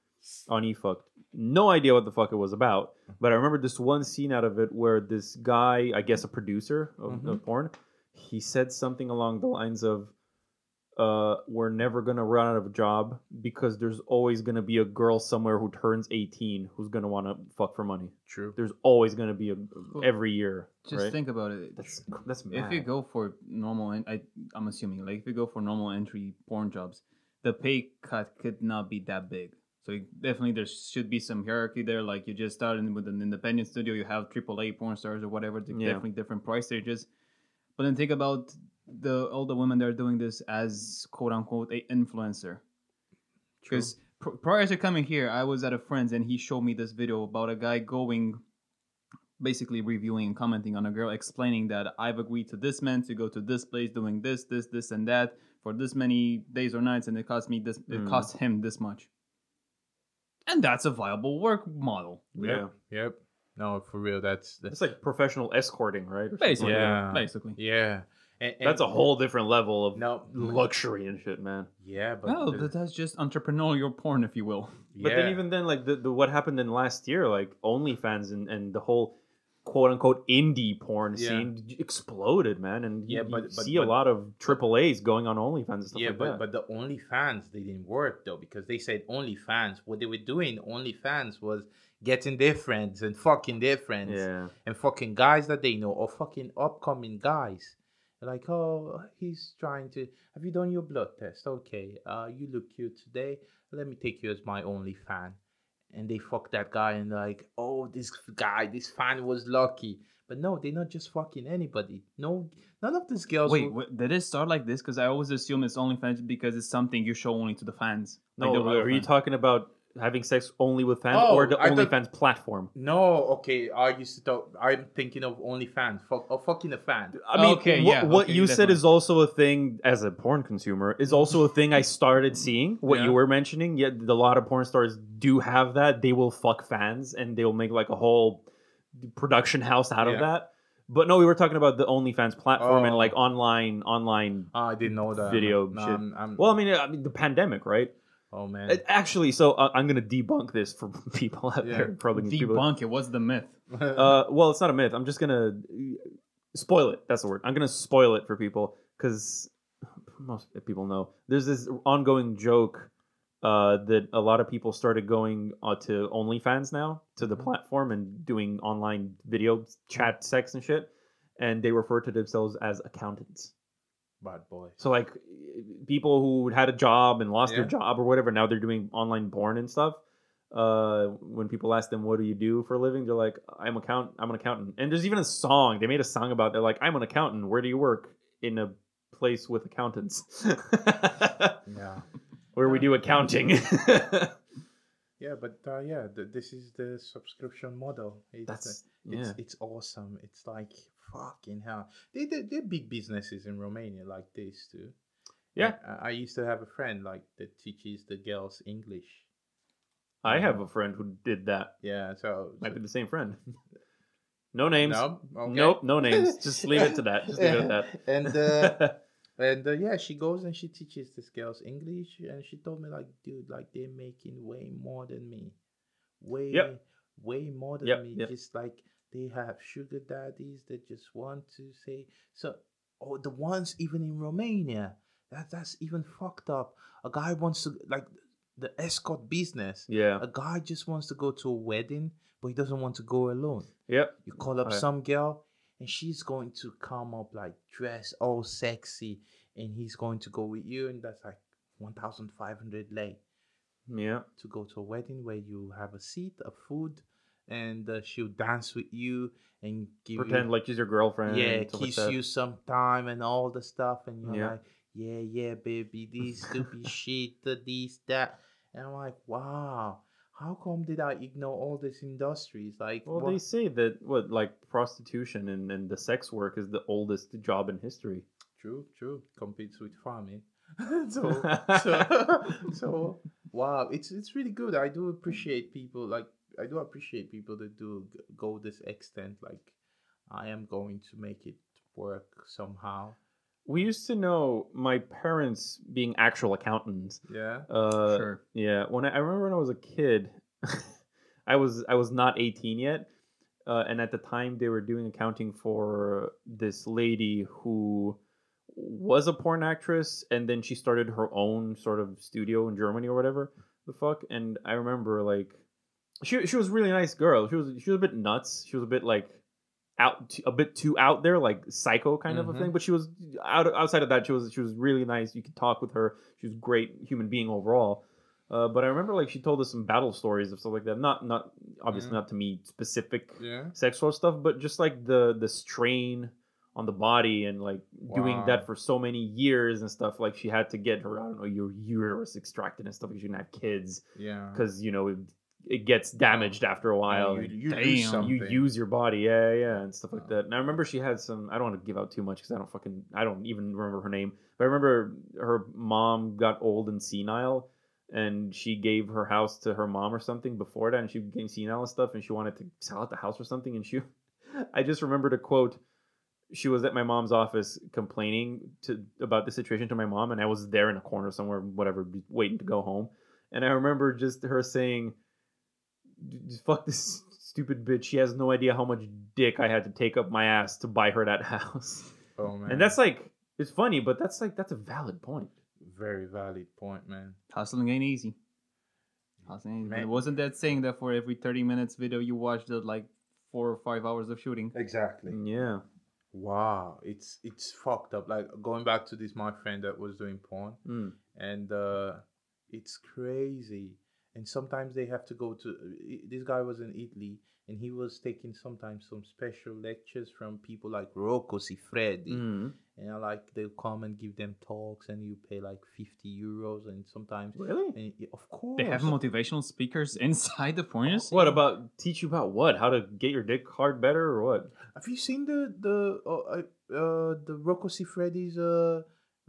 Speaker 1: on eFukt. No idea what the fuck it was about, but I remember this one scene out of it where this guy, I guess a producer of, of mm-hmm. porn, he said something along the lines of uh, we're never gonna run out of a job because there's always gonna be a girl somewhere who turns 18 who's gonna want to fuck for money.
Speaker 2: true
Speaker 1: There's always gonna be a every year.
Speaker 3: Just
Speaker 1: right?
Speaker 3: think about it.
Speaker 1: that's that's
Speaker 3: if you go for normal, en- I I'm assuming like if you go for normal entry porn jobs, the pay cut could not be that big. So definitely there should be some hierarchy there. Like you just started with an independent studio, you have AAA porn stars or whatever.
Speaker 1: Yeah.
Speaker 3: Definitely different price stages. But then think about the all the women that are doing this as quote unquote a influencer. Because pr- prior to coming here, I was at a friend's and he showed me this video about a guy going, basically reviewing and commenting on a girl, explaining that I've agreed to this man to go to this place, doing this, this, this, and that for this many days or nights, and it cost me this. It
Speaker 1: Mm.
Speaker 3: cost him this much. And that's a viable work model,
Speaker 1: yeah,
Speaker 2: yep no for real that's that's
Speaker 1: it's like professional escorting, right?
Speaker 3: Basically.
Speaker 2: Yeah.
Speaker 3: Basically.
Speaker 2: yeah and,
Speaker 1: That's a whole different level of
Speaker 2: no
Speaker 1: luxury and shit, man.
Speaker 2: yeah but
Speaker 3: Well,
Speaker 2: the-
Speaker 3: that's just entrepreneurial porn, if you will.
Speaker 1: But then even then, like the, the what happened in last year, like OnlyFans and, and the whole quote unquote indie porn
Speaker 2: Yeah.
Speaker 1: scene exploded, man. And you,
Speaker 2: Yeah,
Speaker 1: you
Speaker 2: but- but-
Speaker 1: see a lot of triple A's going on OnlyFans and stuff
Speaker 2: yeah,
Speaker 1: like
Speaker 2: but
Speaker 1: that.
Speaker 2: but the OnlyFans they didn't work though because they said OnlyFans. What they were doing OnlyFans was getting their friends and fucking their friends
Speaker 1: yeah,
Speaker 2: and fucking guys that they know or fucking upcoming guys. Like, oh, he's trying to. Have you done your blood test? Okay, uh, you look cute today. Let me take you as my only fan. and they fuck that guy and like, oh, this guy, this fan was lucky. But no, they're not just fucking anybody. No, none of these girls.
Speaker 3: Wait,
Speaker 2: were-
Speaker 3: wait, did it start like this? Because I always assume it's only fans because it's something you show only to the fans. Like
Speaker 1: No,
Speaker 3: the real
Speaker 1: are you talking about having sex only with fans
Speaker 2: Oh,
Speaker 1: or the
Speaker 2: I thought-
Speaker 1: OnlyFans platform?
Speaker 2: No, okay. I used to talk. I'm thinking of OnlyFans. Fuck, oh, fucking a fan.
Speaker 1: I mean,
Speaker 3: Okay,
Speaker 1: what,
Speaker 3: yeah,
Speaker 1: what
Speaker 3: okay,
Speaker 1: you said is also a thing as a porn consumer is also a thing I started seeing. What
Speaker 2: Yeah.
Speaker 1: you were mentioning, yet a lot of porn stars do have that. They will fuck fans and they will make like a whole production house out of that. But no, we were talking about the OnlyFans platform and
Speaker 2: Oh.
Speaker 1: like online, online.
Speaker 2: Ah, I didn't know that.
Speaker 1: Video
Speaker 2: No,
Speaker 1: shit.
Speaker 2: I'm, I'm-
Speaker 1: Well, I mean, I mean the pandemic, right?
Speaker 2: Oh man.
Speaker 1: Uh, Actually, so uh, I'm gonna debunk this for people out
Speaker 2: Yeah.
Speaker 1: there. Probably people-
Speaker 3: Debunk it. What's the myth?
Speaker 1: uh, well, it's not a myth. I'm just gonna spoil it. That's the word. I'm gonna spoil it for people because most people know there's this ongoing joke uh, that a lot of people started going uh, to OnlyFans now to the platform and doing online video chat, sex, and shit, and they refer to themselves as accountants.
Speaker 2: Bad boy.
Speaker 1: So like people who had a job and lost their job or whatever, now they're doing online porn and stuff. Uh, when people ask them, "What do you do for a living?" They're like, "I'm account. I'm an accountant." And there's even a song they made a song about. They're like, "I'm an accountant. Where do you work?" In a place with accountants,
Speaker 2: Yeah.
Speaker 1: where we do accounting.
Speaker 2: Yeah, but uh, yeah, th- this is the subscription model. It's, uh,
Speaker 1: That's
Speaker 2: it's,
Speaker 1: yeah.
Speaker 2: it's awesome. It's like fucking hell. They they they're big businesses in Romania like this too.
Speaker 1: Yeah.
Speaker 2: I, I used to have a friend like that teaches the girls English.
Speaker 1: I have a friend who did that.
Speaker 2: Yeah, so,
Speaker 1: Might
Speaker 2: so
Speaker 1: be the same friend. no names.
Speaker 2: no, okay.
Speaker 1: Nope, no names. Just leave it to that. Just leave it at
Speaker 2: and uh, and uh, yeah, she goes and she teaches these girls English, and she told me like, dude, like they're making way more than me, way,
Speaker 1: Yep.
Speaker 2: way more than
Speaker 1: Yep,
Speaker 2: me.
Speaker 1: yep.
Speaker 2: Just like they have sugar daddies that just want to say so. Oh, the ones even in Romania, that that's even fucked up. A guy wants to like the escort business.
Speaker 1: yeah.
Speaker 2: A guy just wants to go to a wedding, but he doesn't want to go alone.
Speaker 1: Yep.
Speaker 2: You call up
Speaker 1: yeah.
Speaker 2: some girl, and she's going to come up like dressed all sexy, and he's going to go with you, and that's like one thousand five hundred lei
Speaker 1: Yeah.
Speaker 2: to go to a wedding where you have a seat, a food, and uh, she'll dance with you and give
Speaker 1: Pretend
Speaker 2: you,
Speaker 1: like she's your girlfriend.
Speaker 2: yeah,
Speaker 1: like
Speaker 2: kiss
Speaker 1: that.
Speaker 2: you sometime and all the stuff, and you're
Speaker 1: Yeah.
Speaker 2: like, yeah, yeah, baby, this stupid shit, the this that, and I'm like, wow. How come did I ignore all these industries? Like,
Speaker 1: Well,
Speaker 2: what-
Speaker 1: they say that what like prostitution and, and the sex work is the oldest job in history.
Speaker 2: True, true. Competes with farming. so, so, so, wow, it's it's really good. I do appreciate people like I do appreciate people that do go this extent. Like, I am going to make it work somehow.
Speaker 1: We used to know my parents being actual accountants.
Speaker 2: Yeah.
Speaker 1: Uh,
Speaker 3: Sure.
Speaker 1: Yeah. When I, I remember when I was a kid, I was I was not eighteen yet, uh, and at the time they were doing accounting for this lady who was a porn actress, and then she started her own sort of studio in Germany or whatever the fuck. And I remember like she she was a really nice girl. She was she was a bit nuts. She was a bit like out a bit too out there, like psycho kind of a
Speaker 2: Mhm.
Speaker 1: thing. But she was out outside of that. She was she was really nice. You could talk with her. She was a great human being overall. Uh, but I remember like she told us some battle stories of stuff like that. Not not obviously not to me specific
Speaker 2: Yeah.
Speaker 1: sexual stuff, but just like the the strain on the body and like doing that for so many years and stuff. Like she had to get her I don't know your uterus extracted and stuff because she didn't have kids
Speaker 2: Yeah.
Speaker 1: because you know it, gets damaged after a while.
Speaker 2: you, you
Speaker 3: Damn.
Speaker 2: do
Speaker 3: You
Speaker 2: something.
Speaker 1: you use your body, yeah, yeah, and stuff like
Speaker 2: Oh.
Speaker 1: that. And I remember she had some. I don't want to give out too much because I don't fucking. I don't even remember her name. But I remember her mom got old and senile, and she gave her house to her mom or something before that, and she became senile and stuff, and she wanted to sell out the house or something, and she. I just remembered a quote. She was at my mom's office complaining to about the situation to my mom, and I was there in a corner somewhere, whatever, waiting to go home. And I remember just her saying, "Just fuck this stupid bitch. She has no idea how much dick I had to take up my ass to buy her that house.
Speaker 2: Oh man.
Speaker 1: And that's like, it's funny, but that's like, that's a valid point.
Speaker 2: very valid point, man.
Speaker 3: Hustling ain't easy. Hustling ain't easy.
Speaker 2: Man.
Speaker 3: It wasn't that saying that for every 30 minutes video you watched, that like four or five hours of shooting.
Speaker 2: Exactly.
Speaker 1: Yeah.
Speaker 2: Wow, it's it's fucked up. Like going back to this, my friend that was doing porn.
Speaker 1: Mm.
Speaker 2: and uh, it's crazy. And sometimes they have to go to. This guy was in Italy, and he was taking sometimes some special lectures from people like Rocco Siffredi,
Speaker 1: Mm.
Speaker 2: and I like they'll come and give them talks, and you pay like fifty euros, and sometimes.
Speaker 1: Really?
Speaker 2: And y- of course.
Speaker 3: They have motivational speakers inside the industry.
Speaker 1: What about teach you about what? How to get your dick hard better or what?
Speaker 2: Have you seen the the uh, uh, uh the Rocco Siffredi's uh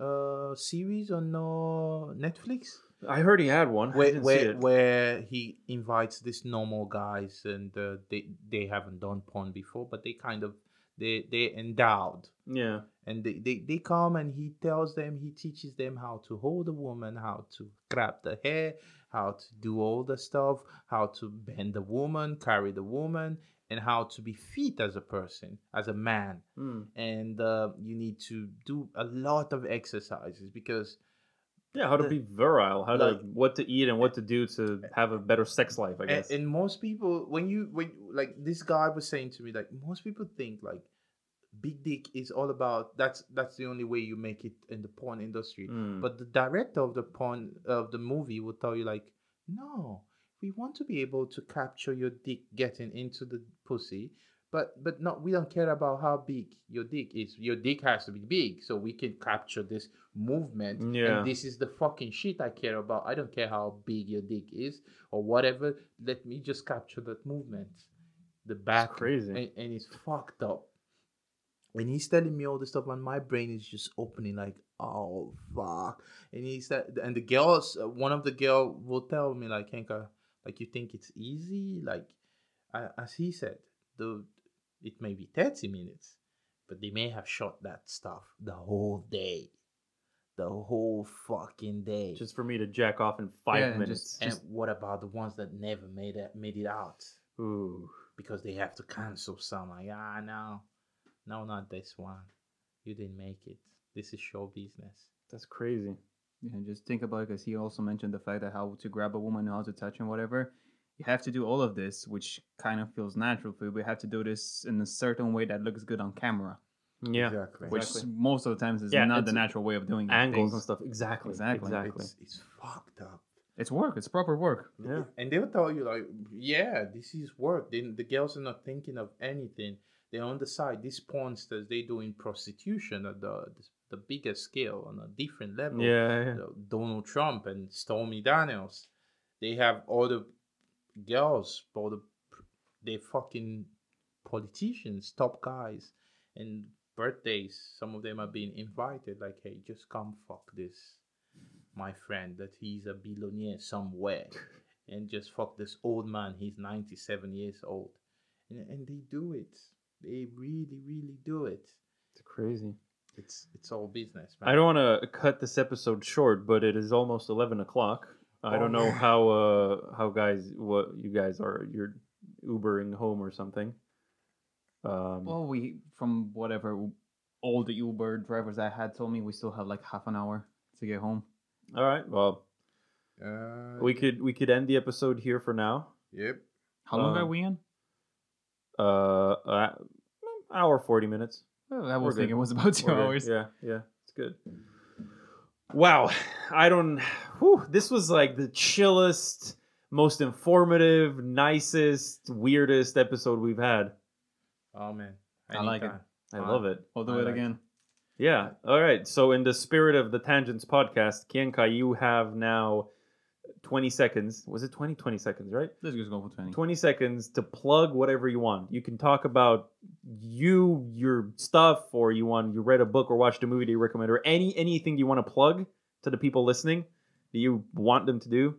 Speaker 2: uh series on uh, Netflix?
Speaker 1: I heard he had one.
Speaker 2: Where where, where he invites these normal guys and uh, they they haven't done porn before, but they kind of they they endowed
Speaker 1: Yeah.
Speaker 2: and they, they, they come and he tells them he teaches them how to hold a woman how to grab the hair how to do all the stuff how to bend the woman carry the woman and how to be fit as a person as a man
Speaker 1: Mm.
Speaker 2: and uh, you need to do a lot of exercises because
Speaker 1: Yeah, how to
Speaker 2: The-
Speaker 1: be virile, how
Speaker 2: like-
Speaker 1: to what to eat and what to do to have a better sex life, I
Speaker 2: and,
Speaker 1: guess.
Speaker 2: and most people when you when like this guy was saying to me like most people think like big dick is all about that's that's the only way you make it in the porn industry
Speaker 1: Mm.
Speaker 2: But the director of the porn of the movie will tell you like, no, we want to be able to capture your dick getting into the pussy, but but not we don't care about how big your dick is. Your dick has to be big so we can capture this movement.
Speaker 1: Yeah.
Speaker 2: And this is the fucking shit I care about. I don't care how big your dick is or whatever. Let me just capture that movement. The back
Speaker 1: crazy.
Speaker 2: and, and it's fucked up when he's telling me all this stuff, and my brain is just opening like, oh fuck. And he said, and the girls, uh, one of the girl will tell me like, Kienka, like you think it's easy, like, as he said, the it may be thirty minutes, but they may have shot that stuff the whole day, the whole fucking day.
Speaker 1: Just for me to jack off in five
Speaker 3: Yeah, and
Speaker 1: minutes.
Speaker 2: and what about the ones that never made it made it out?
Speaker 1: Ooh.
Speaker 2: because they have to cancel some. Like, ah, no, no, not this one. You didn't make it. This is show business.
Speaker 1: That's crazy.
Speaker 3: Yeah, just think about it because he also mentioned the fact that how to grab a woman, how to touch and whatever. You have to do all of this, which kind of feels natural for you. We have to do this in a certain way that looks good on camera,
Speaker 1: Yeah.
Speaker 2: exactly.
Speaker 3: which
Speaker 1: Exactly.
Speaker 3: most of the times is
Speaker 1: Yeah,
Speaker 3: not the natural way of doing these
Speaker 1: Angles
Speaker 3: things.
Speaker 1: and stuff. Exactly.
Speaker 3: Exactly.
Speaker 1: Exactly.
Speaker 2: It's, it's fucked up.
Speaker 3: It's work. It's proper work.
Speaker 1: Yeah.
Speaker 2: And they'll tell you like, yeah, this is work. They, the girls are not thinking of anything. They're on the side. These pornsters, they doing prostitution at the the biggest scale on a different level.
Speaker 1: Yeah. yeah.
Speaker 2: Donald Trump and Stormy Daniels. They have all the girls, all the they fucking politicians, top guys, and birthdays. Some of them are being invited. Like, hey, just come fuck this, my friend. That he's a billionaire somewhere, and just fuck this old man. He's ninety seven years old, and, and they do it. They really, really do it.
Speaker 1: It's crazy.
Speaker 2: It's it's all business, man.
Speaker 1: I don't want to cut this episode short, but it is almost eleven o'clock. I
Speaker 2: Oh,
Speaker 1: don't know how uh how guys what you guys are. You're Ubering home or something. Um,
Speaker 3: Well, we from whatever all the Uber drivers I had told me we still have like half an hour to get home.
Speaker 1: all right. Well,
Speaker 2: Uh,
Speaker 1: we could we could end the episode here for now.
Speaker 2: Yep.
Speaker 3: How long
Speaker 1: Uh,
Speaker 3: are we in?
Speaker 1: Uh, uh hour forty minutes.
Speaker 3: Oh, I
Speaker 1: we're
Speaker 3: was thinking
Speaker 1: good.
Speaker 3: it was about 2
Speaker 1: We're good. Yeah, yeah, it's good. Wow, I don't. Whew, this was like the chillest, most informative, nicest, weirdest episode we've had.
Speaker 2: Oh man,
Speaker 3: I like it.
Speaker 1: I
Speaker 2: Wow.
Speaker 1: love it.
Speaker 3: I'll do
Speaker 2: I
Speaker 3: it
Speaker 2: like
Speaker 3: again.
Speaker 1: Yeah. All right. So, in the spirit of the Tangents podcast, Kienka, you have now 20 seconds. Was it 20? 20 seconds, right?
Speaker 3: Let's just go for 20.
Speaker 1: 20 seconds to plug whatever you want. You can talk about you, your stuff, or you want you read a book or watched a movie that you recommend, or any anything you want to plug to the people listening that you want them to do.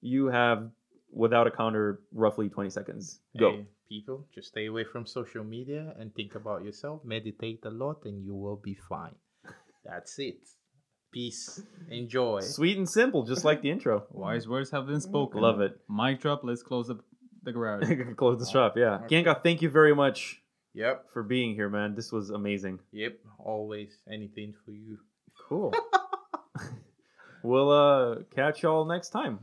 Speaker 1: You have, without a counter, roughly 20 seconds. Go.
Speaker 2: Hey, people, just stay away from social media and think about yourself. Meditate a lot, and you will be fine. That's it. Peace. Enjoy.
Speaker 1: Sweet and simple, just like the intro.
Speaker 3: Wise words have been spoken.
Speaker 1: Love it.
Speaker 3: Mic drop. Let's close the, the garage.
Speaker 1: Close the shop. Yeah. Kienka, thank you very much
Speaker 2: Yep.
Speaker 1: for being here, man. This was amazing.
Speaker 2: Yep. Always anything for you.
Speaker 1: Cool. we'll uh catch y'all next time.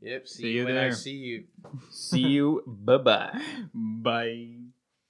Speaker 2: Yep. See,
Speaker 3: See
Speaker 2: you
Speaker 3: you
Speaker 2: when I
Speaker 3: there.
Speaker 2: see you.
Speaker 1: See you. bye bye.
Speaker 3: Bye.